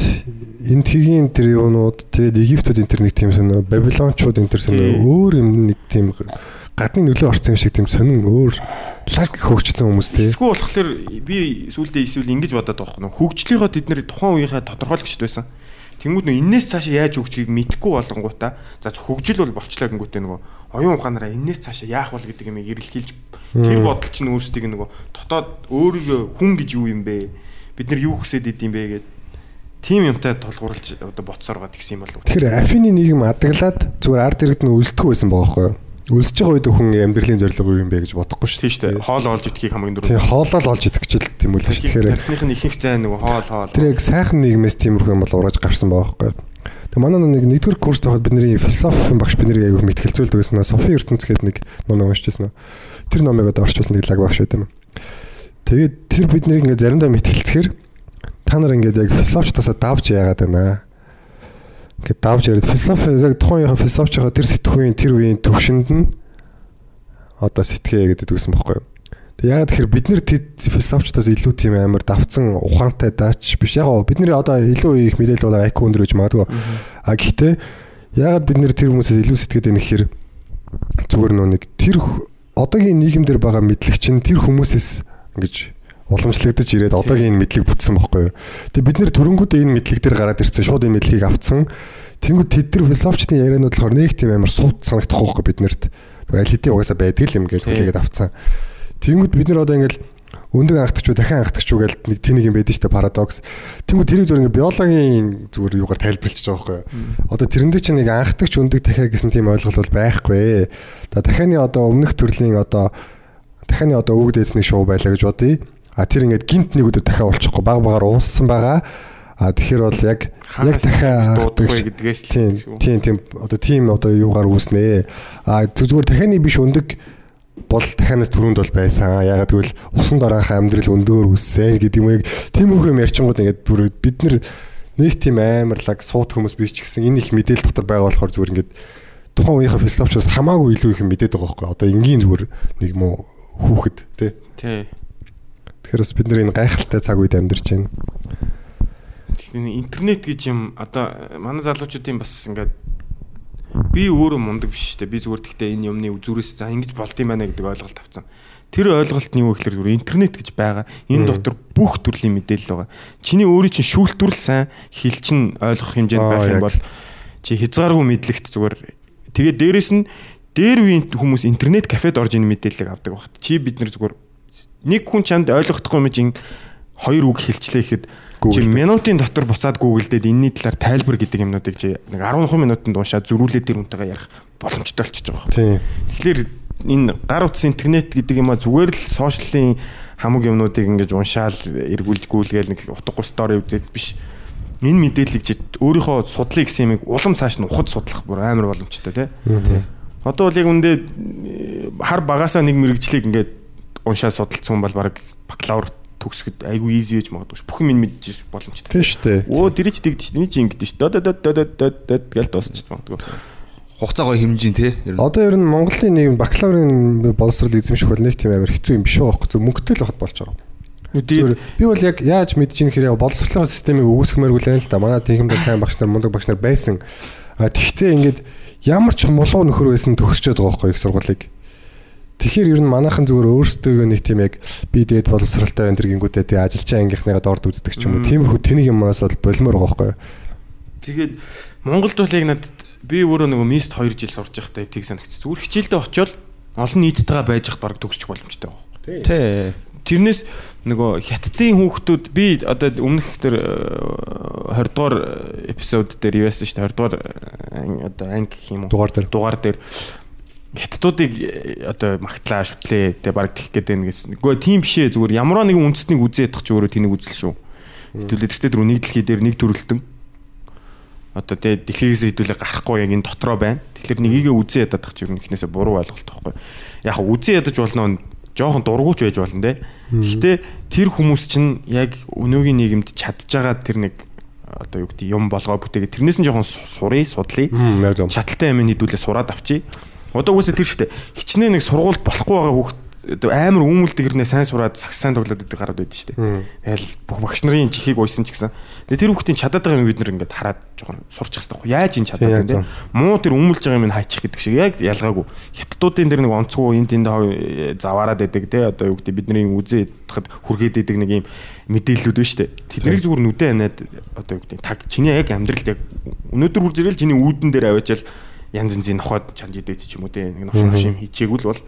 энтхийн тэр юунууд тэгээд египтүүд энэ тэр нэг тийм сонио бабилончууд энэ тэр сонио Тийм. өөр юм нэг тийм гадны нөлөө орсон юм шиг тийм сонин өөр лаг хөгжсөн хүмүүс тий. Эсвэл болохоор би сүулдэ эсвэл ингэж бодоод байгаа юм. Хөгжлийнхоо тэд нэр тухайн үеийнхээ тодорхойлогчд байсан. Тэнгүүд нөө энээс цаашаа яаж хөгжихийг мэдэхгүй болгонгуудаа за хөгжил бол болчлаа гингүүтээ нөгөө оюун ухаанаараа энээс цаашаа яах бол гэдэг юм эргэлхийлж тэр бодол чинь өөрсдийг нөгөө дотоод өөрийгөө хүн гэж юу юм бэ? Бид нар юу хүсээд идэм бэ гэдэг тим юмтай тулгуурлаж одоо боцсоор гад гэсэн юм болов уу? Тэгэхээр Афины нийгэм адаглаад зүгээр ард иргэд нь үлддэг байсан байгаа байхгүй юу? Үлсэж байгаа үед хүн амьдралын зорилго юу юм бэ гэж бодохгүй шүү Тийм шүү дээ. Хоол олж идэхийг хамгийн Тийм дөрөв. хоолол олж идэвчл тийм үл шүү. Тэгэхээр тархиных нь ихэнх зайн нөгөө хоол хоол. тэр яг сайхан нийгмээс тиймэрхүү юм бол ураж гарсан байгаа байхгүй юу? Тэгээ манай нэг нэгдүгээр курст байхад бидний философийн багш бидний аягүй мэтгэлцүүлдэг байсан. Софи ертөнц гэдэг нэг ном уншижсэн. Тэр номыг одоо орчуулсан нэг лаг багш байт юм. Тэгээд тэр биднийг ингээ заримдаа мэтгэлцэхээр та нар ингээд яг философчдоосоо давж яагаад байна? Ингээд давж яриад философи яг тухайн үеийн философчоо тэр сэтгүүийн тэр үеийн төвшөнд нь одоо сэтгэе гэдэг үгсэн бохгүй юу? Яагаад тэгэхээр бид нэр философчдоос илүү тийм амар давцсан ухаантай даач биш. Яг бид нэр одоо илүү их мэдээлэл болоор IQ өндөр гэж магадгүй. А гэхдээ яагаад бид нэр тэр хүмүүсээс илүү сэтгэдэг юм гэхээр зүгээр нөө нэг тэр одоогийн нийгэмдэр байгаа мэдлэг чинь тэр хүмүүсээс ингэж уламжлагдаж ирээд одоогийн энэ мэдлэг бүтсэн байхгүй юу. Тэгээ бид нэр төрөнгүүдээ энэ мэдлэг дээр гараад ирсэн шууд энэ мэдлэгийг авцсан. Тэнгүүд тэд тэр философчдын яриануд болохоор нэг тийм амар суут санагдахгүй байхгүй бид нарт. Аль хэдийн угаасаа байдаг л юм гэж хүлээгээд авцсан. Тэнгүүд бид нар одоо ингээл өндөг анхдагч уу дахин анхдагч уу гэдэг нэг нэг юм байдаг шүү дээ парадокс. Тэнгүүд тэрийг зөв ингээ биологийн зүгээр юугаар байхгүй юу. Одоо тэрэндээ чинь нэг анхдагч өндөг дахиа гэсэн тийм ойлголт бол байхгүй. Одоо дахианы одоо өмнөх төрлийн одоо дахианы одоо өвөг дээсний шоу байлаа гэж бодъё. А тэр ингээд гинт нэг өдөр дахиа болчихгүй баг багаар ууссан байгаа. А тэгэхээр бол яг яг дахиа дуудах анхдагч- вэ гэдгээс л Тийм тийм одоо тийм одоо юугаар үүснэ. А зүг- зүгээр дахианы биш өндөг бол дахианаас түрүүнд бол байсан. Ягаад гэвэл усан дороохон амьдрал өндөр үссэн гэдэг юм яг тийм үг юм ярьчингууд ингээд бүр бид нар нэг тийм амарлаг суут хүмүүс биш ч гэсэн энэ их мэдээлэл дотор байгаа болохоор зүгээр ингээд тухайн үеийнхээ философчоос хамаагүй илүү их мэдээд байгаа байхгүй. Одоо энгийн зүгээр нэг муу хүүхэд тий. Тий. Тэгэхээр бас бид нар энэ гайхалтай цаг үед амьдарч байна. Интернет гэж юм одоо манай залуучуудын бас ингээд би өөрөө мундаг биш дээ. Би зүгээр тэгтээ энэ юмны үзүүрээс за ингэж болд юм байна гэдэг ойлголт авсан. Тэр ойлголт нь юу гэхээр зүгээр интернет гэж байгаа. Энэ дотор бүх төрлийн мэдээлэл байгаа. Чиний өөрийн чинь шүүлтүрэл сайн хэл чинь ойлгох хэмжээнд байх юм бол чи хязгааргүй мэдлэгт зүгээр тэгээ дээрэс нь дээр үеийн хүмүүс интернет кафед орж ийн мэдээлэл авдаг багт. Чи бид нар зүгээр нэг хүн чамд ойлгохдохгүй юм чинь хоёр үг хэлчлээ гэхэд чи минутын дотор буцаад гуглдээд энэний талаар тайлбар гэдэг юмнуудыг чи нэг 12 минутанд уншаад зөрүүлээд тэр үнтэйгээ ярих боломжтой болчихж байгаа. Тийм. Тэгэхээр энэ гар утас интернет гэдэг юм а зүгээр л сошиалын хамаг юмнуудыг ингэж уншаал эргүүлж гүйлгээл нэг утгагүй стори үзээд биш. энэ мэдээллийг чи өөрийнхөө судлыг гэсэн юмыг улам цааш нь ухад судлах бүр амар боломжтой тий. Одоо бол яг үндэ э, хар багасаа нэг мэрэгжлийг ингээд уншаад судалцсан бол баг бакалавр төгсгöd айгүй easy гэж магадгүй ш. Бүх юм мэдж боломжтой. Тийм шүү дээ. Өө тэр ч тэгдэж ш. Эний чи ингэдэж ш. Дод дод дод дод дод гэж дуусчих магадгүй. Хугацаа гоё хэмжин тий. Ер нь. Одоо ер нь Монголын нэг бакалаврын боловсрол эзэмших бол нэг тийм амар хэцүү юм биш үү байхгүй зөв мөнгөтэй л хат болж байгаа. Зүгээр би бол яг яаж мэдэж ийн хэрэг боловсролын системийг өгөөсгмээр үлээн л да. Манай техникийн сайн багш нар мундаг багш нар байсан. Тэгвэл ингээд ямар ч мулуу нөхөр байсан төгсчөөд байгаа байхгүй их сургуулийг. Тэгэхээр ер нь манайхан зүгээр өөрсдөө нэг тийм яг би дээд боловсралтай энэ төр гингүүтээ тий ажилчаа ангийнхныгаа дорд үздэг ч юм уу. Тиймэрхүү тэнийг юмнаас бол болмоор байгаа байхгүй. тэгээд Монголд бол яг надад би өөрөө нөгөө мист 2 жил сурж байхдаа тийг санагц. Зүгээр хичээлдээ очиод олон нийттайгаа байж хат баг төгсчих боломжтой байхгүй. Тий. Тэрнээс нөгөө хятадын хүүхдүүд би одоо өмнөх тэр э, 20 дугаар эпизод дээр явсан шүү дээ 20 дугаар э, одоо анги гэх юм уу Дугаар дээр. дугаар дээр хятадуудыг э, одоо магтлаа шүтлээ тэ баг гэх гээд байна гэсэн. Гэхдээ тийм бишээ зүгээр ямар нэгэн үндэснийг үзээ ядах ч өөрөө тэнийг үзэл шүү. Хэдүүлээ тэгтээ дөрөв нэг дэлхий дээр нэг төрөлтөн одоо тэ дэлхийгээс хэдүүлээ гарахгүй яг энэ дотроо байна. Тэгэхээр нёгийгээ үзээ ядах ч нь ихнээсээ буруу ойлголт байхгүй. Яг үзээ ядаж болно жоохон дургуйч байж болно те. Гэхдээ тэр хүмүүс чинь яг өнөөгийн нийгэмд чадж байгаа тэр нэг одоо юу гэдэг юм болгоо бүтээгээ тэрнээс нь жоохон су- сурыг судлаа. Чадaltaй юм нийдүүлээ сураад авчи. Одоо үгүйсээ тэр штэ. Хичнээн нэг сургуульд болохгүй байгаа хүүхд амар үүмэлдэг хэрнээ сайн сураад сагс сайн тоглоод идэг гараад байдаг штэ. Тэгэл бүх багш нарын чихийг уйсан ч гэсэн. Тэгээ тэр хүүхдийн чадаад байгаа юм бид нар ингээд хараад жоохон сурчих хэрэгтэй. Яаж энэ чадаад юм бэ? Муу тэр өмөлж байгаа юм хайчих гэдэг шиг яг ялгаагүй. Хятадуудын тэр нэг онцгой энд тэнд хав- заваарад байдаг те одоо юу гэдэг бидний үзээ хахад хүргээд идэг нэг юм мэдээллүүд байна штэ. Тэднийг зүгээр нүдэ ханаад одоо юу гэдэг таг чиний яг амьдралд яг өнөөдөр хурж ирэл чиний үүдэн дээр аваачаал янз янзын нохоод чанж идэв ч юм уу те нэг новш новш юм хийчихээгүй л бол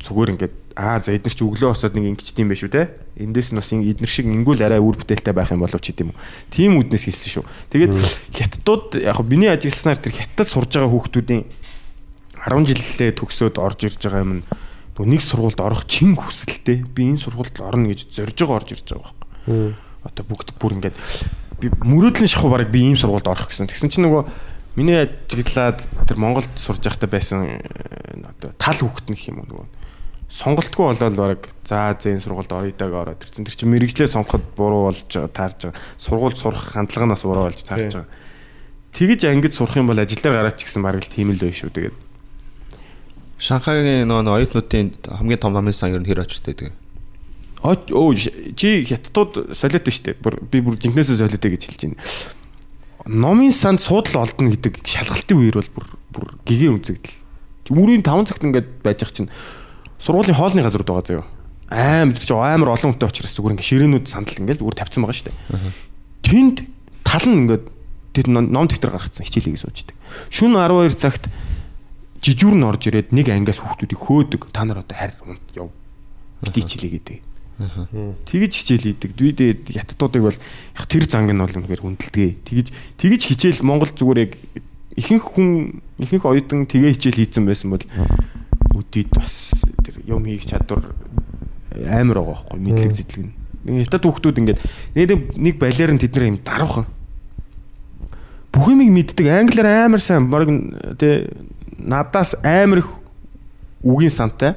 зүгээр ингээд аа за эднэр чи өглөө босоод нэг ингэж тийм байх шүү те. Эндээс нь бас эднэр шиг ингүүл арай үр бүтээлтэй байх юм болов ч гэдэм үү. Тийм үднээс хэлсэн шүү. Тэгээд хятадууд яг миний ажилласнаар тэр хятад сурж байгаа хүүхдүүдийн 10 жилдээ төгсөөд орж ирж байгаа юм нэг сургуульд орох чин хүсэлтэй. Би энэ сургуульд орно гэж зорж байгаа орж ирж байгаа байхгүй. Одоо бүгд бүр ингээд би мөрөөдлөн шахуу бараг би ийм сургуульд орох гэсэн. Тэгсэн чинь нөгөө миний ажиглаад тэр Монголд сурж байхдаа байсан э, одоо тал хүүхэд нөх юм нөгөө сонголтгүй болоод баг за зэн сургуульд орё даг ороод ирсэн. Тэр чинь мэрэгжлээ сонгоход буруу болж байгаа таарж байгаа. Сургууль сурах хандлага нас буруу болж таарж байгаа. Тэгэж ангид сурах юм бол ажил дээр гараач гэсэн баг л тийм л байх шүү. Тэгээд Шанхайгийн нөгөө нөгөө оюутнуудын хамгийн том номын сан ер нь хэр очтой гэдэг. Оо оо, чи хятадууд солиотой штэ. Бүр би бүр жинкнээсээ солиотой гэж хэлж байна. Номын санд суудал олдно гэдэг шалгалтын үеэр бол бүр бүр гигэн үзэгдэл. Үрийн 5 цагт ингээд байж ах чинь сургуулийн хоолны газар байгаа заяа. Амар чинь амар олон хүнтэй учраас зүгээр ингээд ширээнүүд сандал ингээд зүгээр тавьсан байгаа штэ. Тэнд тал нь ингээд тэр ном дэвтэр гаргацсан хичээлийг сууж идэг. Шүн 12 цагт жижүүр нь орж ирээд нэг ангиас хүүхдүүдийг хөөдөг. Та нар одоо харь унт яв. Бити хичээлээ гэдэг. Тэгэж хичээл хийдэг. Би тэгээд хятадуудыг бол яг тэр занг нь бол үнэхээр хүндэлдэг. Тэгэж тэгэж хичээл Монгол зүгээр яг ихэнх хүн ихэнх оюутан тэгээ хичээл хийцэн байсан бол үдийд бас тэр юм хийх чадвар амар байгаа байхгүй мэдлэг зэтлэг нь. Хятад хүүхдүүд ингээд нэг нэг балиар нь тэдний юм даруухан бүх юмыг мэддэг. Англиар амар сайн. Баг тэ надаас амар их үгийн сантай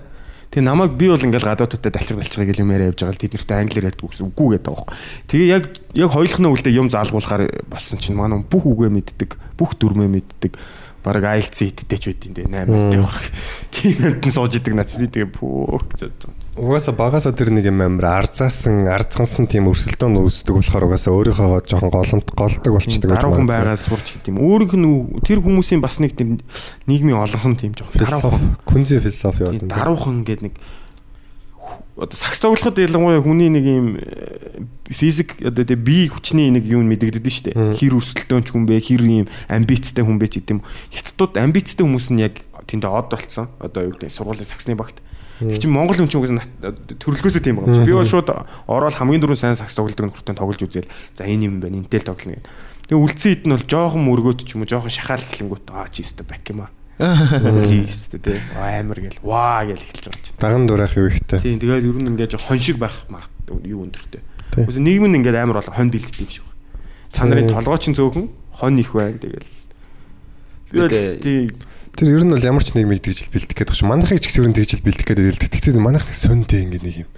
Тэгээ намайг би бол ингээл гадаадуудтай далчих далчихыг гэл юм яриа явж байгаа л тэд нартай англиар ярьдаг гэсэн үгүй гэдэг байгаа. Тэгээ яг яг хоёулахны үлдээ юм заалгуулахаар болсон чинь манай бүх үгээ мэддэг, бүх дүрмээ мэддэг. Бараг IELTS хиттэй ч байдیں۔ дээ 8 дээр явах. Тийм амтан сууж идэг нац би тэгээ бүх гэж байгаа. Угаасаа багасаа тэр нэг юм амар арзаасан, арзгансан тийм өрсөлдөөн үүсдэг болохоор угаасаа өөрийнхөө жоохон голомт голдог болчдөг Даруухан байгаад сурч гэдэг юм. Өөрийнх нь тэр хүмүүсийн бас нэг тийм нийгмийн олонхон тийм жоох философи, күнзээ философи яваад даруухан гэдэг нэг одоо сакс тоглоход ялангуяа хүний нэг юм э, физик одоо тэгээ бие хүчний нэг юм мэдэгдэж штэ. Хэр өрсөлдөөнч хүн бэ, хэр юм амбицтай хүн бэ ч гэдэм. Хятадууд амбицтай хүмүүс нь яг тэндээ од болцсон. Одоо юу гэдэг сургуулийн саксны багт. Тэг чи Монгол хүн чинь угсаа нат- төрөлхөөсөө тийм байгаа юм чи. Би бол шууд ороод хамгийн дөрөв сайн сакс тоглодог нөхөртөө тоглож үзээл. За энэ юм байна. Интэл тоглоно гэх. Тэгээ үлдсэн хэд нь бол жоохон мөргөөд ч юм уу жоохон шахаал гэлэнгүүт аа чи өстө бак юм аа. Лист тэ амар гэл ваа гэл эхэлж байгаа чинь. Даган дуурайх юу ихтэй. Тийм тэгээд ер нь ингээд жоо хоншиг байх юу өндөртэй. Үгүй нийгэм нь ингээд амар болон хонд бэлддэг юм шиг байна. Та нарын толгой чинь цөөхөн хон их байна тэгэл. Тэгэл тий Тэр ер нь бол ямар ч нийгмийг дижитал бэлдэх гэдэг чинь манайхыг ч гэсэн ер нь дижитал бэлдэх гэдэг хэлдэг. Тэгтээ манайх нэг сонтэй ингэ нэг юм.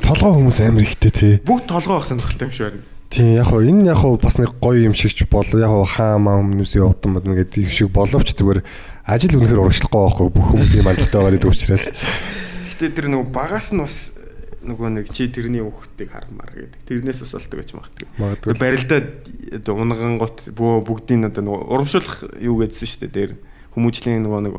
Толгой хүмүүс амар ихтэй те. бүгд толгой авах сонирхолтой юм шиг байна. Тийм яг хоо энэ яг хоо бас нэг гоё юм шигч бол яг хоо хаамаа хүмүүс явдан мод ингээд их шиг боловч зүгээр ажил үнэхээр урагшлахгүй байхгүй бүх хүмүүс юм амжилттай байгаа гэдэг учраас Гэтэ тэр нөгөө багаас нь бас нөгөө нэг чи тэрний хүүхдийг хармаар гэдэг. Тэрнээс бас болдог гэж магадгүй. Магадгүй. Барилдаа унган гот бүгдийн одоо нөгөө урамшуулах юу гэдсэн шүү дээ. Тэр хүмүүжлийн нөгөө нэг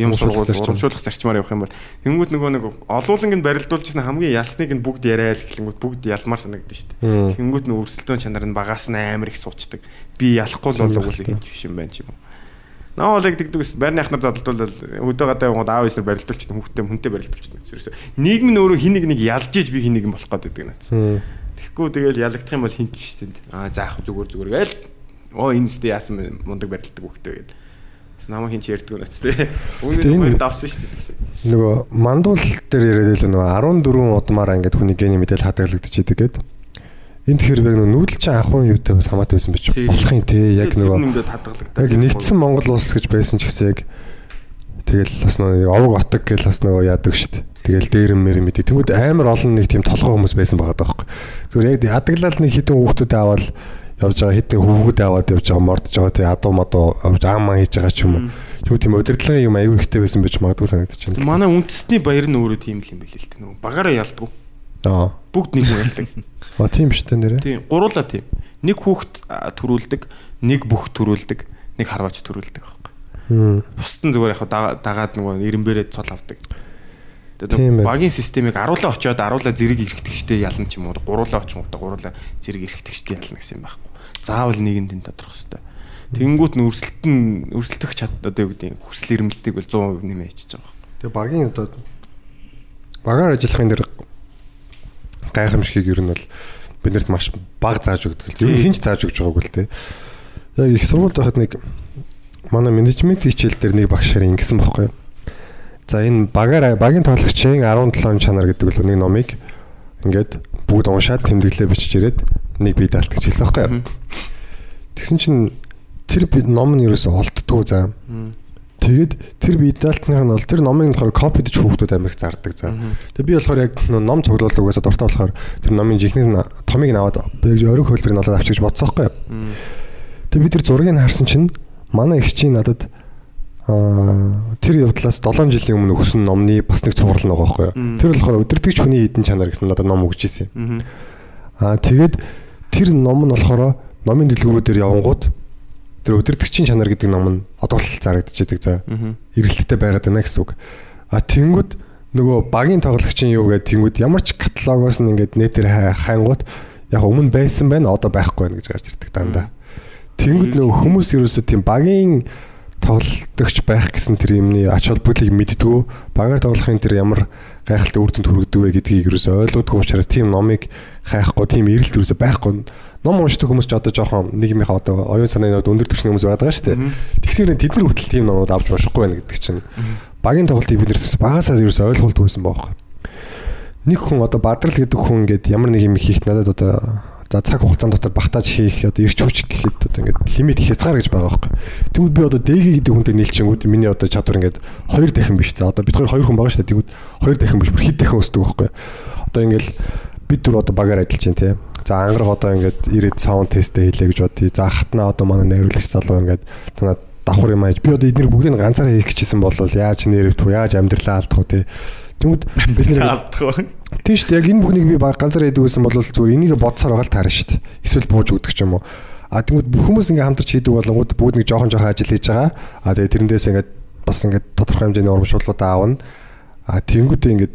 юм сургууль урамшуулах зарчмаар явах юм бол тэнгууд нөгөө нэг олууланг нь барилдуулжсэн хамгийн ялсныг нь бүгд яриа л гэхлэнгүүд бүгд ялмаар санагдаж шүү дээ. Тэнгууд нөгөө өрсөлдөөн чанар нь багаас нь амар их суучдаг. Би ялахгүй л болов уу гэж биш юм байна ч юм уу. Наа олег дэгдэг ус байрны ахнаар задлуулал өдөө гадаа явгод аав эсрэг барилдуулчих хүмүүстээ хүнтэй барилдуулчих гэсэн. Нийгэм нь өөрөө хин нэг ялж иж би хин нэг юм болох гээд байдаг. Мм. Тэгэхгүй тэгэл ялагдах юм бол хинч биш тэнд. Аа заах зүгээр зүгээр гээл. Оо энэ сте яасан мундаг барилддаг хөхтэй гэл. Тэс намайг хинч ярьдаг нац Үүний энэ- хоёр давсан шүү дээ. нөгөө мандуул дээр яриад л нөгөө 14 удмаараа ингээд хүний гений мэдээл хадгалагдчихэдэг гээд энэ тэгэхээр яг нүүдэл чинь анхун юутай бас хамаатай байсан бич болох юм те яг нөгөө яг нэгдсэн Монгол улс гэж байсан ч гэсэн яг тэгэл бас нөгөө овог отог гэл бас нөгөө яадаг штт тэгэл дээрэн мэр мэдээ тэнгууд амар олон нэг тийм толгой хүмүүс байсан байгаа даахгүй зүгээр яг ядаглал нэг хитэн хүүхдүүд аваад явж байгаа хитэн хүүхдүүд аваад явж байгаа мордож байгаа те адуу мадуу авж аамаа хийж байгаа ч юм уу. Тэгвэл тийм удирдлагын юм аюу ихтэй байсан байж магадгүй санагдаж байна Манай үндэсний баяр нь өөрөө тийм л юм байл л те. Нөгөө багаараа ялдгүй. Аа Бүгд нэг хүн ялдаг. а тийм биш тэ нэрэ Тийм, гуруула тийм. Нэг хүүхэд төрүүлдэг, нэг бүх төрүүлдэг, нэг харваач төрүүлдэг аахгүй. Хм. Бусд нь зүгээр яг дагаад нөгөө ирэмбэрээ цол авдаг. Тэгээд багийн системийг аруулаа очиод аруулаа зэрэг ирэхтгчтэй ялна ч юм уу. Гуруулаа очингуудаа гуруулаа зэрэг ирэхтгчтэй ялна гэсэн юм байхгүй. Заавал нэгэнд энэ тодорхой хэвээр. Тэнгүүт нь өрсөлт нь өрсөлдөх чад одоо юу гэдэг хүсэл эрмэлзлийг бол 100% нэмээ хийчихэж байгаа байхгүй. Тэгээ багийн одоо багаар ажиллахын дээр гайхамшигыг ер нь бол биднэрт маш баг зааж өгдөг л. Ер нь хинч зааж өгж байгаагүй л те. Яг их сургуульд байхад нэг манай менежмент хичээл дээр нэг багш харин ингэсэн байхгүй юу. За энэ багаар багийн тоглогчийн 17 чанар гэдэг л нэг номыг ингээд бүгд уншаад тэмдэглээ бичиж ирээд нэг бие даалт гэж хэлсэн байхгүй юу. Тэгсэн чинь тэр ном нь ерөөсөө олддгоо за. Тэгээд тэр бие даалтных нь бол тэр номыг болохоор копидж хүүхдүүд амирх зардаг за. Тэгээд би болохоор яг ном цуглуулдаг угаасаа дуртай болохоор тэр номын жинхэнэ нь томыг нь аваад яг орой хөлбөрийг нь олоод авчих гэж бодсон юу. Тэгээд би тэр зургийг харсан чинь манай их чинь надад тэр явдлаас 7 жилийн өмнө өгсөн номны бас нэг цуврал нэг байхгүй юу. Тэр болохоор өдөртөгч хүний эдэн чанар гэсэн надад ном өгч ирсэн. Аа тэгээд тэр ном нь болохоор номын дэлгүүрүүдээр явангууд тэр өдөртөгчийн чанар гэдэг ном нь одоо л зарагдчихэдэг за. Ирэлттэй байгаад байна гэсэн үг. А тэнгүүд нөгөө багийн тоглогчийн юу гэдэг тэнгүүд ямар ч каталогоос нь ингээд нэтээр хай- хайнгууд яг өмнө байсан байна одоо байхгүй байна гэж гарч ирдэг дандаа. Тэнгүүд нөгөө хүмүүс ерөөсөө тийм багийн тоглогч байх гэсэн тэр юмны ач холбогдлыг мэддгүү багаар тоглохын тэр ямар гайхалтай үр дүнд хүргэдэг вэ гэдгийг ерөөсөө ойлгодгүй учраас тийм номыг хайхгүй тийм эрэлт ерөөсөө байхгүй ном уншдаг хүмүүс ч одоо жоохон нийгмийнхаа одоо оюун санааны нод өндөр түвшний хүмүүс байдаг шүү дээ. Тэгсээр тэд нар хүртэл тийм номууд авч уншихгүй байна гэдэг чинь багийн тоглолтыг бид нэр багасаа ерөөсөө ойлгуулдаг байсан баахгүй. Нэг хүн одоо бадрал гэдэг хүн ингээд ямар нэг юм хийх надад одоо за цаг хугацаанд дотор багтааж хийх одоо ирч хүч гэхэд одоо ингээд лимит хязгаар гэж байгаа байхгүй. Тэгвэл би одоо дэги гэдэг хүнтэй нийлчихэнгүүт миний одоо чадвар ингээд хоёр дахин биш. За одоо бид хоёр хоёр хүн байгаа шүү дээ. Тэгвэл хоёр дахин биш бүр хэд дахин өсдөг байхгүй. Одоо ингээд бид түр одоо багаар ажиллаж байна те. За ангараг одоо ингээд ирээд саунд тесттэй хийлээ гэж бодъё. За хатнаа одоо манай найруулагч залуу ингээд танаа давхар юм ааж би одоо эднийг бүгдийг ганцаараа хийх гэжсэн бол яаж нэрвтв яаж амьдралаа алдах вэ те. Тэгмэд бид нэр алдах. Тийм шүү дээ. Яг энэ бүхнийг би ганцаараа хийдэг байсан бол зүгээр энийг бодсоор байгаа л таарна шүү дээ. Эсвэл бууж өгдөг ч юм уу. А бүх хүмүүс ингээ хамтарч хийдэг болгонгууд бүгд нэг жоохон жоохон ажил хийж байгаа. А тэгээ тэрэндээс ингээ бас ингээ тодорхой хэмжээний урамшууллуудаа аавна. А тэнгүүтээ ингээ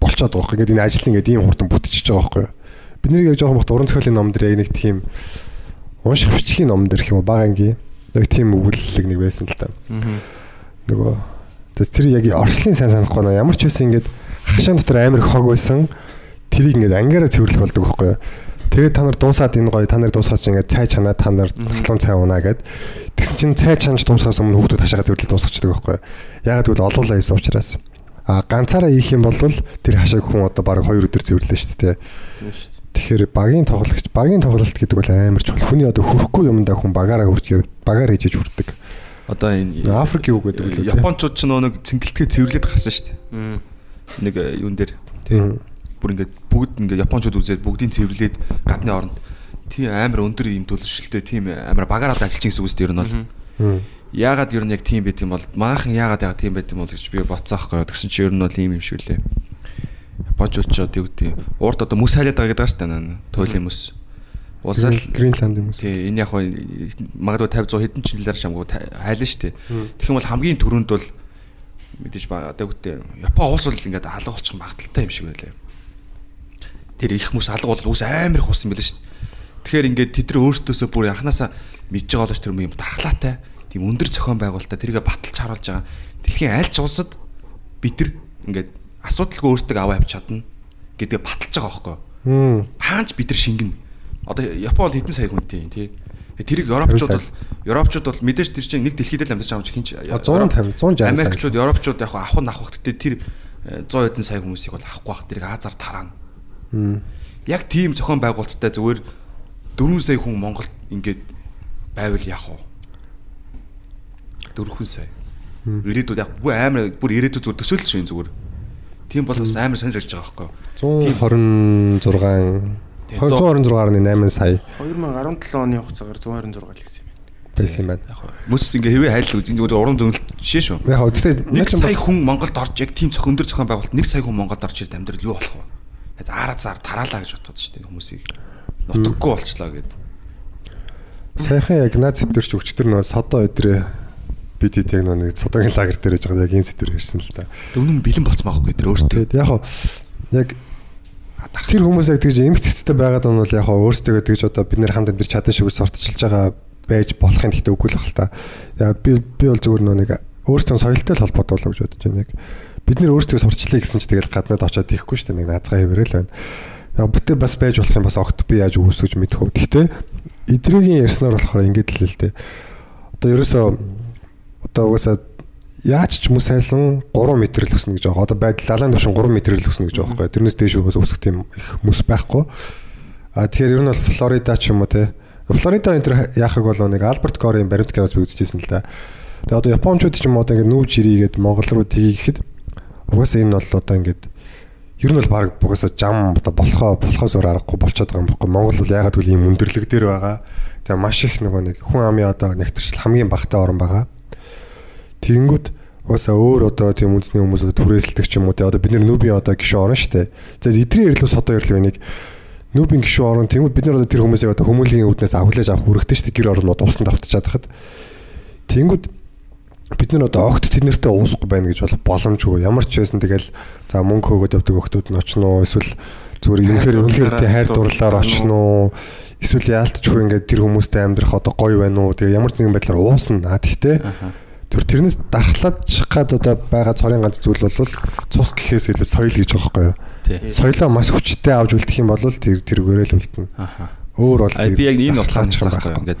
болцоод байгаа. Ингээ энэ ажил ингээ ийм хурдан бүтчихэж байгаа байхгүй юу? Бид нэр яг жоохон бахт уран зохиолын ном дээр яг нэг тийм унших бичгийн ном дээр хэм үү бага ангийн яг тийм өгүүлэлэг нэг байсан л та. Нөгөө тэр яг орчлын сайн санахгүй наа ямар ч байсан ингээд хашаан дотор амар хог байсан. Тэрийг ингээд ангаараа цэвэрлэх болдог байхгүй юу? Тэгээд та нар дуусаад энэ гоё та нар дуусгаад чинь ингээд цай чанаа та нар татлон цай унаа гэд. Тэгсэн чинь цай чанаж дуусахаас өмнө хүүхдүүд хашаага цэвэрлэл дуусчихдаг байхгүй юу? Ягаад гэвэл олуулаа хийсэн учраас. А ганцаараа ийх юм бол тэр хашааг хүн одоо баг 2 өдөр цэвэрлээ шүү дээ. Тэгэхээр багийн тоглогч, багийн тоглолт гэдэг бол амар чухал. Хүний одоо хөрөхгүй юмдаа хүн багаараа хүрч багаар хийж хүрдэг. Одоо энэ Африк юу гэдэг вэ? Япончууд ч нөө нэг цэнгэлтгээ цэвэрлээд гарсан шүү дээ. Нэг э, юун дээр Тийм. бүр ингээд бүгд ингээд японочууд үзээд бүгдийг цэвэрлээд гадны оронд тийм амар өндөр юм төлөвшөлтэй тийм амар багаараад ажиллаж гэсэн үг шүү дээ ер нь бол. Яагаад ер нь яг тийм байт юм бол манайхан яагаад яг тийм байт юм бол гэж би бодсон аахгүй. Тэгсэн чи ер нь бол ийм юм шиг лээ. Ч одоо юу гэдэг урд одоо мөс хайлаад байгаа гэдэг шүү дээ. Туйлын мөс. Улсал Гринланд юм уу? тий энэ яг магадгүй 50 100 хэдэн жилээр шамгүй хайлаа шүү дээ. Тэгэх юм бол хамгийн түрүүнд бол мэдээж одоо үгтэй Япон улс бол ингээд алга болчих магадaltaй юм шиг байлаа. Тэр их хүмүүс алга бол үс амар их усан байлаа шүү дээ. Тэгэхээр ингээд тэд нар өөрсдөөсөө бүр анханасаа мэдж байгаа болооч тэр юм дархлаатай тийм өндөр зохион байгуулалтаа тэргээ баталж харуулж байгаа. Дэлхийн аль ч улсад бид нар ингээд асуудалгүй өөртөө аваа явж чадна гэдгээ баталж байгаа байхгүй юу? Мм. Хаанч бид нар шингэн. Одоо Япон бол хэдэн сая хүнтэй тий. Тэрийг Европчууд бол Европчууд бол мэдээж тэр чинь нэг дэлхийд л амьдарч байгаа юм чи хинч 150 160 сая. Америкчууд Европчууд яг нь авах гэхдээ тэр э, 100 хэдэн сая хүмүүсийг бол авахгүй байх. Тэрийг Азар тараана. Яг тийм зохион байгуулалттай зүгээр 4 сая хүн Монголд ингээд байвал яах вэ? 4 сая. Ирээдүйд яг бүр амар бүр ирээдүйд зүгээр төсөөлөл энэ зүгээр. Тийм бол бас амар сонирхож байгаа байхгүй юу? 126 126.8 сая 2017 оны хугацаагаар 126 л гэсэн юм байна. байсан юм байна. Мөс ингээ хэвээ хайлт энэ зүгээр уран зөнгөлт жишээ шүү. Яг тэгтээ Нэг сая хүн Монголд орж яг тийм зөх өндөр зохион байгуулалт нэг сая хүн Монголд орж ирд амьдрал юу болох вэ? Тэгээд араа зар тараалаа гэж бодоод шүү дээ хүмүүсийг. Нутаггүй болчлаа гэд. Сайхан яг наад сэтэрч өчтөр нөө содо өдрөө бид хэд яг нэг содогийн лагер дээр яж байгаа яг энэ сэтэр ирсэн л та. Дөмнө нь бэлэн болцсон байхгүй тэр өөртөө. Тэгээд яг яг тэр хүмүүс яг тэгж эмх цэцтэй байгаад нь бол яг хоо өөрсдөө тэгж одоо бид нэр хамт амьд чадан шиг сортчилж байгаа байж болохын гэхдээ үгүй л хэл та. Яг би би бол зүгээр нөө нэг өөртөө соёлтой л холбоотой болоо гэж бодож байна яг. Бид нэр өөрсдөө сурчлаа гэсэн чи тэгэл гаднад очиод ихгүй шүү дээ нэг наазгаа хэвээрэл байна. Яг бүтээ бас байж болох юм бас огт би яаж үүсгэж мэдэх вэ. Гэхдээ эдрийн ярьснаар болохоор ингэж л л дээ. Одоо ерөөсөө одоо угаасаа яаж ч мөс хайлсан 3 м л өснө гэж байгаа. Одоо байдал лалаан төвшин 3 м л өснө гэж байгаа байхгүй. Тэрнээс дээш өгөөс өсөх тийм их мөс байхгүй. А тэгэхээр ер нь бол Флорида ч юм уу те. Флорида энэ яахыг бол нэг Альберт Корийн баримт киноос би үзчихсэн л да. Тэгээ одоо Япончууд ч юм уу одоо ингэ нүүж ирийгээд Монгол руу тгий гэхэд угаасаа энэ бол одоо ингэ ер нь бол баг угаасаа жам одоо болохоо болохоос өөр аргагүй болчиход байгаа юм баггүй. Монгол бол ягаад гэвэл ийм өндөрлөг дээр байгаа. Тэгээ маш их нөгөө нэг хүн амын одоо нэгтэршил хамгийн багатай орн байгаа. Тэгэнгүүт угаасаа өөр одоо тийм үндэсний хүмүүс одоо түрээсэлдэг ч юм уу те одоо бид нар нүбийн одоо гişүү орно штэ. За эдрийн ярилус одоо ярил байныг нүбийн гişүү орно тэнгууд бид нар одоо тэр хүмүүсийг одоо хүмүүлийн үүднээс авахлаж авах хэрэгтэй штэ гэр орнууд увсанд автчихад хахад. Тэнгууд бид нар одоо огт тэднэртэй уусахгүй байна гэж бол боломжгүй. Ямар ч байсан тэгэл за мөнгө өгөөд явдаг охтууд нь очно уу эсвэл зүгээр юмхээр үнэхээр тий хайр дурлалаар очно уу эсвэл яалтчгүй ингээд тэр хүмүүстэй амьдрах одоо гоё байна уу тэгээ ямар нэгэн байдлаар уусна. А тэгтээ Тэр тэрнээс дархлаад гад одоо байгаа цорын ганц зүйл бол цус гэхээс илүү соёл гэж байгаа байхгүй юу? Соёлоо маш хүчтэй авч үлдэх юм бол тэр тэргээрээ л үлдэнэ. Аха. Өөр бол би яг энэ бодлоо юм байхгүй байхгүй. ингээд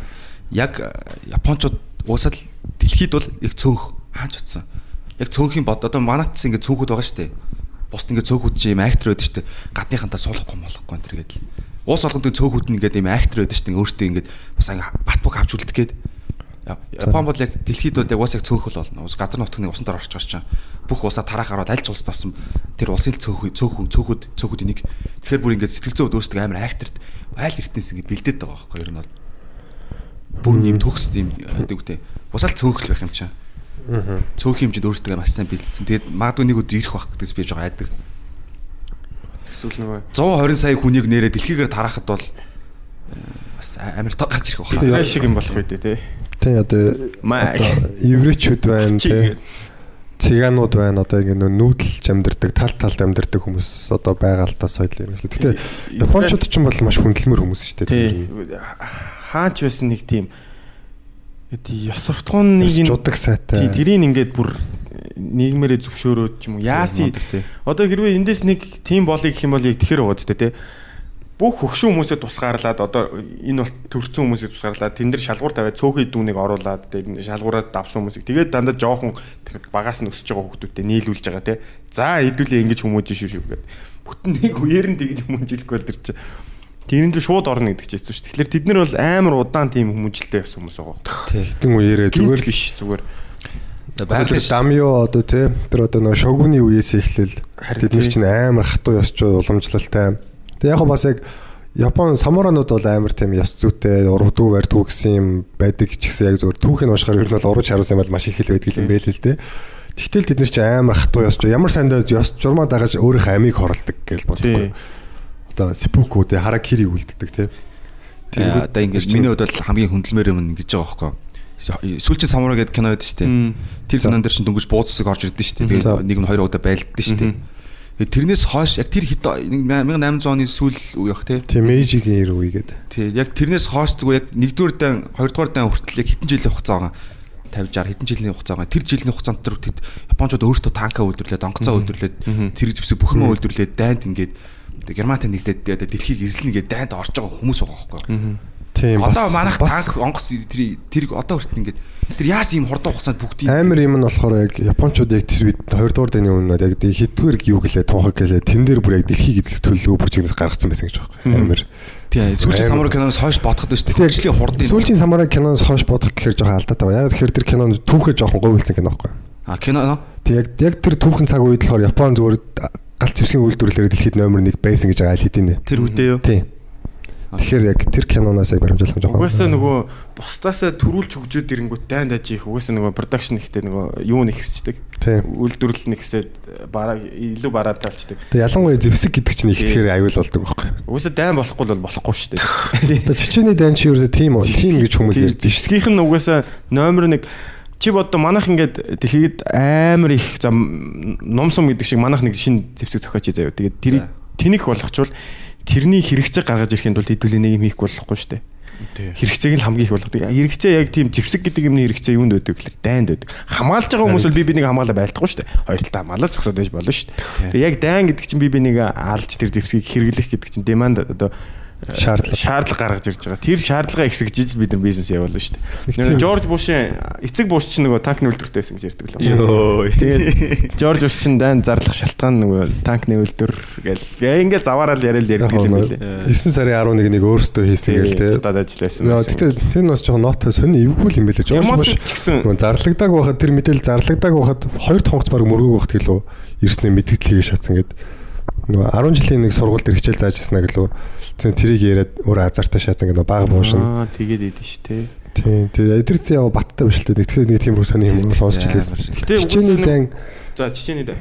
яг э, японочууд уусаал дэлхийд бол яг цөөнх хаач утсан. Яг цөөнхийн бод одоо манайд ч ингээд цөөнхүүд байгаа шүү дээ. Бусд ингээд цөөхүүд чи юм актер байдаг шүү дээ. Гадныхантаа суулгахгүй молохгүй энэ төргээд л. Уус олгонд цөөхүүд нь ингээд юм актер байдаг шүү дээ. Өөртөө ингээд бас ингээ бат бок авч үлдэх гээд. Япон бол яг дэлхийд бол яг уус яг цөөнх л болно. Ус газар нутгны усан дор орчих чинь бүх усаа тарахаар бол аль ч улсад болсон тэр улсын цөөхөө цөөхөн цөөхүүд цөөхүүд энийг тэгэхээр бүр ингээд сэтгэл зүй өөсдөг амар актерт айл эртнээс ингээд бэлдээд байгаа байхгүй ер нь бол бүр нэм төгс тийм гэдэг үгтэй. Усаал цөөхөл байх юм чинь. Аа. Цөөх хэмжээнд өөрсдөө маш сайн бэлдсэн. Тэгээд магадгүй нэг өдөр ирэх байх гэж би жоо айдаг. Эсвэл нөгөө 120 сая хүнийг нэрээ дэлхийгээр тарахад бол э, бас амар тоо гарч ирэх байх. Израиль шиг юм болох үү те. Тэ одоо еврейчүүд байна гээд. Цыганууд байна одоо ингэ нүүдэлж амьдардаг, тал талд амьдардаг хүмүүс одоо байгаа л та соёл юм шиг. Гэтэ Япончууд ч юм бол маш хүндэлмэр хүмүүс шүү дээ. Тий. Хаач байсан нэг тийм тий ёс суртахууныг Нэг жудаг сайтай. тий тэрийг ингээд бүр нийгмээрээ зөвшөөрөөд ч юм уу яаси одоо хэрвээ эндээс нэг тийм болыг гэх юм бол яг тэгэхэр байгаа ч тий бүх хөгшин хүмүүсээ тусгаарлаад одоо энэ бол төрсэн хүмүүсийг тусгаарлаад тэн дээр шалгуур тавиад цөөхөн дүүнийг оруулаад тэгээд шалгуураа давсан хүмүүсийг тэгээд дандаа жоохон багаас нь өсөж байгаа хүмүүстэй нийлүүлж байгаа тий за хэдүүлээ ингэж хүмүүж шүү шүү гэдэг бүтэн нэг үеэр нь тэгж хүмүүж хэлэхгүй бол тэр чи тэрэн дээр шууд орно гэдэг чинь шүү. Тэгэхээр тэд нар бол амар удаан тийм хүмүүжлтэй явсан хүмүүс байгаа байхгүй. Хитэн үеэрээ Зүгээр л биш зүгээр. Тэр дамё одоо тий тэр одоо нөө шогуны үеэс эхлэл Харин тэд нар тий. чинь амар хатуу ёсч уламжлалтай. Тэг яг бас яг Япон самуранууд бол амар тийм ёс зүйтэй урвдгүй барьдгүй гэсэн юм байдаг ч гэсэн яг зүгээр түүхийг уушгаар ер нь бол урууж харуулсан юм бол маш их хэл байдаг юм байл л дээ. Тэгтэл тэд нар чинь амар хатуу ёсч ямар сандаа ёс журмаа дагаж өөрийнхөө амийг хорлдог гэж боддог. Одоо сипуку тий харакири үлддэг тий. Тэгээ одоо ингээд миний хувьд бол хамгийн хөндлөмөр юм ингэж байгаа байхгүй. Сүүлчийн самурай гэдэг кино байдаг шүү дээ. Тэр кинон дээр чинь дөнгөж бууз усыг орж ирдэ шүү дээ. За. Тэгээ нэг нь хоёр удаа байлддаг шүү дээ. Тэрнээс хойш яг тэр нэг 1800 оны сүүл үе явах. Тийм эйжигийн ир үегээд. Тий яг тэрнээс хойш зүгээр яг нэгдүгээр дан хоёрдугаар дан хүртэл яг хитэн жилийн хугацаа байгаа. 50 60 хэдэн жилийн хугацаа байгаа. Тэр жилийн хугацаанд тэр тэд Япончууд өөрсдөө танка үйлдвэрлээд, онгоцоо үйлдвэрлээд, тэр зэвсэг бүхнээ үйлдвэрлээд дайнд ингээд Германтай нэгдээд одоо дэлхийг эзлэнэ гэдэг дайнд орж байгаа хүмүүс байгаа байхгүй. Тийм бас Одоо манайх танк онгоц тэр тэр одоо хүртэл ингээд тэр яаж ийм хурдан хугацаанд бүгдийг Амар юм нь болохоор яг японочууд яг тэр үед 2 дугаар дайны өмнө яг хэдгээр юу гэлээ туухаг гэлээ тэн дээр бүр яг дэлхийг эзлэх төлөвлөгөө бүжигнээс гаргацсан байсан гэж юм. Амар. тий сүүлчийн самурай киноноос хойш бодоход шүү дээ. Хөгжлийн хурдан. Сүүлийн самурай киноноос хойш бодох гэхээр жоохон алдаатай байна. Яг тэгэхээр тэр кинонд түүхээ жоохон говьлцсан кино байхгүй. А кино? Тэг яг яг тэр түүхэн цаг үед болохоор Япон зүгээр галт зэвсгийн үйлдвэрлэлээр дэлхийд номер 1 байсан гэж байгаа аль хэдийн. Тэр үедээ юу? Тийм. Тэгэхээр яг тэр киноноос яг баримжаалах жоохон. Угаасаа нөгөө бусдаасаа төрүүлж хөгжөөд ирэнгүүт дайнд аж их угаасаа нөгөө production ихтэй нөгөө юу нэгсчдэг. Тийм. Үйлдвэрлэл нэгсээд бараа илүү бараатай болчдөг. Тэг ялангуяа зэвсэг гэдэг чинь их тэгэхээр аюул болдог байхгүй. Угаасаа дайн болохгүй бол болохгүй шүү дээ. Одоо чичээний дан чи ерөөсөө тийм үү? Тийм гэж хүмүүс ярьдаг шүү. Зэвсгийнх нь угаасаа номер 1 чи бодо манайх ингээд дэлхийд амар их за ном сум гэдэг шиг манайх нэг шинэ зэвсэг зохиоч заяа. Тэгээд тэрийг тэнийх болгочвол тэрний хэрэгцээ гаргаж ирэхэд бол хэдүүлээ нэг юм хийхгүй болохгүй шүү дээ. Хэрэгцээг нь хамгийн их болгодог. Хэрэгцээ яг тийм зэвсэг гэдэг юмны хэрэгцээ юунд байдаг гэхээр дайнд байдаг. Хамгаалж байгаа хүмүүс бол би бинийг хамгаалаа байлдахгүй шүү дээ. Хоёр талаа хамгаалаад зогсоод байж болно шүү дээ. Тэгээ яг дайн гэдэг чинь би бинийг алж тэр зэвсгийг хэрэглэх гэдэг чинь demand одоо Шаардлага. шаардлага гаргаж ирж байгаа. Тэр шаардлагаа эксэгжиж бид нар бизнес явуулна шүү дээ. Жорж Бушийн эцэг Буш чинь нөгөө танкны үйлдвэртэй байсан гэж ярьдаг л. Йоо. Тэгээд Жорж Буш чинь дайн зарлах шалтгаан нөгөө танкны үйлдвэр гэл. Ингээ заваарал яриад ярьдаг юм билээ. 9 сарын 11-ийг өөрөөсөө хийсэн гэл те. Дад ажил байсан. Яа тэгтээ тэр нь бас жоохон ноот сони эвгүй юм байлээ. Жорж Буш ч нөгөө зарлагдаг байхад тэр мэдээл зарлагдаг байхад хоёр дахь хонгоц баг мөргөөг байхад гэлөө ирснээ мэдгэдэл хийгээ шатсан гэд нөгөө 10 жилийн нэг сургуульд хичээл зааж ирсэн гэлөө тэр тэрийг яриад өөрөө азартаа шаацсан гэдэг бага буушин Аа тэгээд идэв ш тэ. тийм тэр эдэр тийм яг баттай биш л дээ тэгэхээр нэг тийм сони юм сонсч лээсэн Гэтэ чичээний дан За чичээний дэ.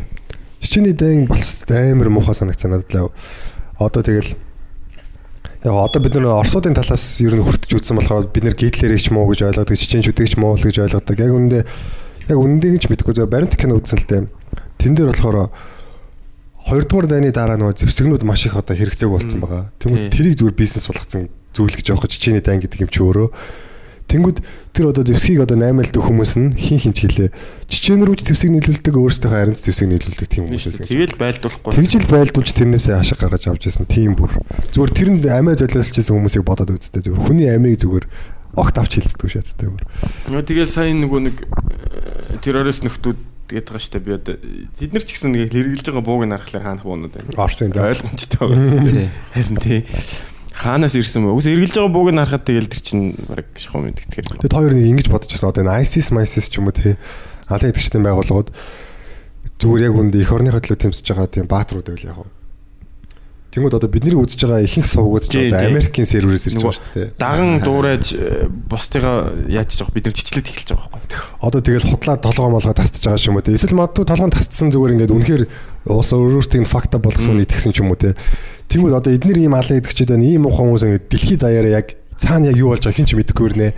Чичээний дан бас амар муухай санагцаа надад л одоо тэгэл яг одоо бид нар Оросуудын талаас ер нь хүртэж үзсэн болохоор бид нар Гитлерийг ч муу гэж ойлгодог, Чеченчүүдийг ч муу л гэж ойлгодог. Яг үүндээ яг үнэндээ ч мэдгүй зөв баримт кино үзсэн л дээ. Тэн дээр болохоор хоёрдугаар дайны дараа нөгөө зэвсэгнүүд маш их одоо хэрэгцээг болсон байгаа. Тэгмээ тэрийг зүгээр бизнес болгоцсон зүйл гэж явах Чечений дан гэдэг юм чи өөрөө. Тэнгүүд тэр одоо зэвсгийг одоо 8 л хүмүүс нь хин хин ч хэлээ. Чечен рүү ч зэвсэг нийлүүлдэг, өөрсдөө харинд зэвсэг нийлүүлдэг тийм хүмүүс байсан. Тэгэл байлдуулахгүй. Тэгжил байлдуулж тэрнээсээ ашиг гаргаж авч байсан тийм бүр. Зүгээр тэрэнд амиа золиослжсэн хүмүүсийг бодоод үзтээ зүгээр. Хүний амийг зүгээр огт авч хилцдэг шаттай бүр. Нөө тэгэл сайн нөгөө нэг э, террорист нөхдүүд тэгээд байгаа штэ би одоо тэд нар ч гэсэн нэг хэрэгжилж байгаа бууг нь харахаар хаанах буунууд байна. Орсын дээ. ойлгомжтой байгаа. Харин тий. Хаанаас ирсэн бэ? Үгүй эргэлж байгаа бууг нь харахад тэгэл тэр чинь баг шахуу мэддэг. Тэгэд хоёр нэг ингэж бодож байсан. Одоо энэ ISIS, MISIS ч юм уу тий. Алын идэвчтэй байгууллагууд зүгээр яг үндэ их орныхоо төлөө тэмцэж байгаа тийм баатрууд байл яг. Тэнгүүд одоо бидний үзэж байгаа ихэнх сувгууд ч одоо. Америкийн серверээс ирж байгаа шүү дээ. Даган дуурайж э, бусдыгаа яаж жоох бид нар чичлээд эхэлж байгаа байхгүй. Одоо тэгэл хутлаа толгоо молгоо тасцж байгаа ч юм уу те. Эсвэл магадгүй толгоо тасцсан зүгээр ингээд үнэхээр уус өөрөөсөө нь факта болгосон итгэсэн ч юм уу те. Тэнгүүд одоо эдгээр ийм алан идэгчид байна. Ийм ухаан хүмүүс ингээд дэлхийд даяараа яг цаана яг юу болж байгааг хин ч мэдэхгүй нэ.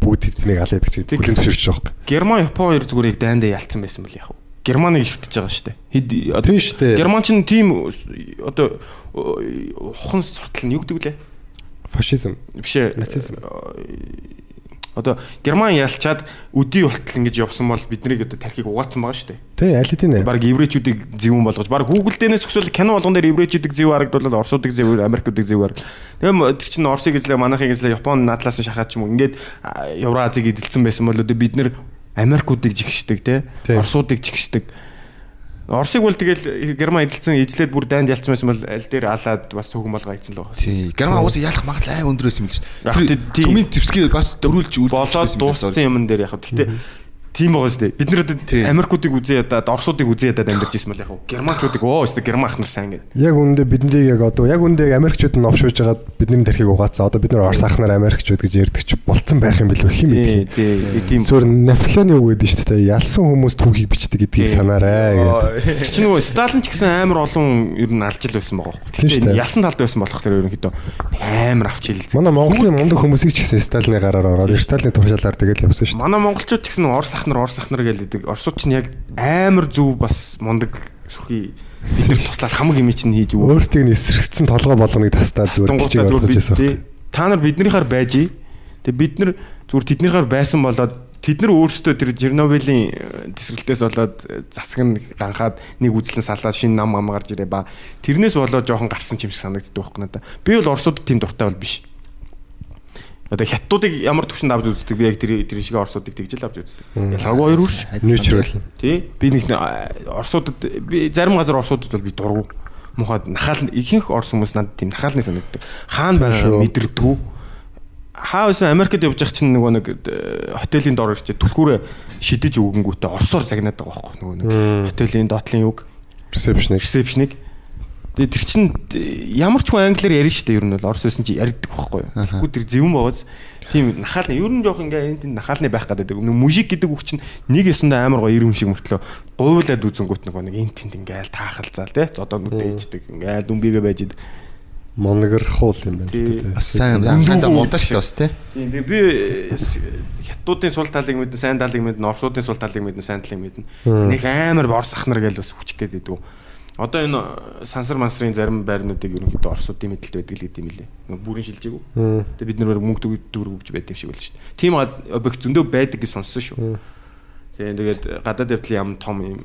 Бүгд эднийг алан идэгчид бүлээн зөвшөөрч байгаа байхгүй. Герман, Япон хоёр зүгээр яг дайндаа ялцсан байсан бол яг. Германыг шүтэж байгаа. Хэд одоо Тийм шүү дээ. Герман ч тийм одоо ухан сортол нь юу гэдэг вүлээ? Фашизм. Биш ээ. Нацизм. Одоо Герман ялчаад өдий болтол ингэж явсан бол биднийг одоо тархийг угаацсан байгаа шүү дээ. Тэ аль хэдийн нэ. Бараг еврейчүүдийг зөвүүн болгож, бараг дээрээс өсвөл кино болгон дээр еврейчүүдийг зөв харагдвал орсуудыг зөв, Америкуудыг зөв харагдал. Тэгм тэр чинь Орсыг эзлээ, манайхыг эзлээ, Япон надлаас нь шахаад ч юм уу. Ингээд Евразийг эзэлсэн байсан бол одоо бид нэр Америкуудыг жигшдэг те. Орсуудыг жигшдэг. Орсыг бол тэгэл Герман эзэлсэн эзлээд бүр дайнд ялцсан байсан бол аль дээр алаад бас цөөхөн болгоо ийцэн л байгаа. Тий. Герман уусаа ялах магадлал аим өндөр байсан юм л шүү дээ. Төмийн зэвсгээ бас дөрүүлж болоод дууссан юм дээр яг. Гэтэ тийм байгаа шүү дээ. Бид Тий. одоо Америкуудыг үзээ ядаад, Орсуудыг үзээ ядаад амьдарч ирсэн мэл яг. Германчуудыг оо өстө Герман ах нар сайн гэдэг. Яг үүндээ биднийг яг одоо яг үүндээ Америкчууд нь овшууж байгаад бидний тархийг угаацсан. Одоо бид нар Орос ах нар Америкчууд гэж ярьдаг ч болцсон байх юм билүү хэм тий. Тийм Зөвөр Наполеоны үг гэдэг шүү дээ. Ялсан хүмүүс түүхийг бичдэг гэдгийг санаарай гэдэг. Тэр чинь нөгөө Сталин ч гэсэн амар олон ер нь алжил байсан байгаа байхгүй. Дээ. ялсан талд байсан болох тэр ерөнхийдөө амар авч хэлсэн. Манай Монголын мундаг хүмүүсийг ч гэсэн Сталины гараар ороод Сталины туршаалаар тэгэл явсан шүү дээ. Манай монголчууд ч гэсэн Орос ах нар Орос ах нар гэдэг. Оросууд ч яг амар зөв бас мундаг сүрхий бид нар туслаад хамаг юм чинь хийж өгөө. Өөрсдийг нь эсрэгцэн толгой болгоныг тастаа зүгээр бичиг болгож байсан. Та нар биднийхаар байж. Тэгээ бид нар зүгээр тэднийхаар байсан болоод тэд нар өөрсдөө тэр Чернобылийн тесрэлтээс болоод э, засаг нь ганхаад нэг үзлэн салаад шинэ нам ам гарч ирээ ба тэрнээс болоод жоохон гарсан юм шиг санагддаг байхгүй надаа. Би бол Оросуудад тийм дуртай бол биш. Одоо хятадуудыг ямар төвшөнд авч үздэг би яг тэр тэр шиг Оросуудыг тэгж л авч үздэг. Ялгаагүй хоёр үрш. Neutral. Тий. Би нэг а, Оросуудад би зарим газар Оросуудад бол би дургу. Мухад нахаал ихэнх Орос хүмүүс надад тийм нахаалны санагддаг. Хаана байгаа шүү. мэдэрдэггүй. Хаа байсан Америкт явж явах чинь нөгөө нэг хотелийн дор ирчээ түлхүүрээ шидэж өгөнгүүтээ Оросоор загнаад байгаа байхгүй нөгөө нэг хотелийн доотлын юг Reception-ыг ресепшнийг. Тэгээ тэр чин ямар ч хүн англиар ярина шүү дээ ер нь бол Орос байсан чи ярьдаг байхгүй юу. Тэгэхгүй тэр зөвөн байгааз тийм нахаалны ер нь жоох ингээ энд тийм нахаалны байх гэдэг. Нэг мужик гэдэг үг чинь нэг ясандаа амар гоё ирэм шиг мөртлөө гуйлаад үзэнгүүт нэг нэг эн тэнд ингээл таахалцаал тий зодоонууд ээждэг ингээл дүнбигээ байж идэг. монгор хуул юм байна Тий. сайн сайн да муудаа шүү дээ бас тий. Тийм тэгээ би хятадуудын сул талыг мэдэн сайн талыг мэдэн орсуудын сул талыг мэдэн сайн талыг мэдэн нэг амар орс ахнар гэж бас хүч гээд идэв. Одоо энэ сансар мансрын зарим байрнуудыг ерөнхийдөө орсуудын мэдлэлд байдаг л гэдэг юм лээ. Нэг бүрийн шилжээгүй. Тэгээ бид нэр мөнгө дүүрэг өгч байдаг юм шиг байл шүү дээ. Тим объект зөндөө байдаг гэж сонссон шүү. Тэгээ тэгээд гадаад явдлын ям том юм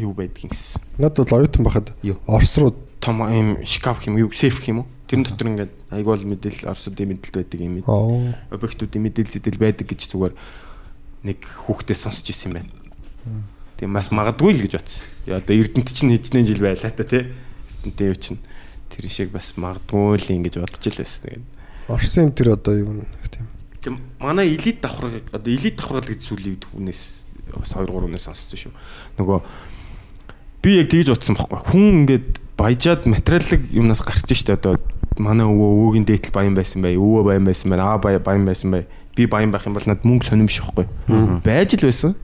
юу байдаг юм гэсэн. Надад бол оюутан байхад Юу? Орос руу Том юм шкаф юм юу, сейф юм уу? Тэрэн дотор ингээд айгуул мэдээлэл орсуудын мэдлэлд байдаг юм. объектуудын мэдээлэл зэдэл байдаг гэж зүгээр нэг хүүхдээс сонсч ирсэн юм байна. Тэгээ бас магадгүй л гэж бодсон. Тэгээ одоо Эрдэнэт чинь хэднээ жил байлаа та тий. Эрдэнэтэй юу чинь тэр шиг бас магадгүй л ингэж бодож л байсан. Тэгээд Оросын тэр одоо юу нэг тийм. Тэг манай элит давхарга одоо элит давхаргал гэж сүлийн хүнээс бас 2 3 хүнээс сонссон шүү. Нөгөө би яг тэгж утсан байхгүй. Хүн ингээд баяжаад материалын юмнаас гарч штэ одоо манай өвөө өвөөгийн дээтэл баян байсан бай, өвөө баян байсан бай, аа баян байсан бай. Би баян байх юм бол надад мөнгө сонирмш байхгүй. Байж л байсан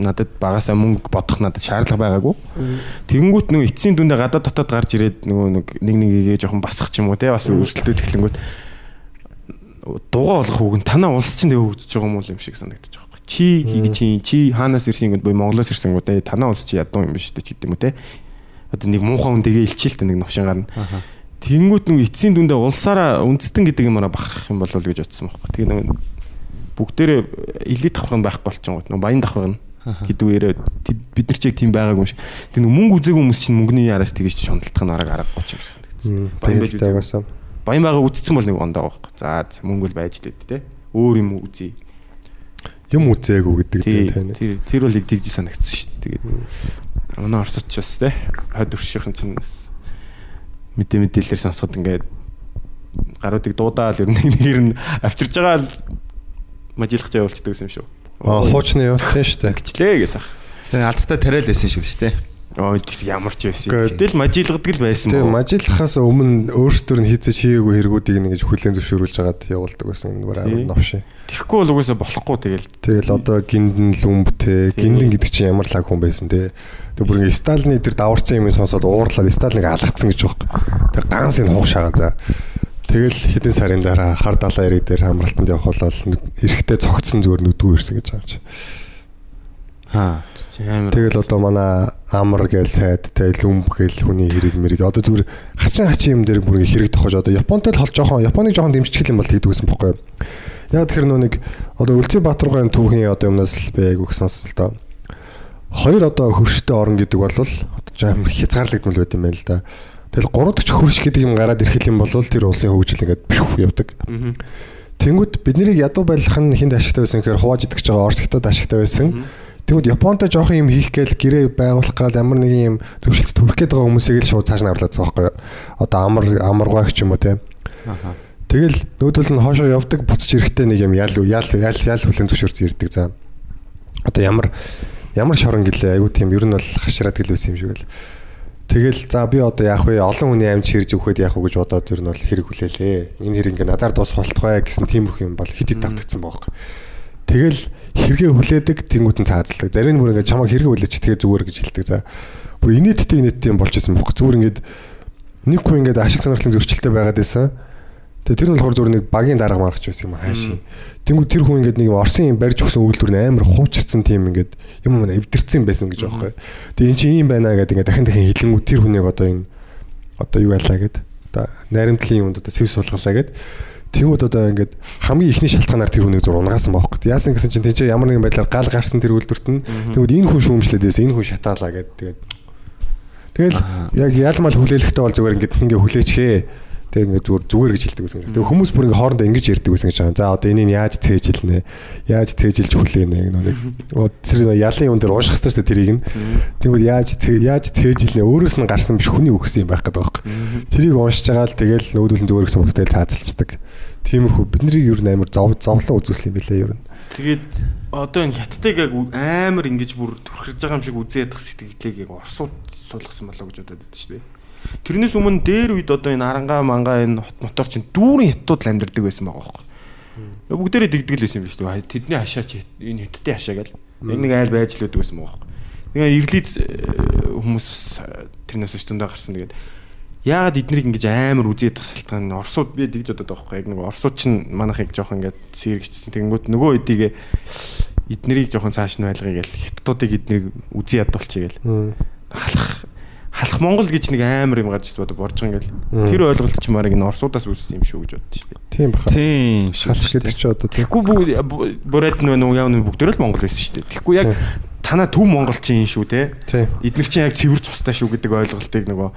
Надад багасаа мөнгө бодох надад шаардлага байгаагүй. Тэгэнгүүт нөгөө эцсийн дүндээ гадаад дотоод гарч ирээд нөгөө нэг нэг нэгээ жоохон басах ч юм уу те бас өөрсөлтөд эхлэнгүүт дугаа болох үг нь танаа улс чинь тэгээ хөгжиж байгаа юм уу юм шиг санагдчих واخ. Чи хий чи чи хаанаас ирсэн гэнэ буй Монголоос ирсэн гэнэ танаа улс чи ядуу юм биш үү ч гэдэг юм уу те. Одоо нэг муухай хүн тэгээ илчилтэй нэг новшин гарна. Тэнгүүт нэг эцсийн дүндээ улсаараа үндэстэн гэдэг юмараа бахарах юм болов уу гэж бодсон байхгүй. Тэгээ нэг бүгдээрээ элит давхар нь байхгүй болчихсон гот. Баян давхар нь гэдэг үерээ бид нар ч яг тийм байгаагүй шиг. Тэгээ нэг мөнгө үзээгүй хүмүүс чинь мөнгөний яраас тэгэж шундалтах нь арга аргагүй ч юм шиг санагдсан. Баян байж байгаас Баян байгаа үдцсэн бол нэг ондоо байхгүй. За мөнгө бол байж лээд те. Өөр юм үзье. юм үзээгүй гэдэг дээ тань. Тэр тэр бол тэгж санагдсан шүү дээ. Тэгээд манай орсоч бас те. Хойд өршийнхэн чинь мэдээ мэдээлэлээр сонсоход ингээд гаруудыг дуудаал ер нь нэгээр нь авчирж байгаа л мажийлах зай болчдөг юм шүү. Аа хуучны юу тийм шүү дээ. Гिचлээ гэсэн. Тэгээ алдартай тариал байсан шиг шүү дээ. Тэр ямар ч байсан. Гэтэл мажийлгадаг л байсан Тэгээ боо. мажидлахаас өмнө өөрсдөр нь хийцэж хийгээгүй хэрэгүүдийг нэгж хүлээн зөвшөөрүүлж хагаад явуулдаг байсан энэ бүр амар Тий. новшин. Тэгэхгүй бол угаасаа болохгүй тэгэл. Тэгэл одоо гиндэн лүмб те гиндэн гэдэг чинь ямар лаг хүн байсан те. Тэг бүр ингээ Сталины тэр даварцсан юм сонсоод уурлаад Сталиныг алгацсан гэж байхгүй. Тэг ганс энэ хуг шагаа за. Тэгэл хэдэн сарын дараа хар далайн ирэг дээр хамралтанд явах болол эрэхтэй цогцсон зүгээр нүдгүй ирсэн гэж байгаа юм чи. Аа. Тэгэл одоо манай амар гээл сайд те лүмб гээл хүний хэрэг мэрэг одоо зүгээр хачин хачин юм дээр бүр хэрэг тохож одоо Японтой л хол жоохон Японыг жоохон дэмжчих юм бол хийдэг гэсэн бохгүй. Яг тэр нөө нэг одоо Үлзий Баатаргын түүхийн одоо юмнаас л би айгүйх сонссон л доо. Хоёр одоо хөрштэй орн гэдэг бол одоо жоохон хязгаарлагдмал байт юм байна л да. Тэгэл гурав дахь хөрш гэдэг юм гараад ирэх юм бол тэр улсын хөгжил ингээд явдаг. Тэнгүүд бид нарыг ядуу байлгах нь хинд ашигтай байсан гэхээр хувааж идэх гэж байгаа Орос хятад ашигтай байсан. Тэгвэл Японтой жоохон юм хийх гээл гэрээ байгуулах гал ямар нэг юм төвшөлт төрөх гээд байгаа хүмүүсийг л шууд цааш нь оруулаад байгаа байхгүй юу? Одоо амар амаргайх ч юм уу те. Тэгэл нүүдэл нь хоошоо явдаг буцаж ирэхдээ нэг юм ял ял ял ял хүлэн зөвшөөрч ирдэг за. Одоо ямар ямар шорон гэлээ айгу тийм ер нь бол хашраад гэлвэсэн юм шиг л. Тэгэл за би одоо яах вэ? Олон хүний амьд ширж өгөхөд яах вэ гэж бодоод ер нь бол хэрэг хүлээлээ. Энэ хэрэг ингээ надаар дуусах болтугай гэсэн тиймэрхүү юм бол хит хит давтагдсан байхгүй. Тэгэл хэрэгээ хүлээдэг тэнгуут нь цаазлаг. Зарим нь бүр ингээ чамаа хэрэгээ хүлээч тэгээ зүгээр гэж хэлдэг. За бүр инээдтэй инээдтэй юм болчихсон байхгүй. Зүгээр ингээд нэг хүн ингээд ашиг сонирхлын зөрчилтэй байгаад байсан. Тэгээ тэр нь болохоор зүгээр нэг багийн дарга маргач байсан юм хаашийн. Тэнгүү тэр хүн ингээд нэг юм Орсын юм барьж өгсөн үйлдвэр нь амар хуучирсан тийм ингээд юм юм эвдэрсэн байсан гэж байхгүй. Тэгээ эн чинь юм байна гэдэг ингээд дахин дахин хилэнгүү тэр хүнийг одоо энэ одоо юу байлаа гэд? Одоо найрамдлын юмд одоо сэв суулгалаа гэд. Тэнгүүд одоо ингээд хамгийн ихний шалтгаанаар тэр хүнийг зур унгаасан байхгүй. Яасан гэсэн чинь тэнцээ ямар нэгэн байдлаар гал гарсан тэр үйлдвэрт нь тэгвэл энэ хүн шүүмжлээд байсан энэ хүн шатаалаа гэд. Тэгээд Тэгэл яг ялмал хүлээлгтээ бол зүгээр ингээд ингээ хүлээчхээ Тэг ингээд зүгээр зүгээр гэж хэлдэг байсан. Тэг хүмүүс бүр ингээд хоорондоо ингэж ярьдаг байсан гэж байгаа. За одоо энийг яаж цээжилнэ? Яаж цээжилж хүлээнэ нэг. Тэр ялын юм дээр уушах хэрэгтэй тэрийг нь. Тэгвэл яаж яаж цээжилнэ? Өөрөөс нь гарсан биш хүний өгсөн юм байх гэдэг байхгүй. Тэрийг уншиж байгаа л тэгэл нүүдүүлэн зүгээр гэсэн утгатай цаацалцдаг. Тиймэрхүү биднийг ер нь амар зов зовлон үзүүлсэн юм билээ ер нь. Тэгээд одоо энэ хаттайг яг амар ингэж бүр төрхөж байгаа юм шиг үзээд ядах сэтгэлийг яг орсууд суулгасан болоо гэж бодоод байдаг шүү дээ. Тэрнээс өмнө дээр үед одоо энэ арангаа мангаа энэ хот мотор чинь дүүрэн хятад л амьдардаг байсан байгаа байхгүй. Бүгдээрээ дэгдэг л байсан юм биш үү? Тэдний хашаа чи энэ хятадын хашаа гэл. Яг нэг айл байж л байдаг байсан байгаа байхгүй. Тэгээ ирлиз э, хүмүүс бас э, тэрнээс ч тундаа гарсан тэгээд яагаад эднийг ингэж амар үзээд тах салтгаан орсууд би тэгж бодоод байгаа байхгүй яг нэг орсууд чинь манайхыг жоох ингээд сэргэгчсэн тэгэнгүүт нөгөө эдийг эднэрийг жоохон цааш нь байлгая гэл хятадуудыг эднийг үзий ядуулчих гээл халах халах Монгол гэж нэг амар юм гарч ирсэн бодож байгаа ингээл. Тэр ойлголт ч марыг н Орсуудаас үүссэн юм шүү гэж боддоо шүү дээ. Тийм баха. Тийм. Халах гэдэг чи одоо Тэгэхгүй бүрээд нь нөө яа нөө бүгдөө л Монгол байсан шүү дээ. Тэгэхгүй яг танаа төв монголчин юм шүү те. Эднэр чинь яг цэвэр цустай шүү гэдэг ойлголтыг нөгөө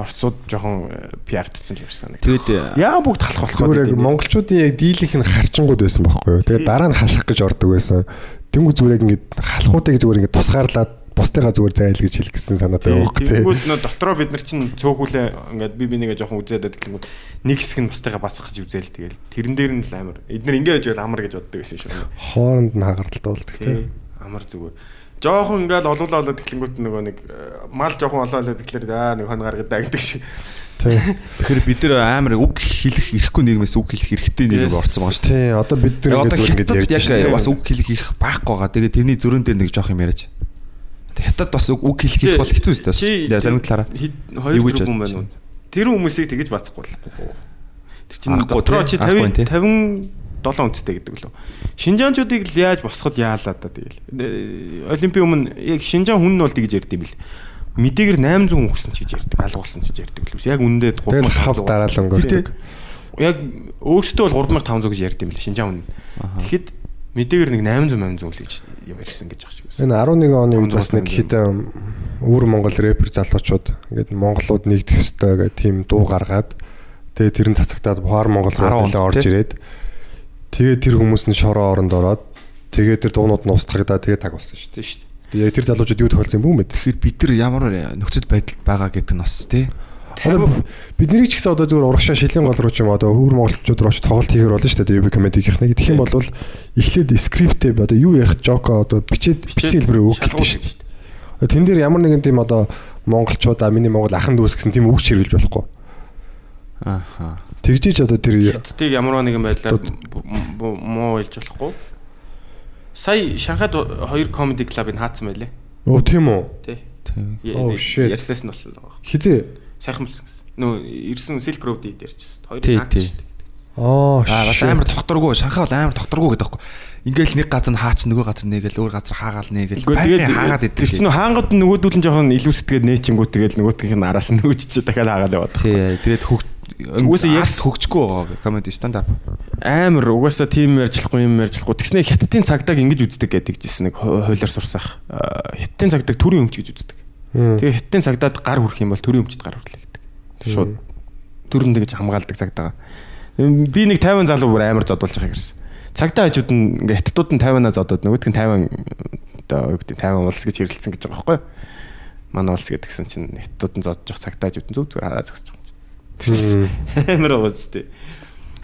орцууд жоохон пиартцсан л явсан. Тэгээд яа бүгд халах болох зүгээр яг монголчуудын яг дийлийнх нь харчингууд байсан байхгүй юу. Тэгээд дараа нь халах гэж ордог байсан. Тэнгүү зүгээр яг ингээд халахуудыг зүгээр ингээд тусгаарлаад бусдыгаа зүгээр зайл гэж хэлэх гэсэн санаатай байхгүй тийм. Тэгвэл нөө дотроо бид нар чинь цөөхүүлээ ингээд би бинийгээ жоохон үзээд байдаг гэнгүүт нэг хэсэг нь бусдыгаа бацах гэж үзээл тэгэл тэрэн дээр нь л амар. Эднэр ингээд байж амар гэж боддог байсан шүү. Хооронд нь хагаралтай болдог тийм. Амар зүгээр. Жоохон ингээд олуулаа олоод эхлэнгүүт нөгөө нэг э, мал жоохон олоолоод тэгэхээр аа нэг хон гаргаад гэдэг шиг. Тэгэхээр бид нар амар үг хэлэх ирэхгүй нийгмээс үг хэлэх хэрэгтэй нийгэм орсон байгаа шүү. Тийм. Одоо бид зүгээр ингэж ярьж байна. Бас үг хэлэх их байхгүй байгаа. Тэгээд тэрний зөрөн дээр нэг жоох юм яриач. Хятад бас үг хэлэх бол хэцүү шүү дээ. Зарим талаараа. Хоёр хүн байна уу? Тэр хүмүүсийг тэгэж бацахгүй болохгүй. Тэр чинь дотроо чи 50 50 7 үндэстэй гэдэг лөө. Шинжаанчуудыг л яаж босгоход яалаа да тэгэл. Олимпийн өмнө яг Шинжаан хүн нь бол тэгж ярьд юм бэл. Мэдээгээр 800 хүн өгсөн ч гэж ярьдаг, алгуулсан ч гэж ярьдаг л. Яг үндэ 3500 хав дараалал өнгөрдөг. Яг өөртөө бол 3500 гэж ярьд юм бэл Шинжаан хүн. Тэгэхэд Мэдээгээр нэг 800 800 л гэж юм ярьсан гэж ах шиг байсан. Энэ 11 оны үед бас нэг хитэн өвөр Монгол рэпер залуучууд ингээд монголууд нэгдэх ёстой гэх тийм дуу гаргаад тэгээ тэр нь цацагтаад Бухар Монгол руу нэлээ орж ирээд тэгээ тэр хүмүүс нь шороо оронд ороод тэгээ тэр дуунууд нь устгагдаа тэгээ таг болсон шүү дээ. Тэгээ тэр залуучууд юу тохиолдсон юм бэ? Тэгэхээр бид нар ямар нөхцөл байдал байгаа гэдэг нь бас тий Одоо бидний ч гэсэн одоо зүгээр урагшаа шилийн гол руу ч юм одоо хөвгөр монголчууд руу ч тоглолт хийхэр болно шүү дээ UB comedy-гийнхныг. Тэгэх юм бол эхлээд скриптээ одоо юу ярих жоко одоо бичээд бичсэн хэлбэрээр үг хэлдэг шүү дээ. Тэн дээр ямар нэгэн тийм одоо монголчууд а миний монгол ахын дүүс гэсэн тийм үг хэрэгжилж болохгүй. Ааха. Тэгжиж одоо тэр тийг ямар нэгэн байдлаар муу хэлж болохгүй. Сая Шанхайд хоёр comedy club-ыг хаацсан байлээ. Өө тийм үү? Тий. Ярьсаас нь болсон байгаа. Хизээ сайхан билсэн гэсэн. Нөө ирсэн Silk Road дээр ярьчихсан. Хоёр наад шүү дээ. Аа, бас амар докторгүй, Шанхай бол амар докторгүй гэдэг байхгүй. Ингээл нэг газар нь хаач нөгөө газар нэгээл өөр газар хаагаал нэгээл тэгээд хаагаад идэв. Тэр чинь хаангууд нөгөөдүүл нь жоохон илүү сэтгэгээд нээчингүү тэгэл нөгөөдгийнх нь араас нь нөгөөчч дахиад хаагаад яваад. Тий, тэгээд хөг угаасаа ярьс хөгжихгүй байгаа комеди стандарт. Амар угаасаа тим ярьжлахгүй юм ярьжлахгүй. Тэгснэ хятадын цагдаа ингэж үздэг гэдэг жисэн нэг хуулиар сурсах. Хятадын цагдаа төрийн өмч гэж үздэг. Тэгээ хятадын цагдаад гар хүрэх юм бол төрийн өмчт гар хүрлээ гэдэг. Шууд төрөнд ингэж хамгаалдаг цагдаа. Би нэг 50 залуу бүр амар зодуулж байгаа гэсэн. Цагдаа хажууд нь ингээ хятадууд нь 50-аас зодоод нөгөөдг нь 50 одоо юу гэдэг тайван улс гэж хэрэгэлсэн гэж байгаа байхгүй юу? Манай улс гэдгсэн чинь хятадууд нь зодж явах цагтааж үтэн зүг зүг хараа зогсож байгаа. Амар байгаа зү.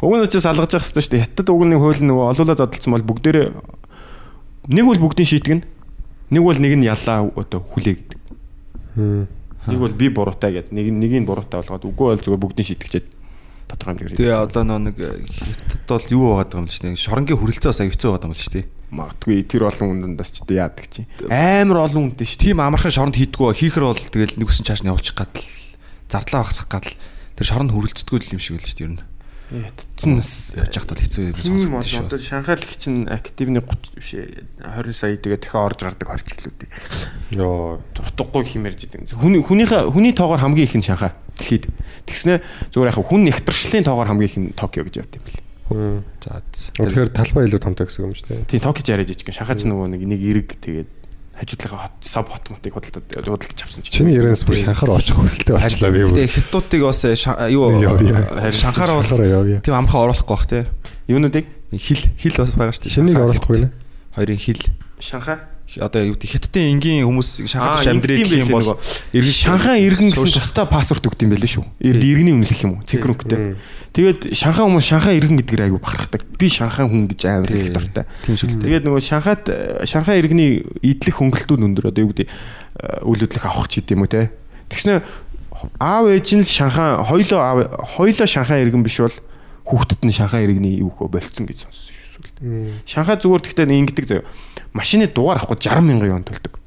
Уг нь учраас алгаж явах хэрэгтэй шүү дээ. Хятад угны хууль нөгөө олуулаа зодтолсон бол бүгдээрээ нэг бол бүгдийн шийтгэн нэг бол нэг нь яллаа одоо хүлээ гэдэг. Нэг бол би буруутай гэдэг. Нэг нэгийг буруутай болгоод үгүй бол зүгээр бүгдийн шийтгэжээд тодорхой хэмжээгээр. Тэгээ одоо нэг хятад бол юу байгаа юм л шүү дээ. Шоронгийн хүрэлцээ бас аяг хэцүү байгаа юм л шүү дээ. Магадгүй тэр олон хүндээс ч одоо яадаг чи. Амар олон хүнтэй шүү. Тийм амархан шоронд хийдгүү хийхэр бол тэгэл нэг үсэн чааш нь явуулчих гад л зардлаа багсах гад л тэр шоронд хүрэлцдэггүй юм шиг байл шүү дээ ер нь. Нас явж бол хэцүү юм сонсогдсон шүү. Одоо Шанхай л их чинь активны 30 биш ээ 20 сая тэгээ дахиад орж гардаг хорчлууд. Йоо. Дутггүй хэмэрж идэг. Хүний хүнийхээ хүний тоогоор хамгийн их нь Шанхай дэлхийд. Тэгснэ зүгээр яг хүн нэгтрчлэлийн тоогоор хамгийн их нь Токио гэж явд юм бэл. За. Тэгэхээр талбай илүү томтой гэсэн юм шүү дээ. Тийм Токио жариж жижиг. Шанхай ч нөгөө нэг нэг эрэг тэгээд хажуудлага сав хотмотыг худалдаад худалдаж авсан чинь. Чиний ярианаас бүр шанхаар очих хүсэлтэй болчлаа би. Тэгээ хятадуудыг бас юу шанхаар бол тийм амхаа оруулахгүй бах те. Юунуудыг хил хил бас байгаа шүү дээ. Шинийг оруулахгүй нэ. Хоёрын хил. Шанхай одоо юу гэдэг хятадын энгийн хүмүүс шанхайд амьдрэх юм бол иргэн шанхай иргэн гэсэн тусдаа паспорт өгд юм байл шүү. Иргэний үнэлэх юм уу? Цэнхрүнгтэй. Тэгээд шанхай хүмүүс шанхай иргэн гэдгээр айгу бахархдаг. Би шанхай хүн гэж амар хэлэх дуртай. Тэгээд нөгөө шанхайд шанхай иргэний идэлх хөнгөлтүүд өндөр одоо юу гэдэг үйл хөдлөх авах ч гэдэм үү те. Тэгснэ аав ээж нь шанхай хоёлоо аав хоёлоо шанхай иргэн биш бол хүүхдэд нь шанхай иргэний юу болцсон гэж сонссон шүү. Шанхай зүгээр гэхдээ ингэдэг заяа машины дугаар авахгүй 60 мянган юан төлдөг.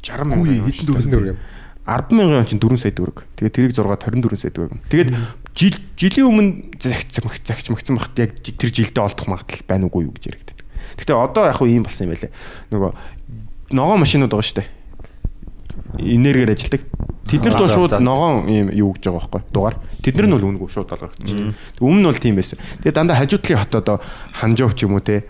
60 мянган хэдэн төгрөг юм. 10 мянган юан чинь 4 сая төгрөг. Тэгээд тэрийг 6 24 сая төгрөг. Тэгээд жил жилийн өмнө загц загч магцсан багт яг тэр жилдээ олдох магадлал байна уугүй юу гэж яригддаг. Гэтэ одоо яг хуу ийм болсон юм байлээ. Нөгөө ногоон машинууд байгаа дээ. Энергиэр ажилдаг. Тэд нарт бол шууд ногоон ийм юу гэж байгаа байхгүй дугаар. Тэд нар нь бол үнэгүй шууд дээ. Өмнө нь бол тийм байсан. Тэгээ дандаа хажуудлын хот одоо ханжоо ч юм уу те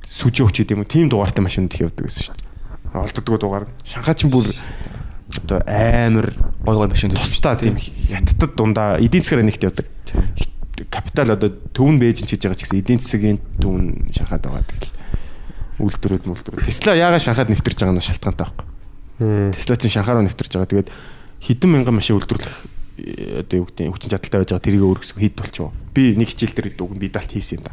сүжөөгч гэдэг юм уу тийм дугаартай машинууд их явдаг гэсэн шүү дээ. Олддгоо дугаар. Шанхай ч бүр одоо амар гой гой машин тусдаа тийм хятадд дундаа эдийн засгаар нэгт явдаг. Капитал одоо төвн бэйжин чиж байгаа ч гэсэн эдийн засгийн төвн Шанхайд байгаа тэгэл. Үйлдвэрүүд мүлдвэр. Тесла яагаад Шанхайд нэвтэрж байгаа нь шалтгаантай байхгүй. Тесла чинь Шанхай руу нэвтэрж байгаа. Тэгээд хэдэн мянган машин үйлдвэрлэх одоо юу гэдэг хүчин чадалтай байж байгаа тэрийг өөрсгөх хэд болчихоо. Би нэг хичээл дээр үг бидалт хийсэн юм да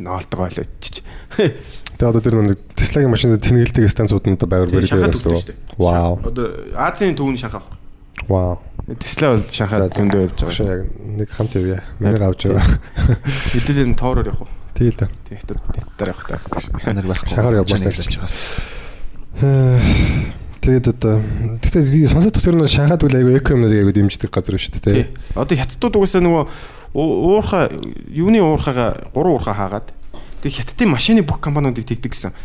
наалтгаа байлаач. Тэгээ одоо тэр нэг Tesla-гийн машинууд цэнгэлдэг станцууд нь одоо байвар барьж байсан. Вау. Одоо Азийн төвний Шанхай. Вау. Tesla бол Шанхай зөндөө явж байгаа. Яг нэг хамт явъя. Миний авч байгаа. Хэдүүлэн тоороор явах уу? Тийм л да. Тийм хятад явах та. Нар байхгүй. Шагаар явмаас ажиллаж байгаас. Тэгээд одоо тэгтээ сонсоод тахтэр нь Шанхайд үл айгүй эко юмныг айгүй дэмждэг газар шүү дээ. Одоо хятадууд угаасаа нөгөө уурхаа юуны уурхаага гурван уурхаа хаагаад тэг хятадын машины бүх компаниудыг тэгдэг гэсэн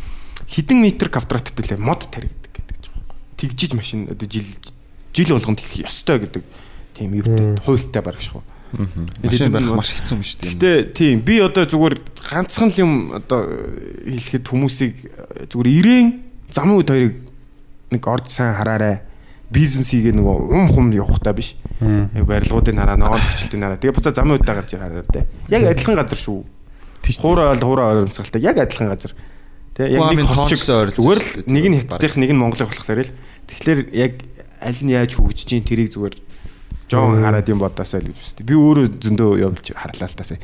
хідэн метр квадратт төлөө мод таригддаг гэдэг ч байна. Тэгжиж машин одоо жил жил болгонд хийх ёстой гэдэг тийм юутай хуультай бараг шахав. Машин барих маш хэцүү юм шүү дээ. Гэтэ тийм би одоо зүгээр ганцхан л юм одоо хэлэхэд хүмүүсийг зүгээр ирээн замын үед хоёрыг нэг орж сайн хараарай бизнес хийгээ нөгөө ум хум явахтаа биш. Яг барилгуудыг хараа, ногоон төвчлөлтийг хараа. Тэгээ буцаа замын үедээ гарч хараа тэ. Яг адилхан газар шүү. Хуураа бол хуураа ойрымсгалтай. Яг адилхан газар. Тэ яг нэг хотчиг зүгээр л нэг нь хятадх нэг нь монголын болохоор л. Тэгэхээр яг аль нь яаж хөгжиж чинь тэрийг зүгээр жоон хараад юм бодосоо л гэж байна. Би өөрөө зөндөө явж харлаа л тасаа.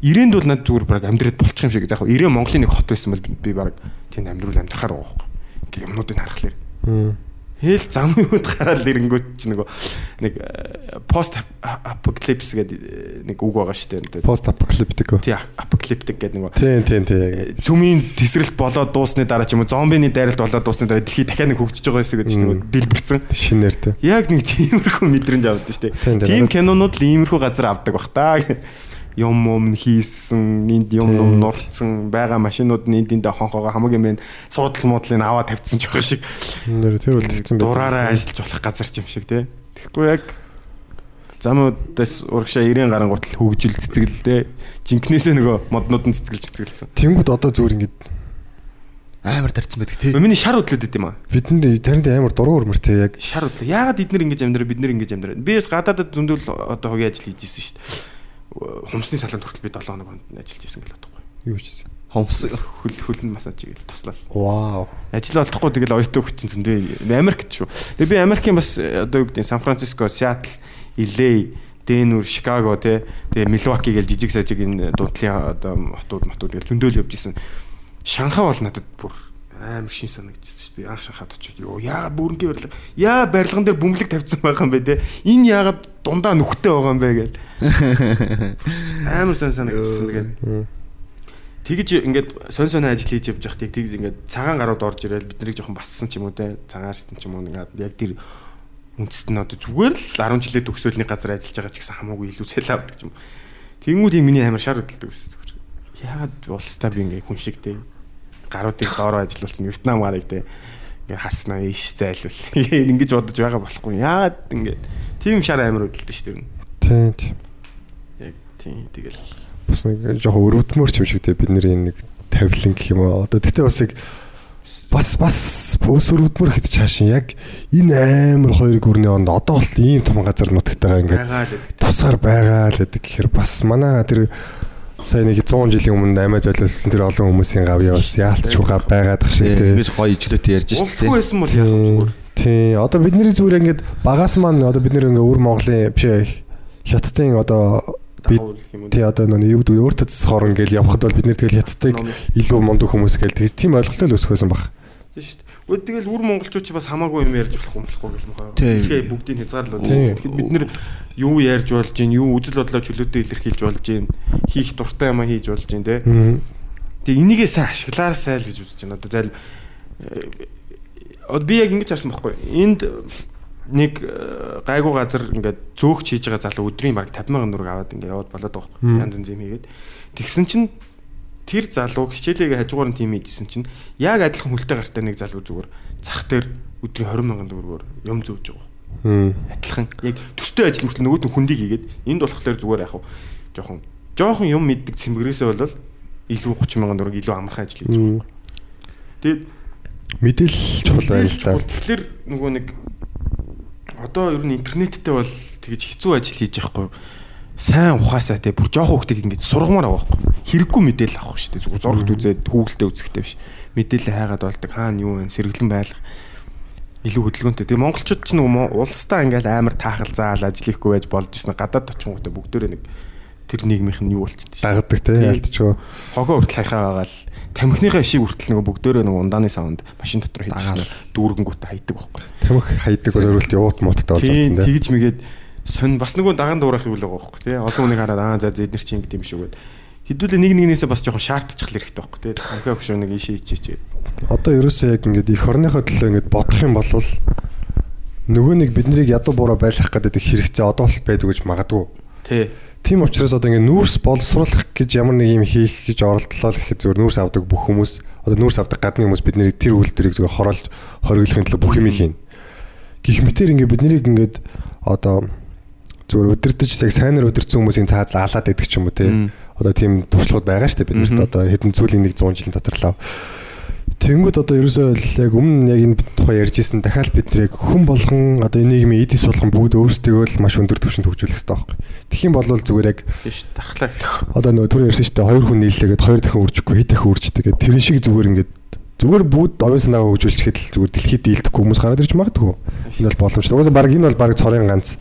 Ирээнд бол надад зүгээр баг амьдраад болчих юм шиг. Яг ирээ Монголын нэг хот байсан бол би баг тэнд амьдрал амьдрахаар байгаа байхгүй. Ингээ юмнуудыг харахаар. Хэл зам юуд гараад ирэнгүүт ч нөгөө нэг пост апокалипс гэдэг нэг үг байгаа шүү дээ. Пост апокалиптик. Тий, апокалиптик гэдэг нөгөө. Тийм, тийм, тийм. Цүмийн тесрэлт болоод дуусны дараа ч юм уу зомбины дайралт болоод дуусны дараа дэлхий дахиад нэг хөгжиж байгаа хэсэг гэж нөгөө дэлбэрсэн. Шинээр тий. Яг нэг тиймэрхүү мэдрэмж авдаг шүү дээ. Тийм кинонууд л иймэрхүү газар авдаг бах та юм юм хийсэн, энд юм юм нурцсан байгаа машинууд нь энд эндээ хонхоогоо хамаг юм байна. Суудал муудлыг аваад тавьчихсан ч байгаа шиг. Нэр тэр үл тавьсан байх. Дураараа ажиллаж болох газар ч юм шиг тий. Тэгэхгүй яг замуудаас урагшаа 90 гарan гутал хөгжил цэцгэлтэй. Жинкнээсээ нөгөө моднууд нь цэцгэлж цэцгэлсэн. Тэнгүүд одоо зүгээр ингээд амар тарцсан байдаг тий. Миний шар хөдлөд идэм аа. Бидэнд таринд амар дуруу өрмөртэй яг шар хөдлөө. Яагаад эднэр ингэж амьдраа бид нэр ингэж амьдраа. Би бас гадаадад зөндөл одоо хогийн ажил хийж исэн шүү дээ. Хумсны салаанд хүртэл би 7 хоног хонд ажиллаж исэн гэл бодохгүй. Юу хийсэн? Хомс хөл хөлн массаж игээл туслал. Вау. Ажил олдохгүй тэгэл оюутан хүчин зөндөө Америкт шүү. Тэгээ би Америкийн бас э, одоо юу гэдэг Сан Франциско, Сиэтл, LA, Денвер, Чикаго тий. Тэгээ Милваки гэл жижиг сажиг энэ дундлын одоо хотууд матууд гэл зөндөл явж исэн. Шанхай бол надад бүр амар шин санагдчихсан шүү дээ. Би анх Шанхайд очиж ёо яагаад бүрэнгийн барилга яа барилган дээр бөмбөлөг тавьсан байгаа юм бэ те. Энэ яагаад дундаа нүхтэй байгаа юм бэ гэл. Амар сан санагдчихсан тэгээд. Тэгж ингээд сонь сонь ажил хийж явж байхдаа тэгж ингээд цагаан гарууд орж ирэл бид нарыг жоохон бассан ч юм уу те. Цагаарсан ч юм уу ингээд яг тэр үндэст нь одоо зүгээр л 10 жилээ төгсөөлний газар ажиллаж байгаа ч гэсэн хамаагүй илүү цэл авдаг юм. Тэнгүүд юм миний амар шар хөдөлдөг гэсэн зүгээр. Яагаад улстай би ингээ хүн шиг те гаруудыг доороо ажилуулсан Вьетнам гарыг те ингээ харснаа ийш зайлвал ингэж бодож байгаа болохгүй. Яагаад ингээ тийм шар амар хөдөлдөг шүү дээ. Тийм тийм. Яг тийм тэгэл бас нэг жоохон өрөвдмөр ч юм шиг те бидний нэг тавилан гэх юм уу. Одоо тэгтээ бас яг бас бас ус өрөвдмөр хэд чаашин яг энэ амар хоёр гүрний онд одоо бол ийм том газар нутгтайгаа ингээд тусгаар байгаа л гэдэг гэхээр бас манай тэр сая нэг 100 жилийн өмнө амиа золиослсон тэр олон хүмүүсийн гавьяа бас яалтч угаа байгаад тах шиг тий. Ингэж гоё ижлөөтэй ярьж шээ. байсан бол яг зүгээр. Тий. Одоо бидний зүгээр ингээд багаас маань одоо бид нэр ингээ өвөр Монголын биш хятадын одоо тий одоо нэг юу гэдэг өөртөө цэцхорон гэж явхад бол бид нэр тэгэл хятадыг илүү мундаг хүмүүс гэж тэг тийм ойлголттой л өсөх байсан баг. Тийм шүү дээ. Өө тэгэл үр монголчууд ч бас хамаагүй юм ярьж болохгүй болохгүй гэх юм байна. Тэгэхээр бүгдийг хязгаарлал байна. Тэгэхээр бид нэр юу ярьж болж гин, юу үзэл бодлоо чөлөөтэй илэрхийлж болж гин, хийх дуртай юм хийж болж гин те. Тэгээ энийгээ сайн ашиглаарсай л гэж үзэж байна. Одоо зайл э, би яг ингэж харсан байхгүй. Энд нэг э, гайгүй газар ингээд зөөгч хийж байгаа залуу өдрийн баг 50 сая төгрөг аваад ингээд яваад болоод байгаа байхгүй. Янз янз юм хийгээд. Тэгсэн чинь тэр залуу хичээлээ хажуугаар нь тим хийжсэн чинь яг адилхан хүлтэй гартай нэг залуу зүгээр зах дээр өдрийн 20 сая төгрөгөөр юм зөөж байгаа. Мм. Адилхан яг төстэй ажил мөртлөө нөгөөд нь хүндийг хийгээд энд болохоор зүгээр яг жоохон жоохон юм мэддэг цэмгэрээсээ болол илүү 30 сая төгрөг илүү амархан ажил хийж байгаа. Тэгээд Мэдээлэл чухал байна л да. Тэгэхээр нөгөө нэг одоо ер нь интернеттэй бол тэгж хэцүү ажил хийж яахгүй сайн ухаасаа те бүр жоох хөвгтийг ингэж сургамаар авахгүй хэрэггүй мэдээлэл авах шүү дээ. Зүгээр зурагт үзээд хүүгэлдээ үзэхтэй биш. Мэдээлэл хайгаад болдог. Хаана юу вэ? Сэргэлэн байлах илүү хөдөлгөөнтэй. Тэгээ монголчууд ч нөгөө улстай ингээл амар таахал заал ажил хийхгүй байж болж ирсэн гадаад очингуудаа бүгдөө нэг тэр нийгмийнх нь юу болчихсон? Дагдаг те Тийм. ялдчихоо. хогоо хүртэл хайхаа байгаа л тамхиныхаа шиг хүртэл нөгөө бүгдөө нөгөө ундааны савнд машин дотор хийжсэн дүүргэнгүүтээ хайдаг байхгүй. Тамхи хайдаг бол өөрөлт явуут моттой болж байна те. тэгж мэгээд сонь бас нөгөө даган дуурах юм л байгаа байхгүй тий. Олон хүнийг хараад аа за зэднэр чи ингэдэм шүү гэд. Хэдүүлээ нэг нэгнээсээ бас жоохон шаардчих хэрэгтэй байхгүй тий. Амхаа хөшөө нэг ишээ ичээч. Одоо ерөөсөө яг ингээд их орныхоо төлөө ингээд бодох юм бол нөгөө нэг биднийг ядуу буруу байлгах гэдэг хэрэгцээ одоо л байдаг гэж магадгүй. Тий. Тийм учраас одоо ингээд нүүрс боловсруулах гэж ямар нэг юм хийх гэж оролдлоо л гэхэд зүгээр нүүрс авдаг бүх хүмүүс одоо нүүрс авдаг гадны хүмүүс бидний тэр үйлдвэрийг зүгээр хороолж хориглохын төлөө бүх юм хийн. Гэх мэтэр ингээд биднийг ингээд одоо зүгээр өдөрдөж яг сайнаар өдөрцөн хүмүүсийн цаазал алаад байдаг ч юм уу те. Одоо тийм туршлагууд байгаа шүү дээ биднэрт Мгм. одоо хэдэн зүйлийн нэг 100 жилийн дотор лав. Тэнгүүд одоо ерөөсөө л яг өмнө яг энэ тухай ярьжсэн дахиад бид нэр яг хүн болгон одоо нийгмийн эдис болгон бүгд өөрсдөө л маш өндөр түвшинд хөгжүүлэх хэрэгтэй байхгүй. Тэгэх юм бол зүгээр яг Тийш дархлаа гэсэн. одоо нөгөө түр ярьсан шүү дээ хоёр хүн нийллээгээд хоёр дахин үржихгүй хэд дахин үрждэг гэдэг тэр шиг зүгээр ингээд зүгээр бүгд овын санаагаа хөгжүүлчихэд л зүгээр дэлхийд дийлдэхгүй хүмүүс гараад ирж магадгүй. Энэ бол боломжтой. Угаасаа баг энэ бол баг цорын ганц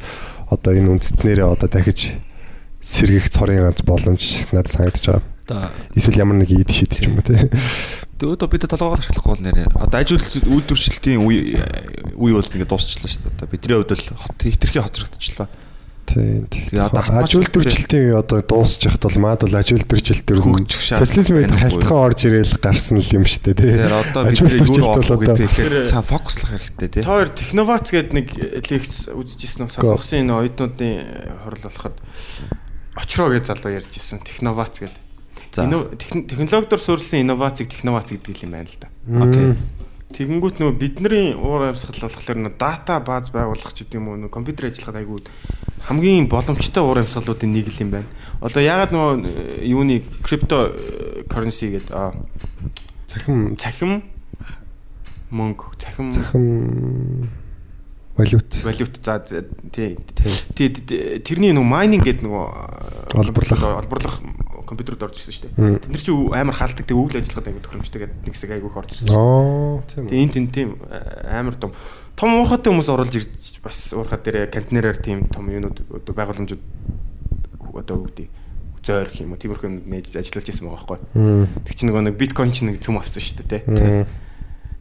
одоо энэ үндэстнэрээ одоо дахиж сэргийх цорын ганц боломж надад санагдаж байгаа. Эсвэл ямар нэг ийд шийдэж юм уу те. одоо бид толгоогоор ашиглахгүй бол нэрээ. Одоо ажил үйлдвэрчлэлтийн үе үе бол ингээд дуусчлаа шүү дээ. Одоо бидний хувьд л хот хитрхи хоцрогдчихлоо. Тийм. Тэгээ одоо Ажил төржилтийн одоо дуусчих бол маад бол төржилт төр Хөгжих шаардлага социализмын байхгүй. халтхан орж ирээл гарсан л юм шүү дээ тий. Тэгэхээр одоо бид юу бол одоо цаа фокуслах хэрэгтэй тий. Та хоёр техновац гэдэг нэг лекц үзчихсэн үү? Сонгосын энэ оюутнуудын хорл болоход очроо гэж залуу ярьж ирсэн техновац гэдэг. За. Технологиор суурилсан инновацийг техновац гэдэг юм байна л да. Окей. Тэгэнгүүт нөгөө бидний уур амьсгал болохоор дата бааз байгуулах ч гэдэм үү нөгөө компьютер ажиллахад айгүй хамгийн боломжтой уур амьсгалуудын нэг л юм байна. Одоо ягаад нөгөө э, юуны крипто currency гэдэг аа, цахим цахим мөнгө, цахим цахим валют валют за тий. Тэрний нөгөө майнинг гэдэг нөгөө Олборлох. олборлох компьютерд орж ирсэн шүү дээ. Тэд нар чи амар хаалдаг тэг үйл ажиллагаад аягүй тохиромжтой гэдэг нэг хэсэг аягүй их орж ирсэн. Аа тийм. Тэгээ энэ тийм тийм амар том том уурхатай хүмүүс оруулж ирж бас уурхаа дээр контейнераар тийм том юунууд одоо байгууламжууд одоо зойр гэх юм уу тиймэрхүү юм нээж ажиллаж байсан байгаа байхгүй. Тэг чи нөгөө нэг биткойн чи нэг цөм авсан шүү дээ тий.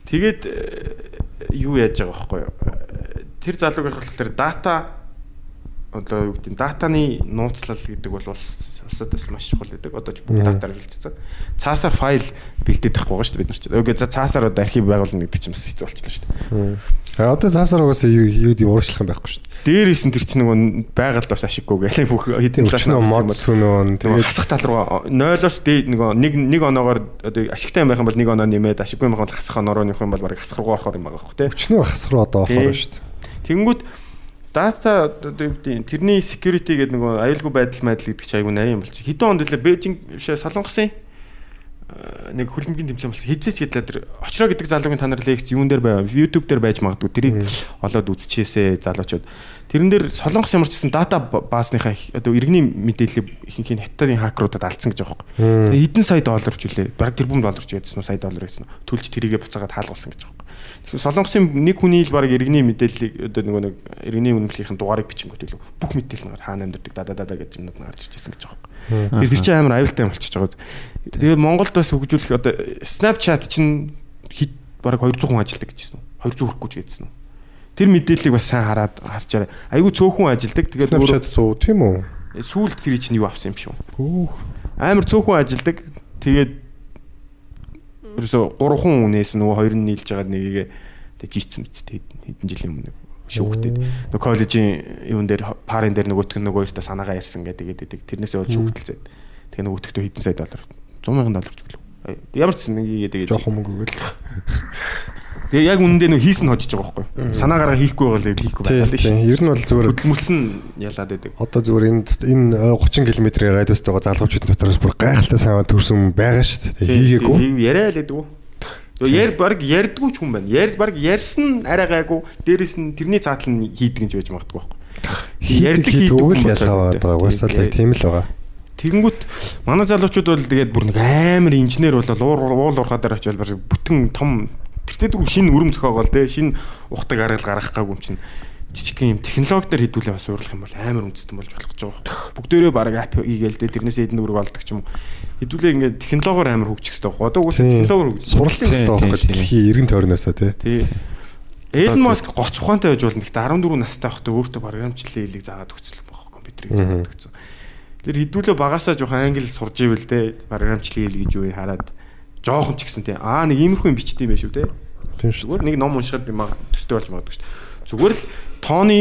Тэгээд э, юу яаж байгаа байхгүй? Тэр залуугийн болохоор дата одоо юу гэдэг датаны нууцлал гэдэг бол улс улсад бас маш чухал гэдэг. Одоо ч бүх датаар хилцсэн. Цаасаар файл бэлдээд байхгүй байгаа шүү дээ бид нар чинь. Окей за цаасаар одоо архив байгуулна гэдэг чинь бас хэцүү болчихлоо шүү дээ. А одоо цаасаар угаасаа юу юу юм уурчлах юм байхгүй шүү дээ. Дээрээс нь тэр чинь нөгөө байгаль бас ашиггүй гэх бүх хэдийн Өчнөө мод сүнөө Тэгээд хасах тал руу 0-оос дээд нөгөө нэг нэг оноогоор одоо ашигтай байх юм бол нэг оноо нэмээд ашиггүй байх юм бол хасах оноо руу нөх юм бол баг хасах руу орохоор юм байгаа байхгүй тий. өчнөө хасах руу одоо орохоор шүү дээ. Тэнгүүд дата одоо юу гэдэг тэрний security гэдэг нөгөө аюулгүй байдал байдал гэдэг чинь айгүй нарийн юм болчих. Хэдэн онд лээ Бээжинг бишээ Солонгосын нэг хөлбөмбөгийн тэмцээн болсон. Хизээч гэдлээ тэр очроо гэдэг залуугийн та нар лекц юун дээр байв? YouTube дээр байж магадгүй. Тэрийг олоод үзчихээсэ залуучууд. Тэрэн дээр Солонгос ямар ч гэсэн дата баасныхаа одоо иргэний мэдээлэл ихэнх нь хятадын хакеруудад алдсан гэж байгаа юм. Тэгээ хэдэн сая доллар ч үлээ. Бараг тэрбум доллар ч гэсэн уу сая доллар гэсэн. Төлж тэрийгэ буцаагаад хаалгуулсан гэж байгаа юм. Тэгэхээр Солонгосын нэг хүний л бараг иргэний мэдээллийг одоо нөгөө нэг иргэний үнэмлэхийн дугаарыг бичингүүт илүү бүх мэдээлэл нь хаана амьдардаг да да да гэж юмнууд нь гарч ирсэн гэж байгаа юм. Тэр чинь амар аюултай юм болчихж байгаа. Тэгээ Монголд бас хөгжүүлэх одоо Snapchat чинь хэд бараг 200 хүн ажилладаг гэжсэн үү? 200 хүрэхгүй ч гэжсэн үү? Тэр мэдээллийг бас сайн хараад харчаарай. Айгүй цөөхөн ажилладаг. Тэгээд Snapchat зүү тийм үү? сүүлд тэр чинь юу авсан юм шүү. Хөөх. Амар цөөхөн ажилладаг. Тэгээд ерөөсө 3 хүн үнээс нөгөө хоёр нь нийлж байгаа нэгийг тэг жийцсэн биз дээ хэдэн жилийн өмнө шүүхтэд нөгөө коллежийн юун дээр парын дээр нөгөөтг нь нөгөө хоёртаа санаагаа ярьсан гэдэг тэгээд тэрнээсээ бол шүүхтэлцээд тэгээ нөгөөтгтөө хэдэн сая доллар 100 сая доллар ч гэлээ ямар ч нэг тэгээд Жохон мөнгө өгөл. тэгээ яг үнэндээ нөгөө хийс нь хожиж байгаа байхгүй санаа гараа хийхгүй байгаа л хийхгүй байгаа л шүү. Ер нь бол зүгээр хөдөлмөрсөн ялаад байдаг одоо зүгээр энд энэ 30 км-ийн радиуст байгаа залуучуудын дотроос бүр гайхалтай сайн төрсөн байгаа шүү дээ. Хийгээгүй. яриа л гэдэг үү Яар баг ярьдгүй ч хүн байна. Яар баг ярьсан арай гайгүй. Дээрэс нь тэрний цаатал нь хийдэг гэж байж магадгүй байхгүй. Ярддаг хийдэг л ялгаа байгаа. Угаасаа л тийм л байгаа. Тэгэнгүүт манай залуучууд бол тэгээд бүр нэг амар инженер болол уур уул уурхаа дээр очивол баг бүтэн том тэртээ дөрөв шинэ өрөм зохиогоол те шинэ ухтаг аргал гаргах гаагүй юм чинь жижиг юм технологи дээр хэдүүлээ бас уурлах юм бол амар үндэстэн болж болох гэж байгаа. Бүгдээрээ баг ап хийгээл те тэрнээс эдэн бүрэг олдог ч юм уу. Хэдүүлээ ингээд технологиор амар хөгжих хэрэгтэй байхгүй. Одоо үгүй технологиор хөгжих. Суралцах хэрэгтэй байхгүй. Дэлхийн эргэн тойрноосоо тий. Тий. Элон Маск гоц ухаантай байж болно. Гэхдээ 14 настай байхдаа өөртөө програмчлалын хэлийг заагаад өгсөн байхгүй компьютерийг заагаад өгсөн. Тэр хэдүүлээ багасаа жоохон англи сурж ивэл те програмчлалын хэл гэж юу хараад жоохон ч гэсэн те аа нэг иймэрхүү юм бичдэг юм байх шүү те. Тийм шүү. Зүгээр нэг ном уншихад би маг төстэй болж магадгүй шүү. Зүгээр л тооны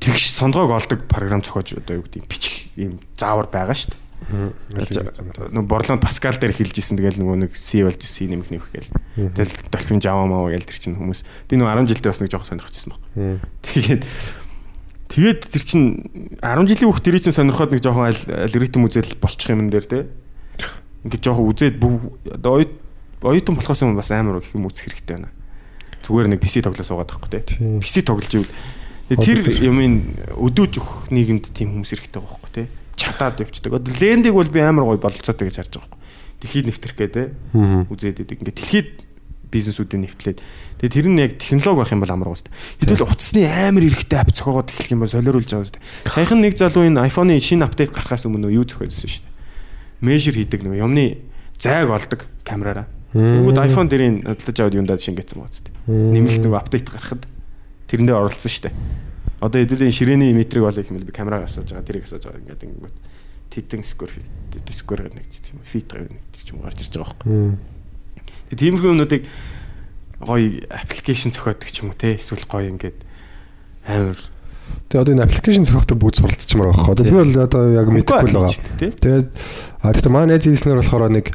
тэгш сонгоог олдог програм зохиож одоо юу гэдэг бичих юм заавар байгаа шүү. Нөгөө борлоонд Паскал дээр хэлж исэн тэгэл нөгөө нэг C болж C нэмэх нэмэх гээл. Тэгэл Dolphin Java маа гээл тэр чинь хүмүүс би нөгөө 10 жилдээ бас нэг жоохон сонирхчихсан баг. Тэгээд тэгээд тэр чинь 10 жилийн хүүхд тэрийг чинь сонирхоод нэг жоохон алгоритм үзэл болчих юм энэ дээр те. Ингээд жоохон үзээд одоо оюут оюутан болохоос өмнө бас амар их юм үзэх хэрэгтэй байна. Зүгээр нэг PC тоглоо суугаад байхгүй те. Тийм. PC тоглож ивэл тэр юмын өдөөж өгөх нийгэмд тийм хүмүүс хэрэгтэй байхгүй те. Чадаад явцдаг. Одоо лендиг бол би амар гоё бололцоотой гэж харж байгаа байхгүй. Дэлхийд нэвтрэх те. Үзээд идэг. Ингээд дэлхийд бизнесүүдийн нэвтлээд. Тэгээ тэр нь яг технологи байх юм бол амар гоостой. Хэдүүл утасны амар эрэхтэй ап зохиогоод эхлэх юм бол солиоруулж байгаа шүү дээ. Саяхан нэг залуу энэ iPhone-ы шинэ апдейт гарахаас өмнө юу зохиосон шүү дээ. Measure хийдэг нэг юмны зайг олдог камераараа. Тэгвэл iPhone дэрийн хөдөлж аваад юундаа шингээсэн байгаа зү. Нэмэлт нэг апдейт гарахад тэрэндээ оролцсон дээ. Одоо хэдүүлийн ширээний метрик болыг хэмээл би камераа асааж байгаа, тэрийг асааж байгаа ингээд ингээд титэн сквер фит сквер нэг тийм фит нэг ч юм гарч ирж байгаа байхгүй. Тэгээ тиймэрхүү юмнуудыг гоё аппликейшн зохиодог ч юм уу те эсвэл гоё ингээд амар Тэгээ одоо энэ аппликейшн зохиохтой бүгд суралцчмаар байгаа. Одоо би бол одоо яг мэдэхгүй л байгаа. Тэгээд а тэгтээ манай найз хийснээр болохоор нэг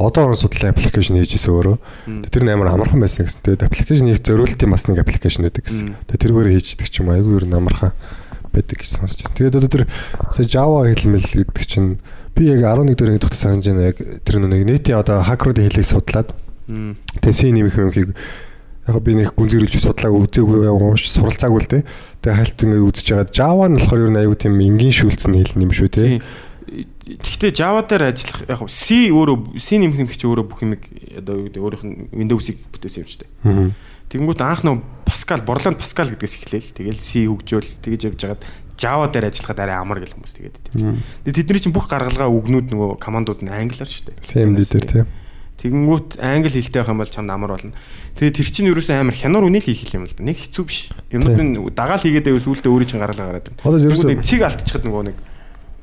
одоо орон судлалын аппликейшн хийжсэн өөрөө. Тэгээд Тэр нь амар амархан байсан гэсэн. Тэгээд аппликейшн хийх зориултын бас нэг аппликейшн байдаг гэсэн. Тэгээд тэргээр хийждэг ч юм айгүй нь амархан байдаг гэж сонсч байна. Тэгээд одоо тэр сая Java хэлмэл гэдэг чинь би яг 11 дэх нэгдүгээр санаж байна яг тэр нэг нийтийн одоо хакеруудын хэлийг судлаад тэгээд C нэмэх юмхийг яг би нэг гүнзгийрлж судлааг үзээгүй унш суралцаагүй л те. Тэгээ хальт ингээд үзэж байгаа. Java нь болохоор ер нь аюу тийм энгийн шүүлцэн хэл юм шүү те. Гэхдээ Java дээр ажиллах яг C өөрөө C нэмэх нэмэх чи өөрөө бүх юм одоо өөрийнх нь Windows-ыг бүтээсэн юм шүү дээ. Аа. Тэгэнгүүт анх нөө Pascal, Borland Pascal гэдгээс эхлээл. Тэгэл C хөгжөөл тэгэж явж хагаад Java дээр ажиллахад арай амар гэл хүмүүс тэгээд. Тэгээд тэдний чинь бүх гаргалгаа үгнүүд нөгөө командууд нь англиар шүү дээ. CMD дээр тийм. Тэгэнгүүт англи хэлтэй байх юм бол чамд амар болно. Тэгээд тэр чинь ерөөсөө амар хянаар үнийг хийх юм л да. Нэг хэцүү биш. Юмнууд нь дагаал хийгээд байвал сүултээ өөрөө чинь гаргалгаа гараад байна. Одоо Нэг цэг алтчихад нөгөө нэг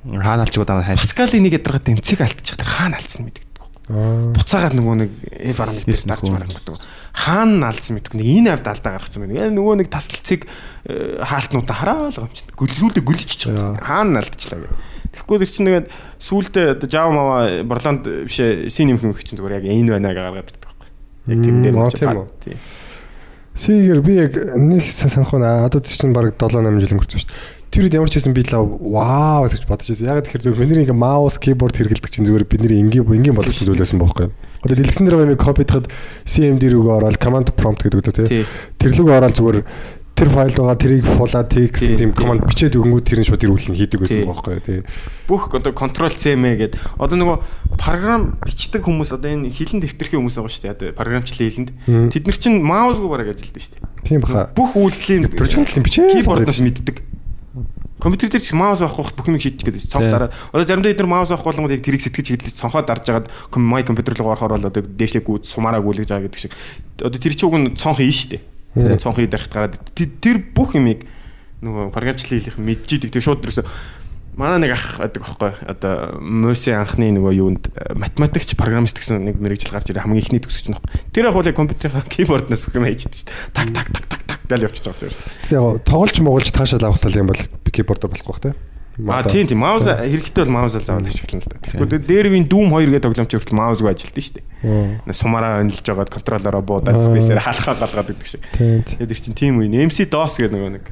Хаана алчгүй даа хайр. Pascal-ийн нэг ядаргаад юм цэг алтчих тэр хаана алдсан мэддэг. Аа. Буцаагаад нөгөө нэг Yes, дарж марангдаг. Хаана алдсан мэддэг. Нэг энэ авд алдаа гаргацсан байна. Яг нөгөө нэг тасалцыг э, хаалтнуудаа хараа л юм чинь. Гөллүүлээ гөлжиж байгаа. Хаана алдчихлаа гэх. Тэгэхгүй тэр чинь тэгээд сүултээ Java мава Borland биш ээ C нэмэх юм чинь зүгээр яг энэ байна гэж гаргаад ирдэг байхгүй. Яг тэр дээр нь тийм тийм. Сигээр би яг нэг санах одоо тэр чинь баг 7 8 жил өнгөрсөн шүү дээ. Тэр үед ямар ч байсан би л вау гэж бодож байсан. Яг тэгэхээр зөвхөн бидний ингээ маус, keyboard хэрэглэдэг чинь зүгээр бидний энгийн энгийн болгох зүйлсэн байхгүй юу? Одоо дэлгэсэн дээр байгаа копидоход CMD рүүгээ ороод command prompt гэдэг үү те. Тэр рүүгээ ороод зүгээр тэр файл байгаа тэрийг фулаад тий гэсэн Тий, тийм тий. command бичээд өгөнгүүд тэр нь шууд ирүүлэн хийдэг байхгүй юу тий. бүх одоо control CM гээд одоо нөгөө програм бичдэг хүмүүс одоо энэ хилэн дэвтэрхийн хүмүүс байгаа шүү дээ. Одоо програмчлалын хилэнд. Тэд нар чинь маусгүй бараг ажилддаг шүү дээ. Тийм баха. Бүх үйлдэлийн Төвчгөндлөн бичээ. кибордоос мэддэг. Компьютер дээр ч маус авах бүх юмыг шийдчих гэдэг. Цонх дараа. Одоо заримдаа эдгээр маус авах болгоод яг тэрийг сэтгэж хэдлэж цонхоо дарж агаад май компьютер руу орохоор бол одоо дээшлээ гүйд сумаараа гүйлгэж байгаа гэдэг шиг. Одоо тэр чинь уг нь цонх ийн шүү дээ. Цонхыг дарахт гараад тэр- бүх юмыг нөгөө програмчлалын хэлийнх мэдчихийдэг. Тэр шууд ерөөсө манай нэг ах байдаг байхгүй одоо Моси анхны нөгөө юунд э, математикч программист гэсэн нэг мэрэгжил гарч ирээ хамгийн ихний төгсөж байна. Тэр бол яг компьютерийн киборднаас бүх юм хийждэг шүү дээ. Так так так так так гал явчихж байгаа юм. Тэгээ яг тоглож моголж таашаал авах тал юм бол keyboard болох бах те. А тийм тийм. Маус хэрэгтэй бол маус л заавал ашиглана л да. Тэгэхгүй дээр вин Doom 2 гэдэг тоглоомч хүртэл маусгүй ажилтдаг шүү дээ. Сумаараа онилж байгаад контроллороо буудаад спейсээр халахаа галгаад гэдэг шиг. Тэгээд их чинь тийм үе. MC DOS гэдэг нөгөө нэг.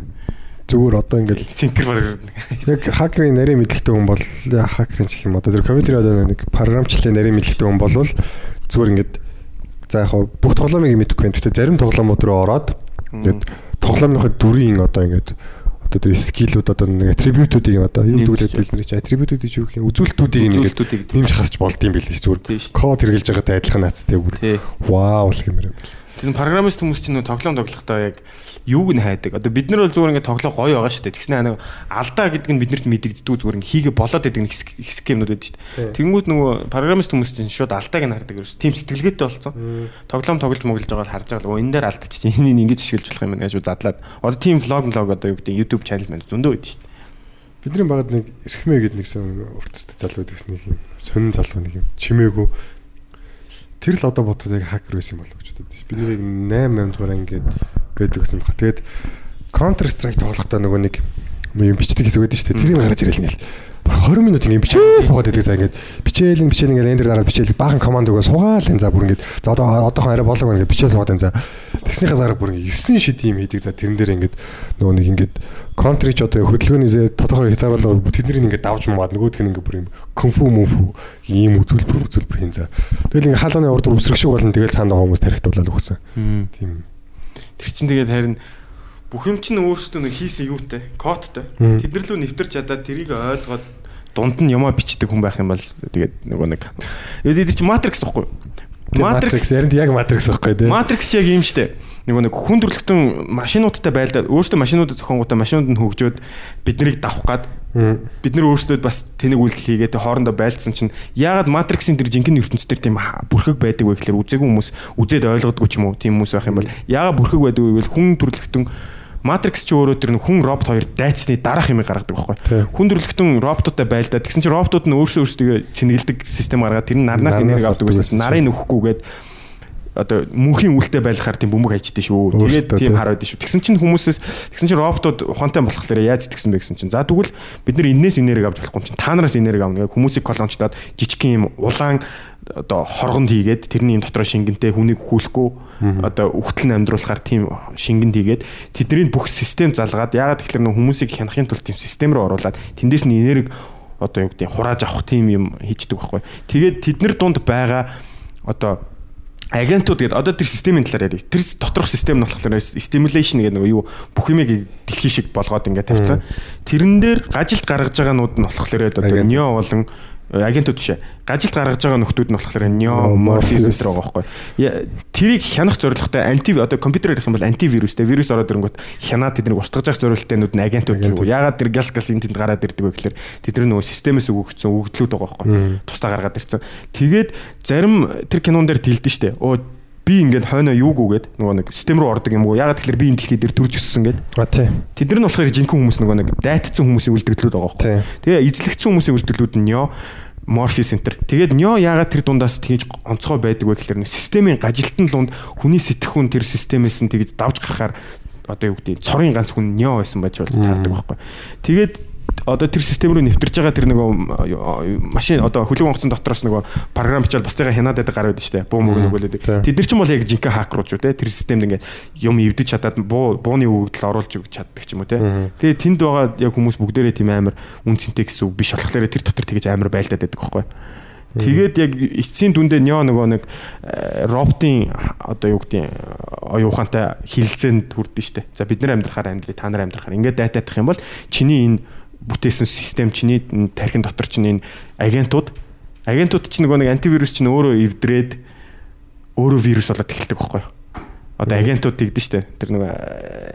Зүгээр одоо ингээд цинкер баг. Яг хакерын нарийн мэдлэгтэй хүн бол хакерын гэх юм одоо тэр компьютерийн одоо нэг програмчлалын нарийн мэдлэгтэй хүн бол зүгээр ингээд за яг бүх тоглоомыг мэдэхгүй. Байна. Гэхдээ зарим тоглоомууд руу ороод ингээд тоглоомынхаа дүрийн одоо ингээд одоо тэр скиллүүд одоо нэг атрибутуудыг одоо юу гэдэг бид нар чи атрибутуудыг юу гэх юм? Үзүүлэлтүүдийг ингээд нэмж хасч болд юм билээ зүгээр. Код хэрэгжилж байгаатай адилхан наацтай бүр. Вау л гэмээр юм. Тэр программист хүмүүс чинь нөгөө тоглоом тоглохдоо яг юуг нь хайдаг. Одоо бид нар бол зүгээр ингээд тоглоо гоё байгаа шүү дээ. Тэгснэ нэг алдаа гэдэг нь биднэрт мэдэгддэг зүгээр ингээд хийгээ болоод идэг хэсэг юмнууд байдаг шүү дээ. Тэнгүүд нөгөө программист хүмүүс чинь шууд алдааг нь хардаг ерөөс. Тим сэтгэлгээтэй болсон. Тоглоом тоглож моглож байгаа харж байгаа л энэ дээр алдчих чинь энийг ингэж ашиглаж болох юм байна гэж задлаад. Одоо тим влог влог одоо юу гэдэг YouTube channel маань зөндөө байдаг шүү дээ. Бидний багад нэг эрхмээ гэдэг нэг сон уртстай залуу гэсэн нэг юм сонин залуу нэг юм чимээгүй тэр л одоо бодоход яг хакер байсан болов гэж бодод. Би нэрийг 8 8 дугаар ингээд байдаг гэсэн баг. Тэгээд Counter Strike тоглохдоо нөгөө нэг юм бичдэг хэсэг байдаг шүү дээ. Тэрийг гаргаж ирэл ингээл баг 20 минут ингээд бичээ суугаад байдаг. За ингээд бичээл ин бичээл ингээд эндэр дараад бичээл баахан команд өгөө суугаал энэ за бүр ингээд за одоо одоохон арай болоог ингээд бичээл суугаад энэ за тэгснийхаа дараа бүр ингээд 9 шид юм хийдэг. За тэрэн дээр ингээд нөгөө нэг ингээд контрич одоо хөдөлгөөний зэ тодорхой хязгаарлал тэднийг ингээд давж маад нөгөөх нь ингээд бүр юм конфу мөнфу ийм үзүүлбэр үзүүлбэр хийн за. Тэгэл ингээд хаалганы урд үсрэг шиг болно тэгэл цаана байгаа хүмүүс тарихтуулаад өгсөн. Тийм. Тэр чинь тэгээд харин бүх юм чинь өөрсдөө нэг хийсэн юутай, кодтой. Тэднэр лөө нэвтэрч чадаад тэрийг ойлгоод дунд нь ямаа бичдэг хүн байх юм бол тэгээд нөгөө нэг эдгээр чи матрикс гэхгүй. Матрикс яринд яг матрикс гэхгүй тийм. Матрикс яг юм штэ. Нөгөө нэг хүн төрлөختөн машинуудтай байлдаад өөрсдөө машинуудад зохионгуудаа машинууд нь хөгжөөд биднийг давх гад бид нар өөрсдөө бас тэнэг үйлдэл хийгээд хоорондоо байлдсан чинь яагаад матриксын тэр жинхэнэ ертөнцийн тэр тийм бүрхэг байдаг вэ гэхээр үзээгүй хүмүүс үзээд ойлгодгүй ч юм уу тийм хүмүүс байх юм бол яагаад бүрхэг байдаг вэ гэвэл хүн төрлөختөн Matrix ч өөрөө тэр хүн робот хоёр дайцны дараах юм гаргадаг байхгүй. Хүн төрлөختөн роботуудтай байлдаад тэгсэн чинь роботууд нь өөрсөө өөрсдөө цэнгэлдэг систем гаргаад тэр нь нарнаас энерги авдаг байсан Нарыг нөхөхгүйгээд одоо мөнхийн үлтэй байлгахаар тийм бөмбөг хайчдээ шүү. Тэгээд тийм хараад шүү. Тэгсэн чинь хүмүүсээс тэгсэн чинь роботууд ухаантай болохоор яаж тэгсэн бэ гэсэн чинь. За тэгвэл бид нар энээс энерги авч болохгүй юм чинь. Та нараас энерги авна гэх хүмүүсийг колончлаад жижигхэн юм улаан одоо хоргонд хийгээд тэрний юм дотроо шингэнтэй хүнийг хүүлэхгүй одоо үхтэл нь амьдруулахаар тийм шингэнд хийгээд тэдний бүх систем залгаад яагаад тэгэхээр нөх хүмүүсийг хянахын тулд тийм систем рүү оруулаад тэндээс нь энерги одоо юу гэдэг хурааж авах тийм юм хийждэг байхгүй. Тэгээд тэднэр дунд байгаа одоо агентууд гэдэг одоо тэр системийн талаар ярив. Тэр доторх систем нь болохоор stimulation гэдэг нөгөө юу бүх юмыг дэлхий шиг болгоод ингээд тавьсан. Тэрэн дээр гажилт гаргаж байгаанууд нь болохоор одоо нео болон агентууд биш. Гажилт гаргаж байгаа нөхдүүд нь болохоор. Morpheus энэ байгаа байхгүй. Тэрийг хянах зорилготой анти одоо компьютерээр их юм бол антивирустэй вирус ороод ирэнгүүт хянаад тэднийг устгаж явах зорилготойнууд нь агентууд шүү. Ягаад тэр газ газ энэ тэнд гараад ирдэг вэ гэхээр тэдний нөгөө системээс өгөгдсөн өгөгдлүүд байгаа байхгүй. Тусдаа гаргаад ирсэн. Тэгээд зарим тэр кинон дээр тэлдэн штэ. Оо би ингээд хойноо юугүйгээд нөгөө нэг систем рүү ордог юм уу? Ягаад тэгэхээр би энэ дэлхий дээр төрж өссөн гэд. А тий. Тэд нар нь болохоор жинхэнэ хүмүүс нөгөө нэг дайтцсан хүмүүсийн үлдэгдлүүд байгаа байхгүй. Тэгээ эзлэгдсэн хүмүүсийн үлдэгдлүүд нь Neo Morpheus Center. Тэгээд Neo яагаад тэр дундаас тэгж онцгой байдаг вэ гэхээр системийн гажилтан лунд хүний сэтгхүүн тэр системээс нь тэгж давж гарахаар одоо юу гэдэг цорын ганц хүн Neo байсан байж болж таардаг байхгүй. Тэгээд одоо тэр систем рүү нэвтэрж байгаа тэр нөгөө машин одоо хөлөг онгоцон дотроос нөгөө програм бичээд бусдыгаа хянаад байдаг гараад штэ буу мөг нөгөө Тийм. Тэд нар ч юм бол яг жинхэнэ хакерууд шүү те тэр системд ингээд юм эвдэж чадаад буу бууны өгөгдөл оруулж өгч чаддаг ч юм уу те. Тэгээ тэнд байгаа яг хүмүүс бүгдээрээ тийм амар үнцэнтэй гэсэн үг биш болохоор тэр дотор тэгэж амар байлдаад байдаг байхгүй. Тэгээд яг эцсийн дүндээ нё нөгөө нэг э, роботын одоо юу гэдэг оюун ухаантай хилцээнд хүрдэн штэ. За бид нар амьдрахаар амьдрий та нар амьдрахаар ингээд дайтаадах юм бол чиний энэ бүтээсэн систем чиний тархин дотор чинь энэ агентууд агентууд чинь нөгөө нэг антивирус чинь өөрөө эвдрээд өөрөө вирус болоод эхэлдэг байхгүй юу? Одоо агентууд тэгдэж штэ. Тэр нэг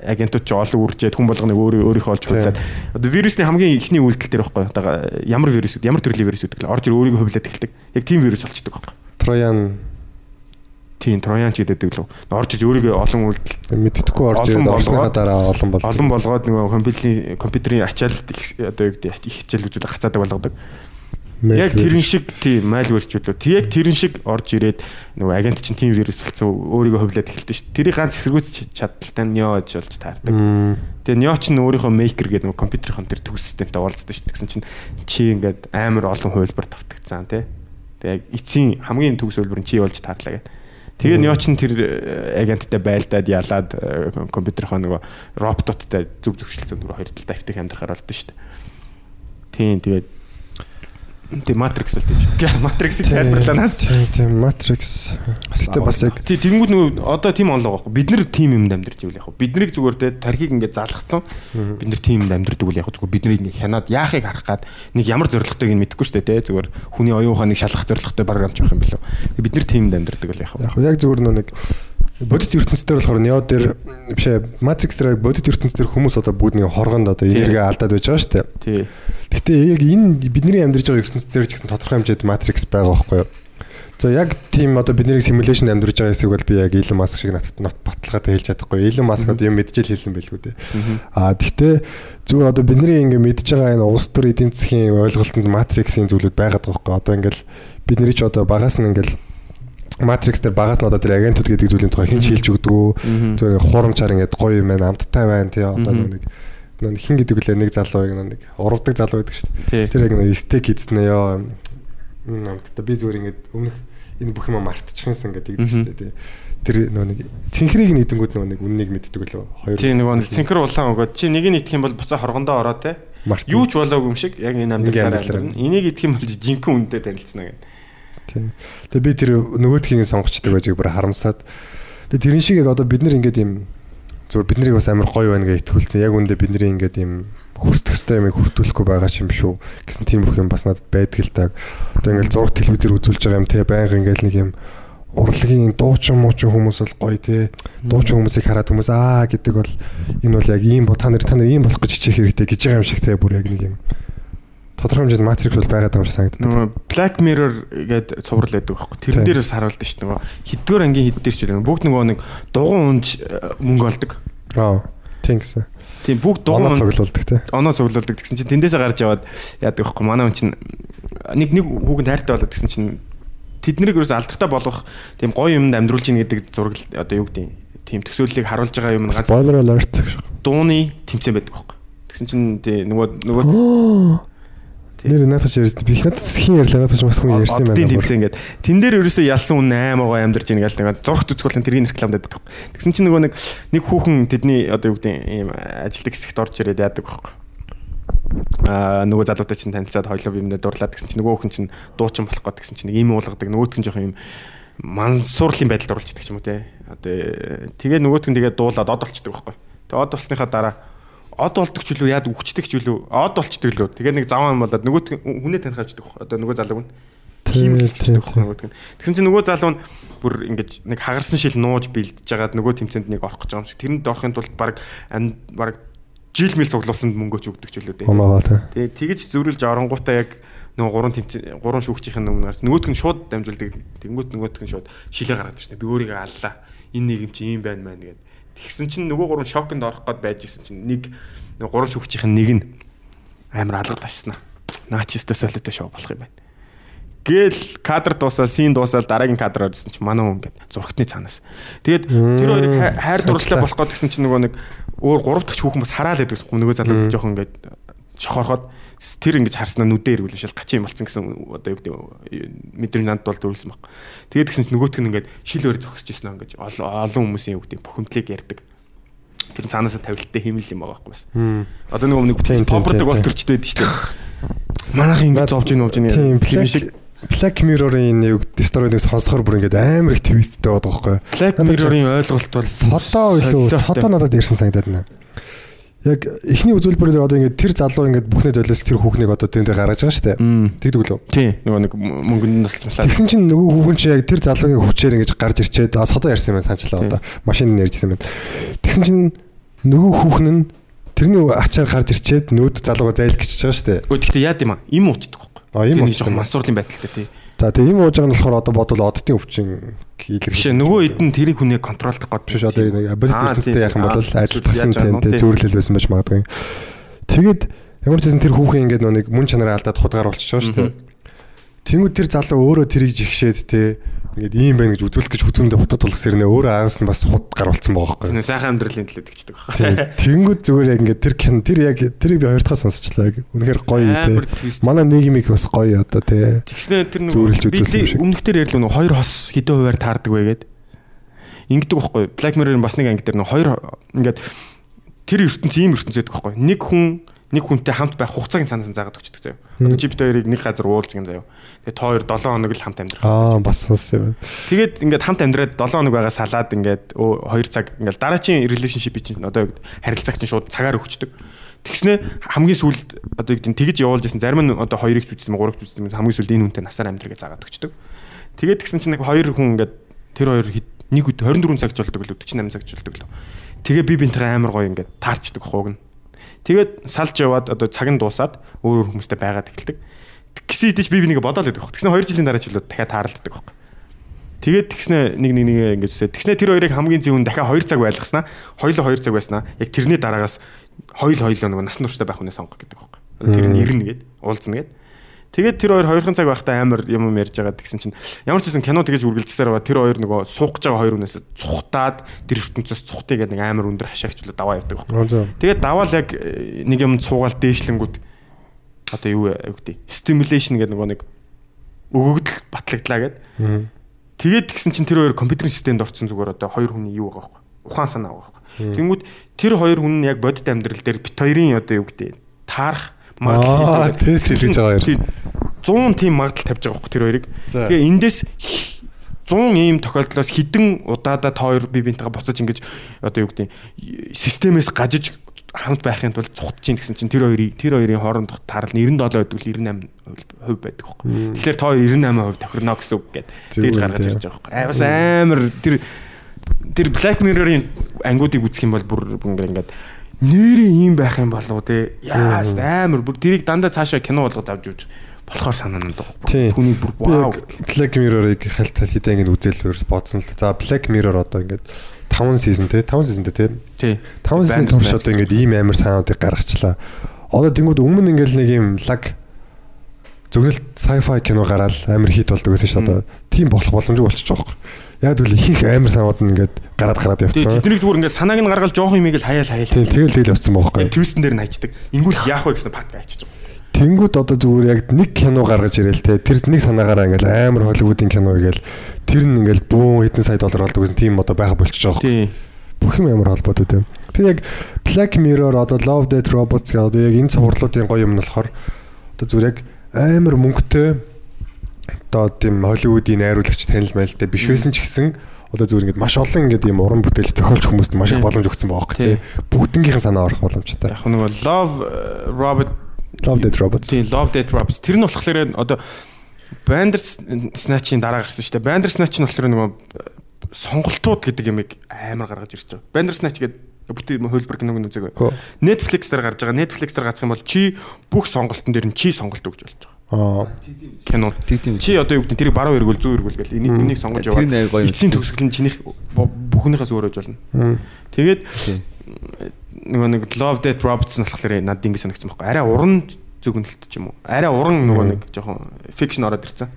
агентууд ч олон үржээд хүн болгоныг өөрөө өөрийнхөө олж худлаад одоо вирусны хамгийн ихний үйлдэл дээр байхгүй юу? Одоо ямар вирусүүд, ямар төрлийн вирусүүд гэвэл орж ир өөрийгөө хувлаад эхэлдэг. Яг тийм вирус болчдөг байхгүй юу? Троян Тийм, троян ч гэдэг лөө. Орж ир өөрийгөө олон үйлдэл мэддэггүй орж ирээд орсныхаа болгоод- дараа олон бол. олон болгоод нөгөө компьютерийн компьютерийн ачаалт одоо юу гэдэг их хичээл үзүүлэх хацаадаг болгодог. Яг тэрэн шиг тийм malware ч үлээ. Тэг яг тэрэн шиг орж ирээд нөгөө агент чинь тийм вирус болсон өөрийгөө хувлаад эхэлдэг шүү дээ. Тэрийг ганц эсэргүүцэж чадaltaй нёж болж таардаг. Тэгээ нё ч нь өөрийнхөө maker гэдэг нөгөө компьютерийн тэр төгс системтэй уулздаг дээ. Тэгсэн чинь чи ингээд амар олон хувилбар тавтагцсан тий. Тэгээ яг эцсийн хамгийн төгс хувилбар нь чи болж таарлаа гэдэг. Тэгээ нё ч нь тэр э, агенттай байлдаад ялаад э, компьютерийнхоо нөгөө робототтой зүг зөвшөлтсөн нөгөө хоёр талтай автыг амьдрахаар болдсон шүү дээ. Тийм тэгээд тийм матрикс л тийм шүү. Матриксыг тайлбарлаанаас Тийм тийм Matrix. Гэтэ бас яг Тий тэнгууд нөгөө одоо тийм онлог байхгүй. Бид нэр тийм юмд амьдарч ивэл яг. Биднийг зүгээр те тархийг ингээд залгацсан. Бид нэр тийм юмд амьдардаг үл яг зүгээр биднийг ингээд хянаад яахыг харах гад нэг ямар зоригтойг нь мэдэхгүй дээ те зүгээр хүний оюун ухааныг шалгах зоригтой програмч байх юм билүү. Бид нэр тийм юмд амьдардаг үл яг. яг зүгээр нөө нэг бодит ертөнцийн болохоор Neo дээр биш ээ Matrix дээр бодит ертөнцийн хүмүүс одоо бүгд нэг хоргонд одоо энерги алдаад байж байгаа шүү дээ. Тий. Гэхдээ яг энэ бидний амьдарч байгаа ертөнцийн дээр ч гэсэн тодорхой хэмжээнд Matrix байгаа байхгүй юу? За яг тийм одоо бидний симуляшн амьдарч байгаа хэсэг бол би яг Elon Musk шиг нот нот баталгаатай хэлж чадахгүй. Elon Musk одоо юм мэдчихэл хэлсэн байлгүй дээ. Аа тэгтээ зүгээр одоо бидний ингээ мэдж байгаа энэ улс төр эдийн засгийн ойлголтод Matrix-ийн зүйлүүд байгаад байгаа байхгүй. Одоо ингээл бидний ч одоо багаас нь ингээл Matrix дээр багаас нь одоо тэр агентууд гэдэг зүйлийн тухай хин шилж өгдөг үү? Тэр хуурамчаар ингээд гоё юм байна, амттай байна тий. Одоо нэг нэг хин гэдэг үлээ нэг залуу нэг урвдаг залуу байдаг шүү дээ. Тэр яг нэг стейк эзнэ ёо. Амттай би зүгээр ингээд өмнөх энэ бүх юм мартчихсан гэдэг шүү дээ тий. Тэр нөгөө нэг цэнхрийг нь идэнгүүд нөгөө нэг үннийг мэддэг лөө хоёр. Тий нөгөө нэг цэнхэр улаан өгөөд чи нэг нь идэх юм бол буцаа хоргондоо ороо те. Юу ч болоогүй юм шиг яг энэ амьдралаар амьдралаар. амьдрал. Энийг идэх юм бол жинхэнэ үнэтэй танилцна гэдэг. Тий. Тэгээ би тэр нөгөөдхийг сонгочдөг байжиг бүр харамсаад. Тэгээ тэрэн шиг яг одоо бид нар ингээд юм зүгээр бид нарыг бас амар гоё байна гэж итгүүлсэн. Яг үндэ бид нарыг ингээд юм хүртэх ёстой юм хүртүүлэхгүй байгаа юм шүү гэсэн тиймэрхүү юм бас надад байдаг л таг. Одоо ингээд зураг телевизээр үзүүлж байгаа юм те байнга ингээд нэг юм урлагийн дуучин муучин хүмүүс бол гоё те дуучин хүмүүсийг хараад хүмүүс аа гэдэг бол энэ бол яг ийм та нар та нар ийм болох гэж хичээх хэрэгтэй гэж байгаа юм шиг те бүр яг нэг юм тодорхой хэмжээнд матрикс бол байгаад байгаа юм шиг санагддаг. Нөгөө Black Mirror гэдэг цуврал байдаг байхгүй. Тэрэн Тийм. дээр бас харуулдаг шүү дээ. Нөгөө хэдгээр ангийн хэд дээр ч үлээ. Бүгд нөгөө нэг дугуун унж э, мөнгө олдог. Аа тийм гэсэн. Тийм бүгд дугуун Оноо цуглуулдаг те. оноо цуглуулдаг гэсэн чинь тэндээсээ гарч яваад яадаг байхгүй. Манай хүн чинь нэг нэг хүүхэнд хайртай болоод гэсэн чинь тэднийг ерөөс алдартай болгох тийм гоё юмд амьдруулж ийн гэдэг зураг одоо юу гэдэг тийм төсөөллийг харуулж байгаа юм ганц Spoiler alert дууны тэмцээн байдаг байхгүй. Тэгсэн чинь тий нөгөө нөгөө Нэр надад ярьсан. Би надад хин ярьлаа надад ч бас хүн ярьсан байна. тэмцээн ингээд тэн дээр ерөөсөө ялсан хүн 8 гоо амьдарч ийн гал нэг зургт үзүүлэн тэргийн рекламад байдаг. Тэгсэн чинь нөгөө нэг нэг хүүхэн тэдний одоо юу гэдэг ийм ажилтг хэсэгт орж ирээд яадаг байхгүй. Аа нөгөө залуутай чинь танилцаад хоёлоо юмнээ дурлаад гэсэн чинь нөгөө хүн чинь дуучин болох гээд гэсэн чинь нэг ийм уулгадаг нөгөөтг нь жоох юм мансуурлын байдалд оруулчихдаг юм уу те. Одоо тэгээ нөгөөтг нь тэгээ дуулаад од олчдаг байхгүй. Тэгээ од болсныхаа дараа од болдог ч үлээ яад үхчихдэг ч үлээ од болчдөг лөө. Тэгээ нэг заван болоод нөгөөт хүнээ таних авчдаг. Одоо нөгөө залууг нь тийм л болчихдог нөгөөт нь. Тэгсэн чинь нөгөө залуу нь бүр ингэж нэг хагарсан шил нууж бэлдэж жагаад нөгөө тэмцээнд нэг орох гэж байгаа юм шиг. Тэрэнд орохын тулд баг баг жил мэл цуглуулсанд мөнгөч өгдөг ч үлээ. Тэгээ тэгэж зөрүүлж оронгуудаа яг нөгөө гурван тэмцээн гурван шүүгчийн өмнөөс нөгөөтг нь шууд дамжуулдаг. Тэнгүүт нөгөөтг нь шууд шилээ гаргаад ирсэн. Би өөрийгөө аллаа. Энэ нэг юм чи ийм байна мэн гэдэг. Тэгсэн чинь нөгөө гурван шоконд орох гээд байж исэн чинь нэг нөгөө гурван шүүгчийн нэг нь амар алгад ашснаа. Наач өстө солиотой шоу болох юм байна. Гэл кадр дуусаад син дуусаад дараагийн кадр орсон чинь манай хүн ингээд зургтны цаанаас. Тэгээд тэр хоёрыг хайр дурлалаа болох гээд гэсэн чинь нөгөө нэг өөр гурав дахь хүүхэн бас хараал байдаг. Нөгөө залуу жоохон ингээд шохорхоод тэр ингэж харснаа нүдээр ирвэл шал гачин юм болсон гэсэн одоо юу гэдэг мэдрэмж надад бол төрүүлсэн баг. Тэгээд тэгсэн чинь нөгөөтг нь ингээд шил өөр зогсож ирсэн аа гэж олон хүмүүсийн юу гэдэг бухимдлыг ярьдаг. Тэр цаанаасаа тавилттай хэмэл юм байгаа байхгүй бас. Одоо нэг томбордог бас төрчтэй байдаг шүү дээ. Манайх ингэж зовж ийн уувж ийн тийм шиг Black Mirror-ын нэг дисторыг сонсохоор бүр ингээд амар их твисттэй байгаа байхгүй. Black Mirror-ын ойлголт бол содоо илүү содоо надад ирсэн санагдаад байна яг эхний үзүүлбэрээр одоо ингээд тэр залуу ингээд бүхнээ золиос тэр хүүхнийг одоо тэндээ гаргаж байгаа шүү дээ. Тэгдэг лөө. Тий. Нөгөө нэг мөнгөнд нас чамслаа. Тэгсэн чинь нөгөө хүүхэн чинь яг тэр залуугийн хүчээр ингээд гарч ирчээд содоо ярьсан юм санчлаа одоо машин ярьжсэн байна. Тэгсэн чинь нөгөө хүүхэн нь тэрний ачаар гарч ирчээд нөөд залууга зайлх гэж байгаа шүү дээ. Өө тэгтээ яад юм аа? Им уучдаг байхгүй. А им уучдаг. Мансуурлын байдалтай тий. За тэгээ ийм ууж байгаа нь болохоор одоо бодвол оддын өвчин илэрхийлж. Биш нөгөө нь тэрийг хүнийг контролдох гэдэг. Биш одоо нэг ертөнцтэй яах юм бол ажилласан тэнтэй зөөрлөл байсан байж магадгүй. Тэгээд ямар ч байсан тэр хүүхэн ингээд нэг мөн чанараа алдаад худгаар байгаа шүү дээ. Тэнгүүд тэр залуу өөрөө тэрийг жигшээд те ингээд ийм байна гэж үзүүлэх гэж хөтгөндө ботод тулгас ирнэ өөрөө аанс нь бас худ гаруулсан байгаа байхгүй. Сайхан амьдралын төлөө тэгчдэг байгаа. Тэнгүүд зүгээр яг ингээд тэр тэр яг тэрийг би хоёр дахь сонсчлаа яг үнэхээр гоё те. Манай нийгмийг бас гоё одоо те. Тэгснэ тэр нэг өмнөхдөр ярьлаа нэг хоёр хос хэдэн хуваар таардаг вэ гэдэг. Ингэдэг байхгүй. Black Mirror-ын бас нэг анги дээр нэг хоёр ингээд тэр ертөнц ийм ертөнц гэдэг байхгүй. Нэг хүн нэг хүнтэй хамт байх хугацааг цаанаас нь заагаад өгчдөг заяа. Одоо чи бит хоёрыг нэг газар уулзгин заяа. Тэгээ та хоёр 7 хоног л хамт амьдрах. Аа бас бас юм. Тэгээд ингээд хамт амьдраад 7 хоног байгаа салаад ингээд 2 цаг ингээд дараачийн relationship чинь одоо харилцааг чинь шууд цагаар өгчдөг. Тэгснэ хамгийн сүүлд одоо юу гэдэг тэгж явуулж исэн зарим нь одоо хоёрыг ч үзсэн гурав ч үзсэн хамгийн сүүлд энэ хүнтэй насаар амьдрыг заагаад өгчдөг. Тэгээд тэгсэн чинь нэг хоёр хүн ингээд тэр хоёр нэг 24 цаг жолдог лөө 48 цаг жолдог лөө. Тэгээ би бинтээ амар гоё ингээд таарчдаг хууг нь Тэгээд салж яваад одоо цаг нь дуусаад өөр өөр хүмүүстэй байгаад эхэлдэг. Гэсэн идэж би би нэг бодоол байдаг. Тэгснэ 2 жилийн дараа ч үлээ дахиад тааралддаг байхгүй. Тэгээд тэгснэ нэг нэг нэг ингэж үсэ. Тэгснэ тэр хоёрыг хамгийн зөвүүн дахиад 2 цаг байлгаснаа. Хоёулаа 2 цаг байснаа. Яг тэрний дараагаас хоёул хоёулаа нэг насан турштай байх хүнээ сонгох гэдэг байхгүй. Тэр нь ирнэ гээд уулзна гээд. Тэгээд тэр хоёр хоёрхан цаг байхдаа амар юм юм ярьж байгаа гэсэн чинь ямар ч гэсэн кино тэгэж үргэлжлэсээр байгаа тэр хоёр нөгөө суух гэж байгаа хоёр хүнээс цухтаад тэр ертөнцөөс цухтыг гэдэг нэг амар өндөр хашаагчлаа даваа явдаг байхгүй. Тэгээд даваал яг э, нэг юм цуугаал дээшлэнгүүд одоо юу гэдэг стимулейшн гэдэг нөгөө нэг өгөгдөл батлагдлаа гэд. Тэгээд тэгсэн чинь тэр хоёр компьютерийн системд орсон зүгээр одоо хоёр хүний юу байгаа байхгүй. Ухаан санаа байгаа байхгүй. Тэнгүүд тэр хоёр хүн нь яг бодит амьдрал дээр бит хоёрын одоо юу гэдэг таарах магадлал тест хийж байгаа юм. 100 тийм магадлал тавьж байгаа байхгүй тэр хоёрыг. Тэгээ эндээс 100 ийм тохиолдлоос хідэн удаадаа та хоёр бие биентэйгээ буцаж ингэж одоо юу гэдэг системээс гажиж хамт байхын тулд цухтж ин гэсэн чинь тэр хоёрын тэр хоёрын хоорондох таарал 97 гэдэг л 98% байдаг байхгүй. Тэгэхээр та хоёр 98% тохирно гэсэн үг гэдэг. Тэгж гаргаж ирж байгаа байхгүй. Аа бас амар тэр тэр Black Mirror-ын ангиудыг үзэх юм бол бүр ингээд нэрээ ийм байх юм болов уу те яас амар бүр тэрийг дандаа цаашаа кино болгож авч явж болохоор санаанд байгаа. Түүний бүр вау Black Mirror-ыг хальт хальт хитэ ингэ үзэл бодсон л. За Black Mirror одоо ингээд 5 season те 5 season те тий 5 season турш одоо ингээд ийм амар саундыг гаргачлаа. Одоо тэнгууд өмнө ингээд нэг ийм лаг зөвхөн sci-fi кино гараад амар хит болдог гэсэн чинь одоо тийм болох боломжгүй болчихж байгаа юм. Яг үл их амар саунд нь ингээд гараад гараад явцсан. Тэднийг зүгээр ингээд санааг нь гаргал жоох юмыг л хаяал хаяал. Тийм тэгэл тэгэл явцсан байхгүй. Твистэн дээр нь хайчдаг. Ингүүл яах вэ гэсэн пак хайчиж байгаа. Тэнгүүд одоо зүгээр яг нэг кино гаргаж ирээл те тэр нэг санаагаараа ингээл амар холливуудын кино гээл тэр нь ингээл бүүн хэдэн сая доллар болдог гэсэн тийм одоо байха болчихж байгаа юм. Бүх юм амар холбоотой тийм. Тэр яг Black Mirror одоо Love Death Robots гэдэг одоо яг энэ цувралуудын гоё юм нь болохоор одоо зүгээр яг амар мөнгөтэй одоо тийм Холливуудын найруулагч танил мэлтэй биш байсан ч гэсэн одоо зүгээр ингээд маш олон ингээд юм уран бүтээл зохиолч хүмүүст маш их боломж өгсөн байгаа Тийм. хөө. Бүгднгийнхэн санаа орох боломжтой. Яг нэг Love э, Robert Love Dead Robots. Тийм Love Dead Robots. Тэр нь болохоор одоо Bandersnatch-ийн дараа гарсан шүү дээ. Bandersnatch нь болохоор нөгөө сонголтууд гэдэг ямиг амар гаргаж ирж байгаа. Bandersnatch гэдэг бүтэн хөлбөр киног бай. Netflix дээр гарч байгаа. Netflix дээр гацх юм бол чи бүх сонголтон дээр нь чи сонголт өгч болж байгаа. Кино. Тийм. Чи одоо юу гэдэг тэрийг баруун эргүүл зүүн эргүүл гэл энийг энийг сонгож юм. эцсийн төгсгөл нь чинийх бүхнийхээс өөр байж болно. Тэгээд нөгөө нэг Love Death Robots нь болохоор надад ингэ санагдсан байхгүй. Арай уран зөвгөнөлт ч юм уу. Арай уран нөгөө нэг жоохон fiction ороод ирсэн.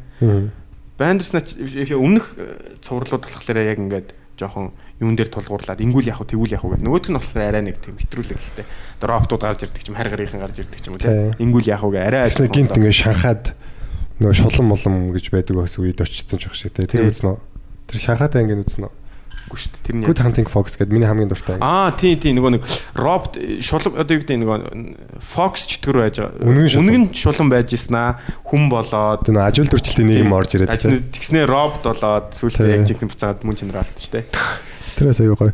Bandersnatch өмнөх цувралууд болохоор яг ингээд жоохон юун дээр тулгуурлаад ингүүл яах вэ тэгүүл яах вэ гэдэг. Нөгөөх нь болохоор арай нэг тийм хэтрүүлэг гэхдээ одоо роботууд гарч ирдэг ч юм харь гарынхан гарч ирдэг ч юм уу Тийм. тийм. Ингүүл яах вэ арай Тэснэ гинт ингээд шанхаад нөгөө шулан молом гэж байдаг бас үед очсон ч байх шиг Тийм. үзнэ. Тэр шанхаатай ингээд үзнэ. Үгүй шүү дээ. Тэр нь Good Hunting Fox гэдэг миний хамгийн дуртай. Аа тийм тийм нөгөө нэг робот шулам одоо юу гэдэг нөгөө Fox чөтгөр байж байгаа. Үнэн шулам. Үнэн шулам байж ирсэн аа хүн болоод нөгөө ажил төрчлөлийн нийгэм орж ирээд те. Ажны тэгснээ робот болоод сүултээ яг жинхэнэ буцаад мөн чанар алдсан шүү дээ. Тэрээс аягүй гоё.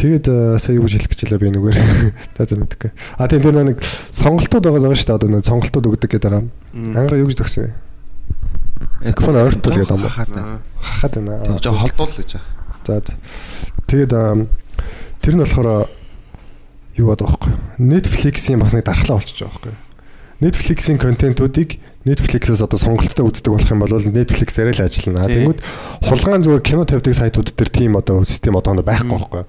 Тэгээд э, сая юу гэж хэлэх гэж байлаа би нүгээр. За за мэдээгүй. А тийм тэр нэг сонголтууд байгаа байгаа шүү дээ. Одоо нэг сонголтууд өгдөг гэдэг байгаа. Ангараа юу гэж төгсөн вэ? Микрофон ойртол гэдэг юм ба. Хахаад. Байна. Жоо холдуул гэж. За. Тэгээд тэр нь болохоор юу бод байгаа байхгүй. Netflix-ийн бас нэг дархлаа болчихж байгаа байхгүй. Netflix-ийн контентуудыг Netflix-ээс одоо сонголттой үздэг болох юм бол Netflix дээр л ажиллана. Тэнгүүд хулгайн зүгээр кино тавьдаг сайтууд дээр тийм одоо систем одооно байхгүй байхгүй.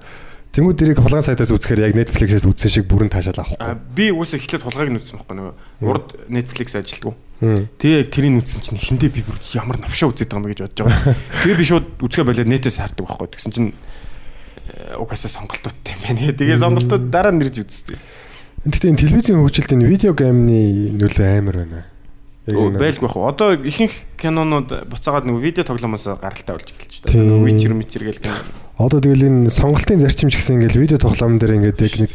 Тэнгүүд дэрийг хулгайн сайтаас үзэхээр яг Netflix-ээс үзсэн шиг бүрэн таашаал авахгүй. би үгүйсээ эхлээд тулгааг нь үзсэн байхгүй нөгөө урд Netflix ажилтгүй. Тэгээ яг тэрийг үзсэн чинь хиндэ би бүр ямар навшаа үзээд байгаа юм гэж бодож байгаа. Тэгээ би шууд үзгээ болоод нэтээс хардаг байхгүй. Тэгсэн чинь э, угаасаа сонголтуудтай юм байна. Тэгээ сонголтууд дараа нь нэрж үзсэн. Гэхдээ энэ телевизийн хөгжилт энэ видео геймний нөлөө амар байна. Яг энэ- Байлгүй байх. Одоо ихэнх кинонууд буцаагаад нөгөө видео тоглоомоос гаралтай болж эхэлж байна. Нөгөө Witcher Witcher гэл кино. Одоо тэгэл энэ сонголтын зарчим ч гэсэн ингээл видео тоглоом дээр ингээд яг нэг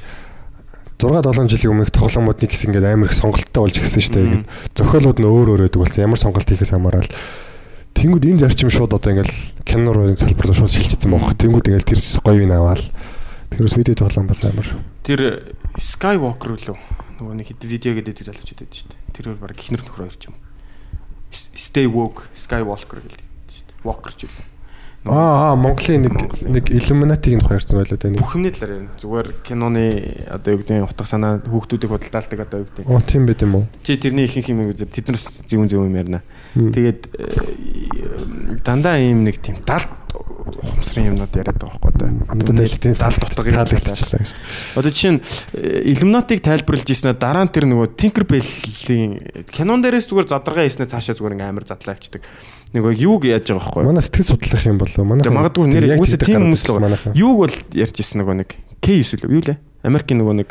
6 7 жилийн өмнөх тоглоомуудыг гэсэн ингээд амар их сонголттой болж гисэн шүү дээ. Ингээд зохиолууд нь өөр өөр байдаг болсон. Ямар сонголт хийхээс хамаарал. Тэнгүүд энэ зарчим шууд одоо ингээл кино руу салбар руу шууд шилжчихсэн байгаа. Тэнгүүд ингээл тэр гоё юм аваад тэрс видео тоглоом бас амар. Тэр Skywalker лөө нөгөө нэг хэд видео гэдэг залуучууд байдаг шүү дээ. Тэр бол баг ихнэр нөхөр хоёр ч юм. Stay woke Skywalker гэдэг шүү дээ. Walker ч юм. Аа аа Монголын нэг нэг Illuminati-гийн тухай ярьсан байлоо да нэг. бүх юмний талаар ярина. Зүгээр киноны одоо юу гэдэг нь утга санаа хүүхдүүдийг худалдаалдаг одоо юу гэдэг. Оо тийм байт юм уу? Чи тэрний ихэнх юм үзэр тэднээс зөвүүн зөвүүн юм ярина. Тэгээд э, дандаа ийм нэг тийм далд ухамсарын юмнууд яриад байгаа байхгүй одоо. Одоо дэлтийн далд утгыг таалагдчихлаа гэж. Одоо жишээ нь Illuminati-г тайлбарлаж ийснэ дараа нь тэр нөгөө Tinkerbell-ийн кинон дээрээс зүгээр задаргаа хийснээр цаашаа зүгээр ингээм амар задлаа авчдаг. Нөгөө юуг яаж байгаа байхгүй? Манай сэтгэл судлах юм болоо. Манай Тэгээ магадгүй нэр үгүйсээ тийм хүмүүс л байгаа. Юуг бол ярьж ирсэн нөгөө нэг K9 үлээ юу лээ? Америкийн нөгөө нэг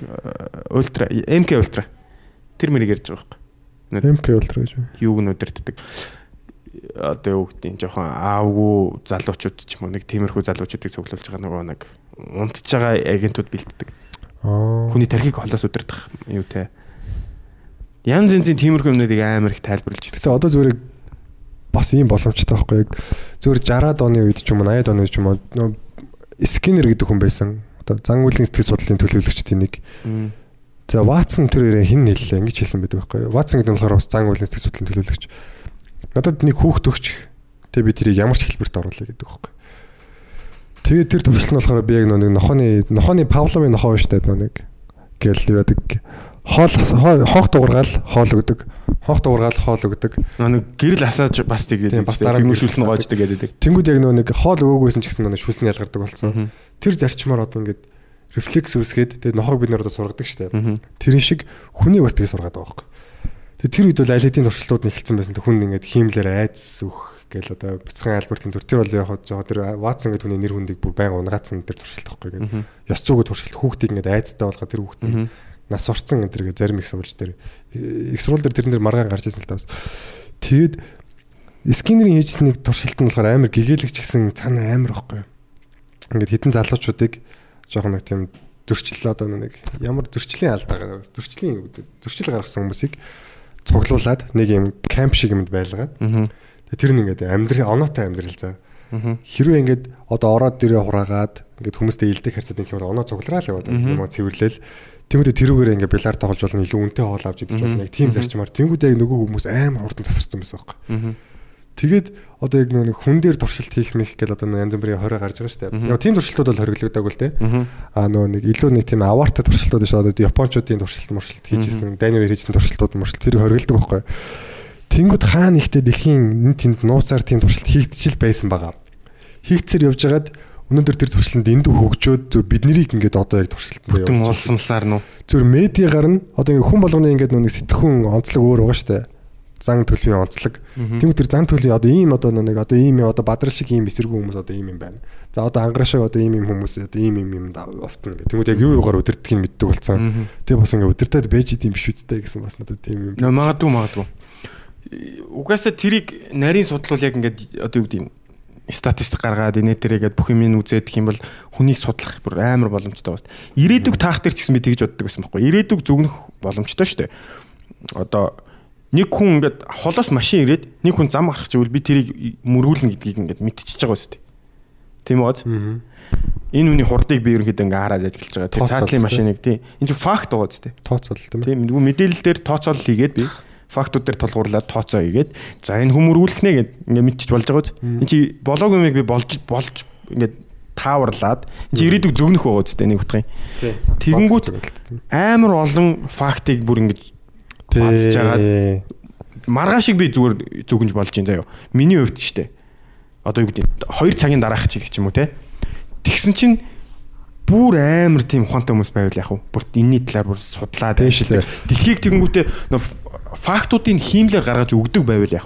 ультра MK ультра. Тэр мэрийг ярьж байгаа байхгүй. MK ультра гэж байна. Юуг нь удирддаг. Одоо юу гэдэг нь жоохон аавгүй залуучууд ч юм уу нэг тиймэрхүү залуучуудыг цуглуулж байгаа нөгөө нэг унтж байгаа агентууд бэлддэг. Аа. Хүний тархийг холоос удирдах юу те. Янз янзын тиймэрхүү юмнуудыг амар их тайлбарлаж ирсэн. Тэгсэн одоо зүгээр бас ийм боломжтой байхгүй яг зүгээр 60-аад оны үед ч юм уу 80-аад оны ч юм уу скинер гэдэг хүн байсан. Одоо зан үйлийн сэтгэл судлалын төлөөлөгчдийн нэг. За Ватсон тэр ирээ хин хэллээ ингэж хэлсэн байдаг байхгүй. Ватсон гэдэг нь болохоор бас зан үйлийн сэтгэл судлалын төлөөлөгч. Надад нэг хүүхд өгч тэг би тэрийг ямар ч хэлбэрт оруулъя гэдэг байхгүй. Тэгээд тэр төвшлөл нь болохоор би яг нэг нохооны нохооны Павловын нохоо шүү дээ нэг гэл юу байдаг. Хоол хоо- хоох дуургаал хоол өгдөг. Хоох дуургаал хоол өгдөг. Нэг гэрэл асааж бас Тийм, тэгдэг. бас дараа нь гэрэл гоождаг гэдэг. Тэнгүүд яг нөө нэг хоол өгөөгүйсэн ч гэсэн нөө шүлсний ялгардаг болсон. Тэр зарчмаар одоо ингээд рефлекс үүсгээд тэгээд нохоог бид нар одоо сургадаг шүү дээ. Мгм. Тэр шиг хүнийг бас тэгээ сургаад байгаа байхгүй. Тэгээд тэр үед бол алидийн туршилтууд нь эхэлсэн байсан хүн ингээд хиймлэр айдас үх гэл одоо бяцхан альбертийн төр тэр бол яг жоо тэр Ватсон гэдэг хүний нэр хүндийг бүр байнга унгаацсан тэр туршилт байхгүй ингээд ёс зүгөө туршилт хүүхдийг ингээд айдастай болгоод тэр хүүхд нь. Нас орцсон энэ тэргээ зарим их сурвалж дээр. Их сурвал дээр тэрэн дээр маргаан гарч ирсэн л таас. Тэгээд скинерийн хийжсэн нэг туршилт нь болохоор амар гэгээлэгч гэсэн цаана амар байхгүй. Ингээд хитэн залуучуудыг жоохон нэг тийм зөрчил одоо нэг ямар зөрчлийн алdaa зөрчлийн зөрчил гаргасан хүмүүсийг цуглуулад нэг юм камп шиг юмд байлгаад. Тэр нь ингээд амьдрал оноотой амьдрал за Хэрвээ ингээд одоо ороод дээрээ хураагаад ингээд хүмүүстэй илдэг харьцаад нэг юм оноо цуглараа л яваад юм уу? Цэвэрлээл Тэнгүүдээ тэрүүгээр ингээ билар тоглож болно илүү үнэтэй хоол авч идэж болно яг тийм зарчмаар тэнгүүдээ яг нөгөө хүмүүс амар хурдан засарсан байсан байхгүй. Тэгээд одоо яг нэг хүн дээр туршилт хийх мэх гэл одоо янз бүрийн хорой гарч байгаа шүү дээ. Яг тийм туршилтууд бол хориглогддог л дээ. Аа нөгөө нэг илүү нэг тийм аваартай туршилтууд шүү одоо японочдын туршилт муршилт хийжсэн, Даниэл хийжсэн туршилтууд муршилт тэр хориглодог байхгүй. Тэнгүүд хаана ихтэй дэлхийн энэ тэнд нууцаар тийм туршилт хийгдчихэл байсан байгаа. Хийгдсээр явж байгаад өнөөдөр тэр туршилтанд энд хөгжөөд бид нарыг ингээд одоо яг туршилтанд Бүтэн уулсамсаар нуу. Зүр медиагаар нь одоо ингээ хүн болгоны ингээд нэг сэтгхүүн онцлог өөр байгаа дээ зан төлөвийн онцлог. Тэнгүү тэр зан төлөв одоо ийм одоо нэг одоо ийм одоо бадрал шиг ийм эсэргүү хүмүүс одоо ийм юм байна. За одоо ангара шиг одоо ийм ийм хүмүүс одоо ийм ийм юм офтно гэх. Тэнгүүд яг юу юугаар өдөртгийг мэддэг болсон. Тэгээ бас ингээ өдөртөд байж идэм биш үстэй гэсэн бас надад тийм юм. Магадгүй магадгүй. Угаасаа тэрийг нарийн судлал яг ингээд одоо юу гэдэг юм статистик гаргаад инээтэрэгээд бүх юм үзээд гэх юм бол хүнийг судлах бүр амар боломжтой байна. Ирээдүг таах дээр ч гэсэн би тэгж боддог байсан байхгүй. Ирээдүг зүгнэх боломжтой шүү дээ. Одоо нэг хүн ингээд холоос машин ирээд нэг хүн зам гарах чивэл би тэрийг мөргүүлнэ гэдгийг ингээд мэдчихэж байгаа үстэй. Тийм үү? Энэ хүний хурдыг би ерөнхийдөө ингээд хараад ажиллаж байгаа. Тэр цаатлын машиныг тийм. Энэ чинь факт байгаа үстэй. Тооцоол тийм. Тийм мэдээлэл дээр тооцоол хийгээд би фактууд дээр тулгуурлаад тооцоо хийгээд за энэ хүн мөргүүлэх нэ гэд ингээд мэдчих болж байгаа үст. Энэ чи болоог юмыг би болж болж ингээд тааварлаад энэ чи ирээдүг зөвнөх байгаа үстэй нэг утгын. Тэгэнгүүт амар олон фактыг бүр ингээд бацж агаад маргаан шиг би зүгээр зүгэнж болж юм заяо. Миний хувьд ч штэ. Одоо юу гэдэг 2 цагийн дараах чиг ч юм уу те. Тэгсэн чинь бүр амар тийм ухаантай хүмүүс байвал яг бүр энэний талаар бүр судлаад тийм шүү дээ. Дэлхийг тэгэнгүүтээ фактуудын хиймлэр гаргаж өгдөг байвал яг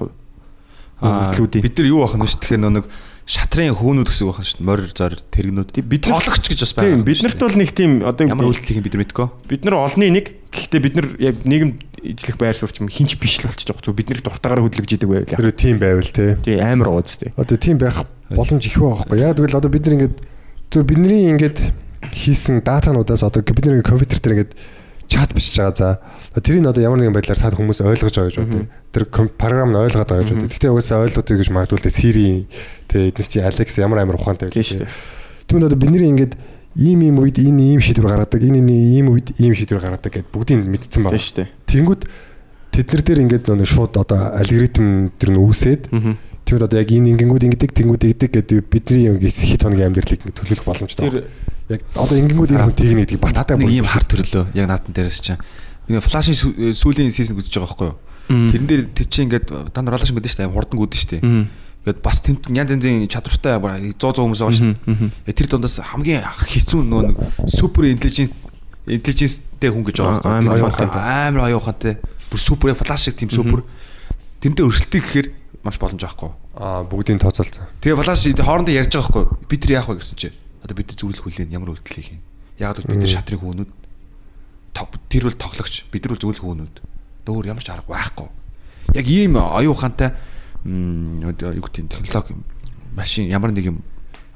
аа бид нар юу бахна ш тэгэхээр нэг шатрын хөөнүүд гэсэн байх шүү дээ. Морь зор тэрэгнүүд. Бид тоглогч гэж бас байна. Тийм бид нарт бол нэг тийм одоо ямар үйлдэлийг бид нар мэдгүй. Бид нар олны нэг гэхдээ бид нар яг нийгэм эзлэх байр юм хинч биш л болчих жоох. Бид нарыг дуртагаар хөдөлгөж идэг байвал. Тэр тийм байвал тий. Тий амар ууз тий. Одоо тийм байх боломж их байхгүй. Яг тэгвэл одоо бид нар ингээд зөв бидний ингээд хийсэн датануудаас одоо бид нар компьютер дээр ингээд чат бичиж байгаа за тэрийг одоо ямар нэгэн байдлаар цаад хүмүүс ойлгож байгаа гэж бодъё. Тэр програм нь ойлгоод байгаа гэж бодъё. Гэхдээ угаасаа ойлгодог гэж магадгүй л Siri тэгээ эдгээр чи Alex ямар амар ухаантай байх тийм. Түүнд одоо бидний ингээд ийм ийм үед энэ ийм шийдвэр гаргадаг, энэ ийм үед ийм шийдвэр гаргадаг гэд бүгдийг мэдсэн байна. Тэнгүүд тэд нар дээр ингээд нөө шууд одоо алгоритм тэр нь үүсээд Тэгвэл одоо яг энэ ингэнгүүд ингэдэг тэнгүүд ингэдэг гэдэг бидний хит хоногийн амьдралыг ингэ төлөвлөх боломжтой. Яг одоо ингэнгүүд энэ хүн тэгнэ гэдгийг баттай нэг юм хар төрлөө. Яг наатан дээрээс чинь. Нэг флашын сүүлийн сизон үзэж байгаа байхгүй юу? Тэрэн дээр тэр чинь ингээд данд ролаш мэдэн дээ. Хурдан гүдэн дээ. Ингээд бас тэмт янз янзын чадвартай 100 100 хүмүүс байгаа шүү дээ. Тэр дундаас хамгийн хэцүү нөгөө нэг супер интеллиженс интеллиженстэй хүн гэж байгаа байхгүй юу? Амар аюухантай. Бүр супер флаш шиг тийм супер. Тэнтэй өршөлтөй гэхээр маш боломж байхгүй. Аа бүгдийн тооцоолцсон. Тэгээ флаш хоорондоо ярьж байгаа байхгүй. Бид тэр яах вэ гэсэн чи. Одоо бид зөвлөх хүлээн ямар үйлдэл хийх юм. Яг л бид нар шатрын хүүнүүд тэр бол тоглогч. Бид нар бол зөвлөх хүүнүүд. Дөөр ямар ч арга байхгүй. Яг ийм оюун ухаантай юу гэдэг технологи машин ямар нэг юм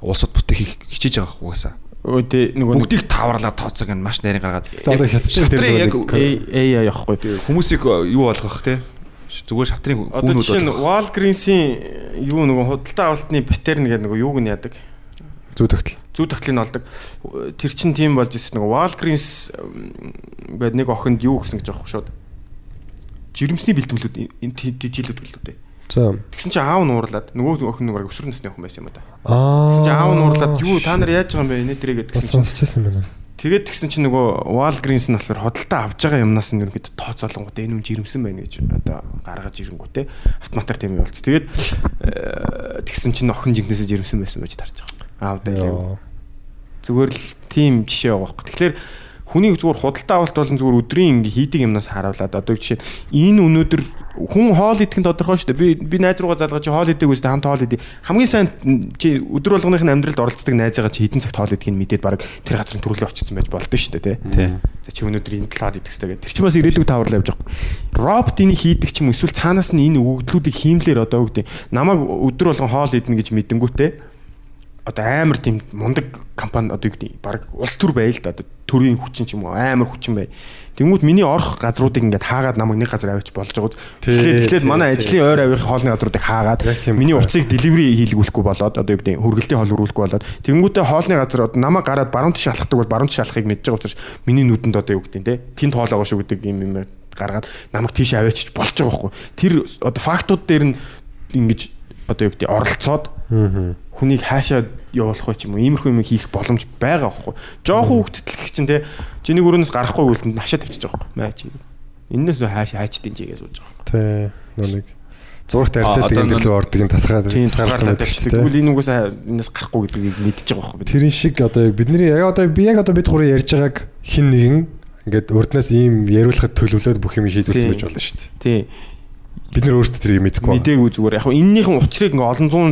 улсад бүтээх хичээж байгаа угаасаа. Өө тий нөгөө бүгдийг таварлаад тооцоог нь маш нарийн гаргаад. Одоо хятадын тэр яг AI явахгүй. Хүмүүсийг юу болгох те зүгээр шатрын хүүнүүд одоо чинь Walgreens-ийн юу нөгөө худалдаа авалтны патерн гэдэг нөгөө юуг нь яадаг зүү тогтол зүү тогтлыг нь олдог тэр чин тийм болж ирсэн нөгөө Walgreens байд нэг охинд юу гэсэн гэж байгаа шууд жирэмсний бэлтгэлүүд энэ жилүүд гэлүүд За. Тэгсэн чинь аав нь уурлаад нөгөө охин нэг өсвөр насны охин байсан юм да. Аа. Тэгсэн чинь аав нь уурлаад юу та нар яаж байгаа юм бэ? Инээ тэрэг гэдгсэн чинь. Сонсчихсан байна. Тэгээд тэгсэн чинь нөгөө Walgreens нь болохоор хөдөлтөө авж байгаа юмнаас нь ерөнхийдөө тооцоолонгууд энэ үн жирэмсэн байна гэж одоо гаргаж ирэнгүүтээ автоматар тийм явуулц. Тэгээд э, тэгсэн чинь охин жинкнээсээ жирэмсэн байсан байж тарж байгаа. Аав зүгээр л тийм жишээ байгаа байхгүй. Тэгэхээр Хүнийг зүгээр худалдаа авалт болон зүгээр өдрийн ингээ хийдэг юмнаас харуулад одоо жишээ энэ өнөөдөр хүн хоол идэх нь тодорхой шүү дээ. Би би найз руугаа залгаж хоол идэг үстэй хамт хоол идэх. Хамгийн сайн чи өдөр болгоных нь амьдралд оролцдог найзаагаа чи хідэн цагт хоол идэх нь мэдээд баг тэр газрын төрөлөө очсон байж болдоо шүү дээ тий. За чи өнөөдөр энэ талаад идэх хэрэгтэй гэдэг. Тэр чинь бас ирээлэг тааварлаа явж байгаа. Робот энийг хийдэг ч юм эсвэл цаанаас нь энэ өгөгдлүүдийг хиймлэр одоо үгдээ намайг өдөр болгон хоол идэнэ гэж мэдэнгүүтээ одоо амар тийм мундаг компани одоо юу гэдэг баг улс төр байл л да одоо төрийн хүчин ч юм уу амар хүчин бай. Тэнгүүд миний орох газруудыг ингээд хаагаад намайг нэг газар аваач болж байгаа. Тэгэхээр тэгэхээр манай ажлын ойр авих хоолны газруудыг хаагаад миний уцыг деливери хийлгүүлэхгүй болоод одоо юу гэдэг хөргөлтийн хоол өрүүлэхгүй болоод тэнгүүдээ хоолны газар одоо намайг гараад баруун тийш алхахдаг бол баруун тийш алхахыг мэдж байгаа учраас миний нүдэнд одоо юу гэдэг те тэнд хоол байгаа шүү гэдэг юм юм гаргаад намайг тийш аваачиж болж байгаа байхгүй. Тэр одоо фактууд дээр нь ингэж одоо юу гэдэг оролцоод хүнийг хаашаа явуулах вэ ч юм уу иймэрхүү юм хийх боломж байгаа байхгүй. Жохон хүүхдэд л гэх чинь те чиний өрөөнөөс гарахгүй үлдэнд хашаа тавьчихж байгаа байхгүй. Маа чи. Эннээс хаашаа хайчдیں۔ чигээ сууж байгаа. Тий. Нүг зурагт арцаадаг энэ төлөө ордгийн тасгаад тасгаад тэгвэл энэ үгээс энэс гарахгүй гэдгийг мэдчихэж байгаа байхгүй. Тэрийн шиг одоо бидний яг одоо би яг одоо бид гурав ярьж байгааг хин нэгэн ингээд урднаас ийм яриулахад төлөвлөөд бүх юм шийдвэрсэн байж болно шүү дээ. Тий. Бид нар өөрсдөө тэрийг мэдэхгүй. Мэдээгүй зүгээр. Яг эннийхэн учрыг ингээ олон зуун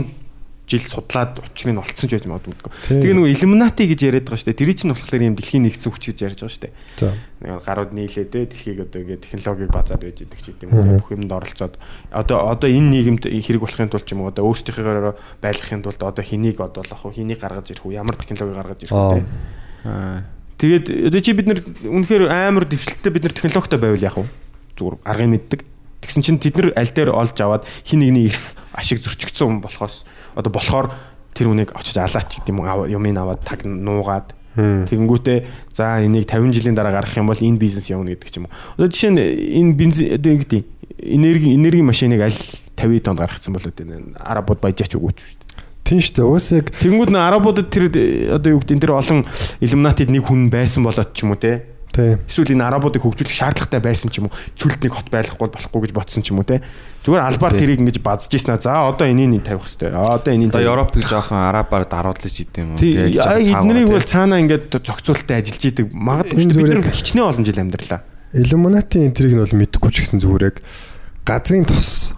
жил судлаад учрыг нь олцсон ч байж магадгүй. Тэгээ нөгөө Illuminati гэж яриад байгаа шүү дээ. Тэр чинь болохоор юм дэлхийн нэгдсэн хүч гэж ярьж байгаа шүү дээ. За. Нэг гарууд нийлээ те дэлхийг одоо ингээ технологиг базаад байж идэг ч гэдэм үү бүх юмд оролцоод одоо одоо энэ нийгэмд хэрэг болохын тулд ч юм уу одоо өөрсдийнхөө байлгахын тулд одоо хэнийг одоо олох вэ? Хэнийг гаргаж ирэх вэ? Ямар технологи гаргаж ирэх вэ? Тэгээд одоо чи бид нар үнэхээр амар дэвшилттэй бид нар технологитой байвал яах вэ? Зүгээр аргыг мэддэг Тэгсэн чинь тэд нар аль дээр олж аваад хин нэгний ирэх ашиг зөрчигдсөн болохоос одоо болохоор тэр үнийг очиж алаач гэдэг юм юмыг аваад таг нуугаад тэгэнгүүтээ за энийг 50 жилийн дараа гаргах юм бол энэ бизнес явна гэдэг ч юм уу. Одоо жишээ нь энэ бизнес гэдэг энерги энерги машиныг аль 50 тонн гаргацсан бол энэ арабууд баяжаач өгөөч шүү дээ. Тийм шүү дээ. Уусыг тэгэнгүүт н арабуудад тэр одоо юу гэдэг тэр олон иллюминатид нэг хүн байсан болоод ч юм уу те. Эсвэл энэ арабуудыг хөгжүүлэх шаардлагатай байсан ч юм уу, цүлд нэг хот байхгүй болохгүй гэж ботсон ч юм уу те. Зүгээр албаар тэрийг ингэж базж ийснэ. За одоо энийг тавих хэрэгтэй. Одоо энийг Одоо Европыг жоохон арабаар даруулж идэм юм. Эднийг бол цаанаа ингээд зохицуулттай ажиллаж идэг. Магадгүй бид нар хичнээн олон жил амьдралаа. Illuminati энтрийг нь бол мэдэхгүй ч гэсэн зүгээр яг газрын тос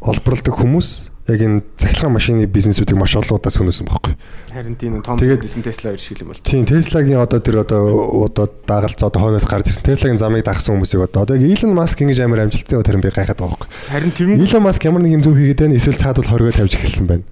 олборлдог хүмүүс яг энэ цахилгаан машины бизнесүүдийг маш олоодаа сөнөөсөн байхгүй. Харин тийм том бизнес Tesla иршил юм бол. Тийм Tesla-гийн одоо тэр одоо одоо дагалц одоо хойноос гарч ирсэн Tesla-гийн замыг дагсан хүмүүсийг одоо одоо Elon Musk ингэж амар амжилттай тэр би гайхаад байгаа байхгүй. Харин тэр Elon Musk ямар нэг юм зөв хийгээд байна эсвэл цаад бол хоригоо тавьж эхэлсэн байна.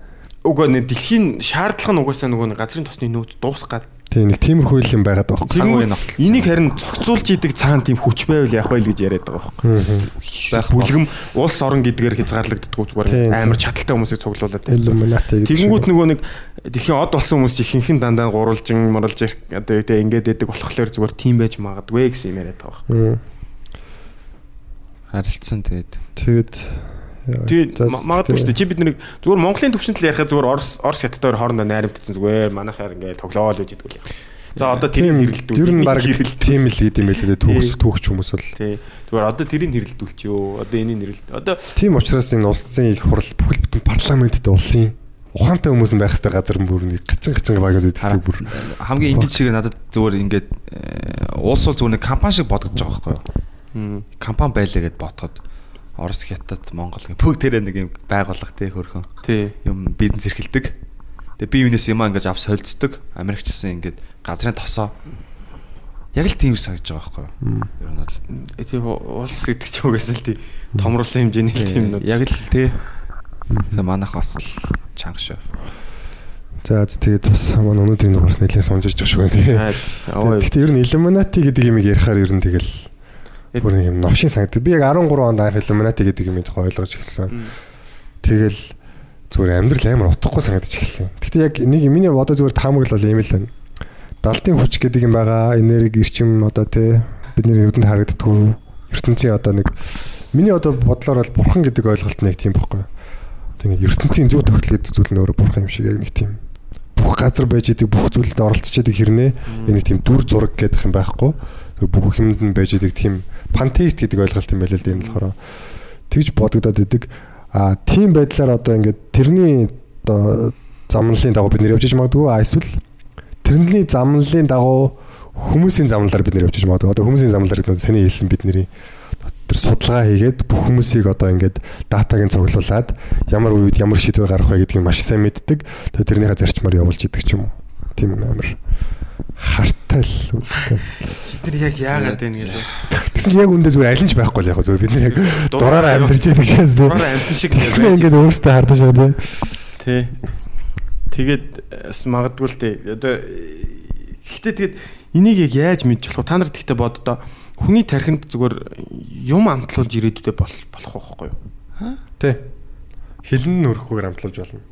Угаа нэг дэлхийн шаардлага нь угаасаа нөгөө газрын тосны нөөц дуусгаад Тийм нэг тиймэрхүү юм байгаад байгаа байхгүй. Энийг харин зохицуулж идэг цаана тийм хүч байвал яах вэ гэж яриад байгаа байхгүй. Бүлгэм улс орон гэдгээр хязгаарлагддаггүй зүгээр амар чадaltaй хүмүүсийг цуглуулад. Тэнгүүд нөгөө нэг дэлхийн од болсон хүмүүс ихэнхэн дандаа гурвалжин моралж одоо тэгээ ингээд байдаг болохоор зүгээр тийм байж магадгүй гэсэн юм яриад байгаа байхгүй. Харилцсан тэгээд. Тэгээд Тэгээд магадгүй шүү дээ. Чи бид нэг зүгээр Монголын төвшөнтөл ярихад зүгээр Орос Орос хятадаар хоорондоо найрамдсан зүгээр манайхаар ингээд тоглоол гэж идэг үл. За одоо тэрийг хэрэлдүүл. Ер нь баг тийм л гэдэг юм байлээ түүх түүхч хүмүүс бол. Тий. Зүгээр одоо тэрийг хэрэлдүүлчихөө. Одоо энийг хэрэлд. Одоо тийм учраас энэ улсын их хурал бүхэл бүтэн парламентд улсын ухаантай хүмүүс байх хэрэгтэй газар бүр нэг гачин гачин багад байдаг бүр. Хамгийн ингэж шиг надад зүгээр ингээд улс бол зүгээр нэг компани шиг бодогдож байгаа байхгүй юу? Компани байлаа гэд ботход Орос хятад Монгол бүгд тэрэ нэг юм байгууллага тий хөрхөн. Тий. Юм бизнес эрхэлдэг. Тэгээ би юунаас юм ингэж авс холцдог. Америкчсан ингэж газрын тосоо. Яг л тийм санагдаж байгаа байхгүй юу? Ер нь бол. Тий улс гэдэг ч үгээс л тий томруулсан хэмжээний тийм нь. Яг л тий. Манайх бас л чанга шүү. За тэгээд бас манай өнөөдрийн дугаараас нэлээд сунжирч байгаа шүү тий. Гэхдээ ер нь Illuminati гэдэг юм ярихаар ер нь тэгэл Бүр нэг юм новшин санагдав. Би яг 13 онд анх Illuminati гэдэг юм тухай ойлгож эхэлсэн. Тэгэл зүгээр амьдрал амар утгагүй санагдаж эхэлсэн. Гэхдээ яг нэг миний одоо зүгээр таамаг л ийм л байна. Далдын хүч гэдэг юм байгаа. Энерги эрчим одоо тий бидний нүдэнд харагддаггүй. ертөнцийн одоо нэг миний одоо бодлоор бол бурхан гэдэг ойлголт нэг тийм байхгүй. Тэгээд ертөнцийн зөв тогтол гэдэг зүйл нь өөрөө бурхан юм шиг яг нэг тийм бүх газар байж идэг бүх зүйлд оролцож идэг хэрнээ энэ тийм дүр зураг гэдэг юм байхгүй бүх юмд нь байж идэг тийм пантеист гэдэг ойлголт юм байл л юм болохоор. Тэгж бодогдоод идэг. А тийм байдлаар одоо ингээд тэрний одоо замналын дагуу бид нэр явж иж магадгүй. А эсвэл тэрний замналын дагуу хүмүүсийн замналаар бид нэр явж иж магадгүй. Одоо хүмүүсийн замналаар гэдэг нь саний хэлсэн бидний тэр судалгаа хийгээд бүх хүмүүсийг одоо ингээд датагийн цуглуулад ямар үед ямар шийдвэр гарах вэ гэдгийг маш сайн мэддэг. Тэгээ тэрнийхээ зарчмаар явуулж идэг ч юм уу. Тийм амар хартай л үздэг. Бид нар яг яагаад байна гэж. Тэгсэн чинь яг үндэ зүгээр алинч байхгүй л яг зүгээр бид нар яг дураараа амьдарч байдаг шээс тий. Дураараа амьд шиг Тэгснэ ингээд өөртөө хардаж байгаа тий. Тий. Тэгээд бас магадгүй л дээ. Одоо гэхдээ тэгээд энийг яг яаж мэдчих вэ? Та нар тэгтээ боддоо хүний тархинд зүгээр юм амтлуулж ирээдүйдээ бол болох байхгүй юу? Тэ. Хилэн нүрэхгүйгээр амтлуулж болно.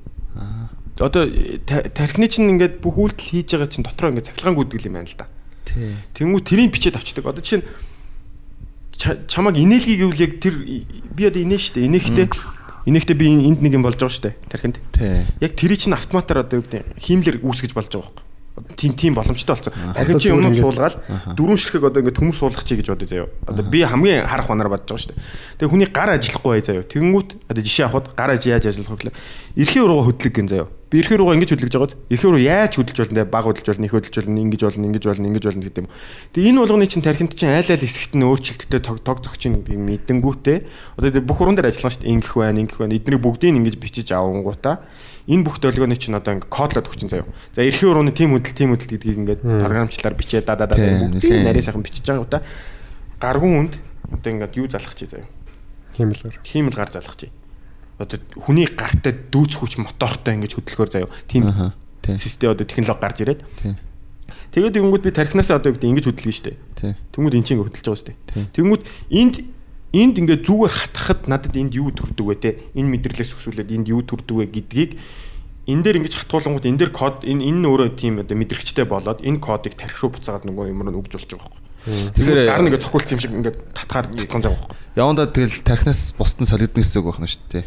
Одоо та- тархины чинь ингээд бүх үйлдэл хийж байгаа чинь дотроо ингээд цахилгаан гүйдэг юм байна л да. Тий. Тэнгүү тэрийг бичээд авчдаг. Одоо чинь ча- чамаг инээлгийг гэвэл яг тэр би одоо инээ штэ. Инээхдээ инээхдээ би энд нэг юм болж байгаа штэ. Тархинд. Тий. Яг тэрий чинь автоматар одоо юу гэдэг хиймлэр үүсгэж болж байгаа байхгүй. Тийм тийм боломжтой болсон. Тархин Одоо чинь юмнууд суулгаад дөрөв ширхэг одоо ингээд төмөр суулгах чи гэж бодъё заяа. Одоо би хамгийн харах банаар бодож байгаа шүү дээ. Тэгээ хүний гар ажиллахгүй бай заяа. Тэнгүүт одоо жишээ авахд гар аж яаж ажиллах вэ эрхийн урууга хөдлөг гин заяа. Би эрхийн урууга ингэж хөдлөж байгаад эрхийн уруу яаж хөдлөж болно те баг хөдлөж болно, их хөдлөж болно, ингэж болно, ингэж болно, ингэж болно гэдэг юм. Тэгээ энэ болгоны чинь тархинд чинь айл айл хэсэгт нь өөрчлөлттэй тог тог зөгчин гэдэг мэдэнгүүтээ одоо бүх уран дээр ажиллах шүү дээ. Ингэх байна, ингэх байна. Эднийг бүгдийг ингэж бичиж авангуудаа энэ бүх долгионы чинь одоо ингээд кодлоод өгчин заяа. За эрхийн урууны тим хөдөл тим хөдөл гэдгийг ингээд програмчлаар бичээ да да да бүгдийг нарийн сайхан бичиж байгаа удаа гаргуун үнд одоо ингээд юу залах чи заяа. Химэлэр. Хиймэл гар залах чи. Одоо хүний гартаа дүүц хүч мотортой ингэж хөдөлгөөр заяа. Тим систем одоо технологи гарч ирээд. Тэгээд тэгэнгүүт би тархинасаа одоо гэдэг ингэж хөдөлгөн штэ. Тэнгүүд эн чинь хөдөлж байгаа штэ. Тэнгүүд энд энд ингээд зүгээр хатахад надад энд юу төрдөг вэ те? Энэ мэдрэлээс өсвөлээд энд юу төрдөг вэ гэдгийг энэ дээр ингэж хатгуулангууд энэ дээр код энэ энэ өөрөө тийм одоо мэдрэгчтэй болоод энэ кодыг тархи руу буцаагаад нөгөө юмруу нь өгж болж байгаа байхгүй. Тэгэхээр гар нэгэ цохиулсан юм шиг ингээд татгаар татгаж байгаа байхгүй. Явандаа тэгэл тархинаас бусдын солигдсон гэсэн үг байна шүү дээ.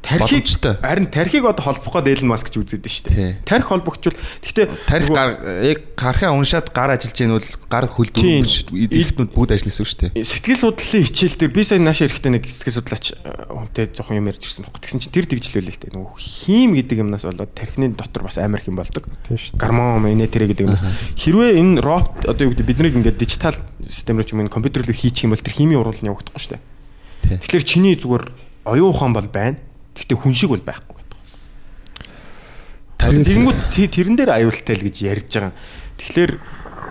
Боломжтой. харин тархийг одоо холбох гээд Элон Маск ч үзээд шүү Тий. дээ. Тархи холбогчвол гэхдээ нөгөө- гар яг гарахаа уншаад гар ажиллаж ийн бол гар хөл Тийм. дөрвөн идэхтнүүд бүгд ажилласан шүү дээ. сэтгэл судлалын хичээл дээр би сая нааш ирэхдээ нэг сэтгэл судлаач э, хүнтэй жоохон юм ярьж ирсэн байхгүй. Тэгсэн чинь тэр тэгжлээ л дээ. Нөгөө хим гэдэг юмнаас болоод тархины дотор бас амар их юм болдог. Шүү. Гармон инэ тэрэ гэдэг юмнаас хэрвээ энэ робот одоо юу гэдэг биднийг ингээд дижитал системээр ч юм уу энэ компьютер руу хийчих юм бол тэр химийн нь явагдахгүй шүү дээ. Тэгэхээр чиний зүгээр оюун ухаан бол байна. Гэхдээ хүн шиг бол байхгүй гэдэг. Тэгэнгүүт тэрэн дээр аюултай л гэж ярьж байгаа. Тэгэхээр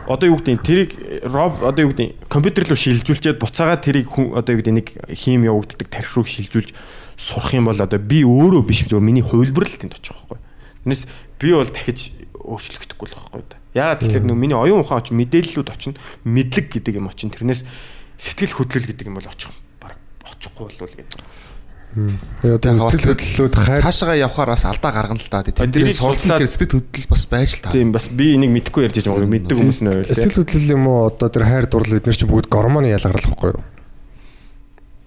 одоо юу гэдэг нь тэрийг роб одоо юу гэдэг нь компьютер руу шилжүүлчихэд буцаага тэрийг одоо юу гэдэг нэг хийм явагддаг тарих руу шилжүүлж сурах юм бол одоо би өөрөө биш зөв миний хувилбар л тэнд очих байхгүй. Тэрнээс би бол дахиж өөрчлөгдөхгүй л байхгүй да. Яагаад тэгэхээр нөө миний оюун ухаан очих мэдээллүүд очно мэдлэг гэдэг юм очин тэрнээс сэтгэл хөдлөл гэдэг юм бол очих баг очихгүй болвол гэдэг. Одоо сэтгэл хөдлөлүүд хайр хаашгаа явхаар бас алдаа гаргана л та. Тэндээс суулцлаад сэтгэл хөдлөл бас байж л та. Тийм бас би энийг мэдгүй ярьж байгаа юм. Мэддэг хүмүүс нэр байл. Сэтгэл хөдлөл юм уу? Одоо тэр хайр дурлал эднэр чинь бүгд гормон ялгарлахгүй юу?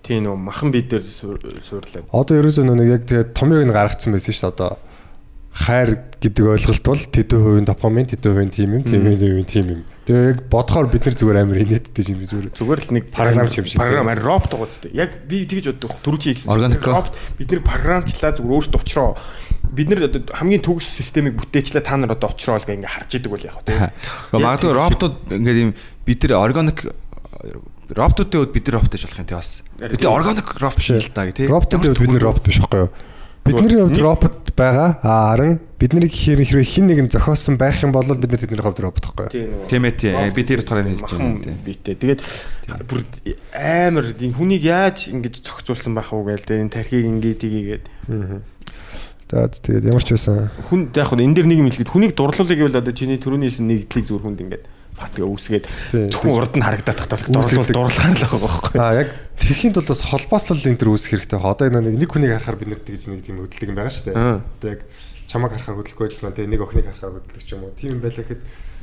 Тийм нөө махан бид дээр суурлаа. Одоо ерөөсөө нөө яг тэгээд томьёог нь гаргацсан байсан шүү дээ. Одоо хайр гэдэг ойлголт бол тэдэн хувийн допамин, тэдэн хувийн тийм юм, тийм юм, тийм юм. Тэгээ яг бодохоор бид нар зүгээр амар инээдтэй юм зүгээр. Зүгээр л нэг Програм юм шиг. Програм байгаа зү. Яг би тэгж боддог. Түрүүчийн хэлсэн. Робот бид нэр програмчлаа зүгээр өөртөө очроо. Бид одоо хамгийн төгс системийг бүтээчлээ та нар одоо очроо л гээ ингээ харж идэг бол яг. Гэхдээ магадгүй роботууд ингээд юм бид нар органик роботуудын хувьд бид нар робот гэж болох юм тий бас. Бид нар органик робот биш л та тий. Роботын хувьд бид нар робот биш байхгүй юу? Бидний хувьд робот байгаа. А харин бидний гэхээр хэрвээ хин нэгэн зохиосон байх юм бол бид нар тэдний хувьд робот юу? Тийм. Тийм ээ тий. Би тэр утгаараа хэлж байна тий. битэй. Тэгээд бүр амар энэ хүнийг яаж ингэж зохицуулсан байх уу гээл тэ энэ тархийг ингээ тгийгээд За тэгээд ямар ч байсан хүн яг хөө энэ дэр нэг юм хэлгээд хүнийг дурлуулах гэвэл одоо чиний төрөний хэлсэн нэгдлийг зүгээр хүнд ингээд фатга үүсгээд зөвхөн урд нь харагдаад тахтал Үүсгэдэг. дурлуул дурлахаар л байгаа байхгүй. А яг тэрхийн тулд бас холбоослол энэ төр үүсэх хэрэгтэй. Одоо энэ нэг нэг хүнийг харахаар бид нар тэгж нэг тийм хөдөлдөг юм байгаа шүү дээ. Одоо яг чамаг харахаар хөдөлгөө ажиллана тэгээ нэг охиныг харахаар хөдөлдөг ч юм уу. Тийм юм байлаа гэхэд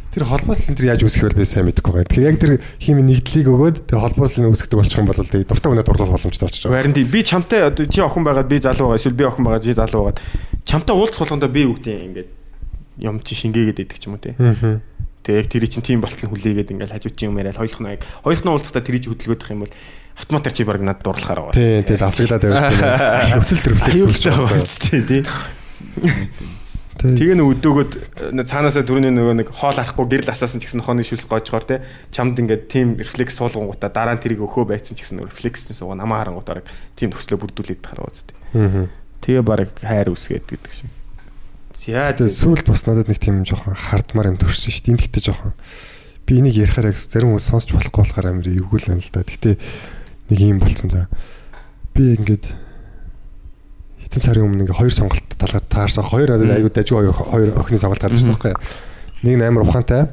тэр холбоослол энэ төр яаж үүсэх вэ би сайн мэдэхгүй байна. Тэгэхээр яг тэр хими нэгдлийг өгөөд тэгээ холбоослол нь үүсгдэг болчих юм бол тэгээ дуртай хүнээ дурлах боломжтой болчих жоо. Харин тийм би чамтай чи охин байгаад би залуу байгаа эсвэл би охин байгаа чи залуу байгаад чамтай уулзах болгондоо би үгтэй ингээд юм чи шингээгээд идэг ч юм уу тий. Аа. Тэгээ яг тэр чинь тийм болтол хүлээгээд ингээд хажууд чи юм яриад хоёулах нь яг хоёулах нь уулзахдаа тэр чи хөдөлгөөдөх юм бол автоматар чи баг надад дурлахаар байгаа. Тийм тэгээд авлагдаад байвал нөхцөл рефлекс Аюултай байгаа биз тий. тий. Тэгээ нэг өдөөгөөд э, цаанаасаа түрүүний нөгөө нэг хоол арахгүй гэрэл асаасан ч гэсэн хооны шүлс гоожгоор те чамд ингээд тим рефлекс суулгангуудаа дараа нь тэрийг өхөө байцсан ч гэсэн рефлекс нь суугаа намаа харангуудаар тим нөхцлөө бүрдүүлээд тахаар үст. Тэгээ баг хайр үсгээд гэдэг шиг. За Тэгээд сүүлд бас надад нэг тийм жоохон хардмаар юм төрсөн шүү дээ. Энд гэхдээ жоохон би энийг ярихаар яг зарим хүмүүс сонсч болохгүй болохоор амар эвгүүл байна л да. Гэтэ нэг юм болцсон за. Би ингээд хитэн сарын өмнө ингээ хоёр сонголт талаар таарсан. Хоёр надад аягүй дажгүй хоёр охины сонголт ирсэн байхгүй. Нэг нь амар ухаантай.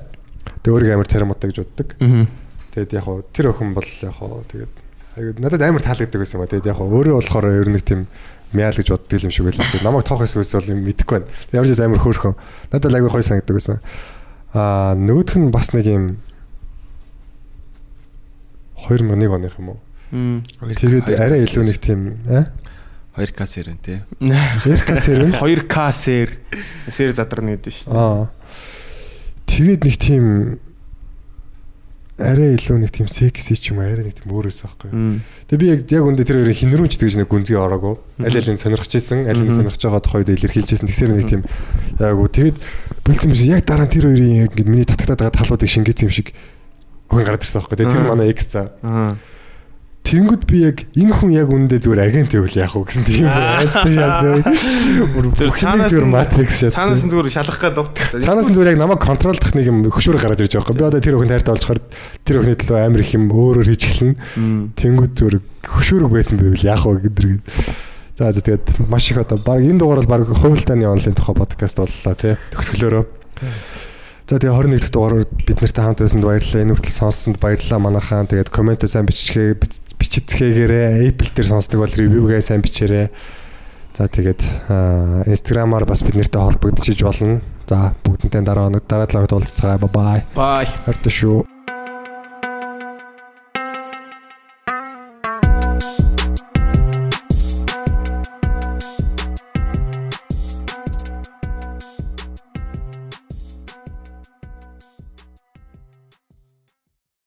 Тэгээ өөрийгөө амар царамутай гэж боддог. Тэгээд яг хуу тэр охин бол яг хуу тэгээд аягүй надад амар таалагддаг байсан ба. Тэгээд яг хуу өөрөө болохоор ер нь тийм мяал гэж боддог юм шиг байлаа. Тэгээд намайг тоох эсвэл бол юм мэдэхгүй байна. Ямар ч амар хөөрхөн. Надад аягүй гоё санагддаг байсан. Аа нөгөөх нь бас нэг юм 2001 оных юм уу? Тэгээд арай илүү нэг тийм аа 2К сэрэн тий. 2К сэр. 2К сэр. Сэр задарна гэдэг шүү дээ. Аа. Тэгээд нэг тийм арай илүү нэг тийм секси ч юм арай нэг тийм өөрөөс аахгүй. Тэгээ би яг яг үндэ тэр хоёрын хинрүүнчдэг гэж нэг гүнзгий ороогүй. Аль аль нь сонирхож исэн, аль нь сонирхож байгаа тухайд илэрхийлжсэн. Тэгсээр нэг тийм яг үу тэгээд бэлцэн биш яг дараа нь тэр хоёрын яг ингэ миний татагтаад байгаа талуудыг шингээсэн юм шиг охин гараад ирсэн аахгүй. Тэгээ тэр манай экс за. Аа. Тэнгүүд би яг энэ хүн яг үндэ зүгээр агент байвал яах вэ гэсэн тийм айцтай шаастай. Бүр цаанаас зүгээр матрикс шаастай. Цаанаас зүгээр шалгах гээд дуутах. Цаанаас зүгээр яг намайг контролдох нэг юм хөшүүрэ гараад ирж байгаа юм. Би одоо тэр өхөнд хайртай болчоор тэр өхний төлөө амар их юм өөрөөр хийж эхэлнэ. Тэнгүүд зүгээр хөшүүрэг байсан байвал яах вэ гэдэр. За за тэгээд маш их одоо баг энэ дугаар бол баг хувилтааны онлайн тухай подкаст боллоо тий. Төгсгөлөөрөө. За тэгээ 21 дахь дугаараар бид нартай хамт байсанд баярлалаа. Энэ хүртэл сонссонд баярлалаа манайхаа. Тэгээд комент сайн биччихээ бичицгээгээрээ Apple дээр сонсдог бол ревюгээ сайн бичээрэй. За тэгээд Instagram-аар бас бид нартай холбогдчихж болно. За бүгднтэй дараа өнөд дараа талаагт уулзцагаа. Бай бай. Хайртай шүү.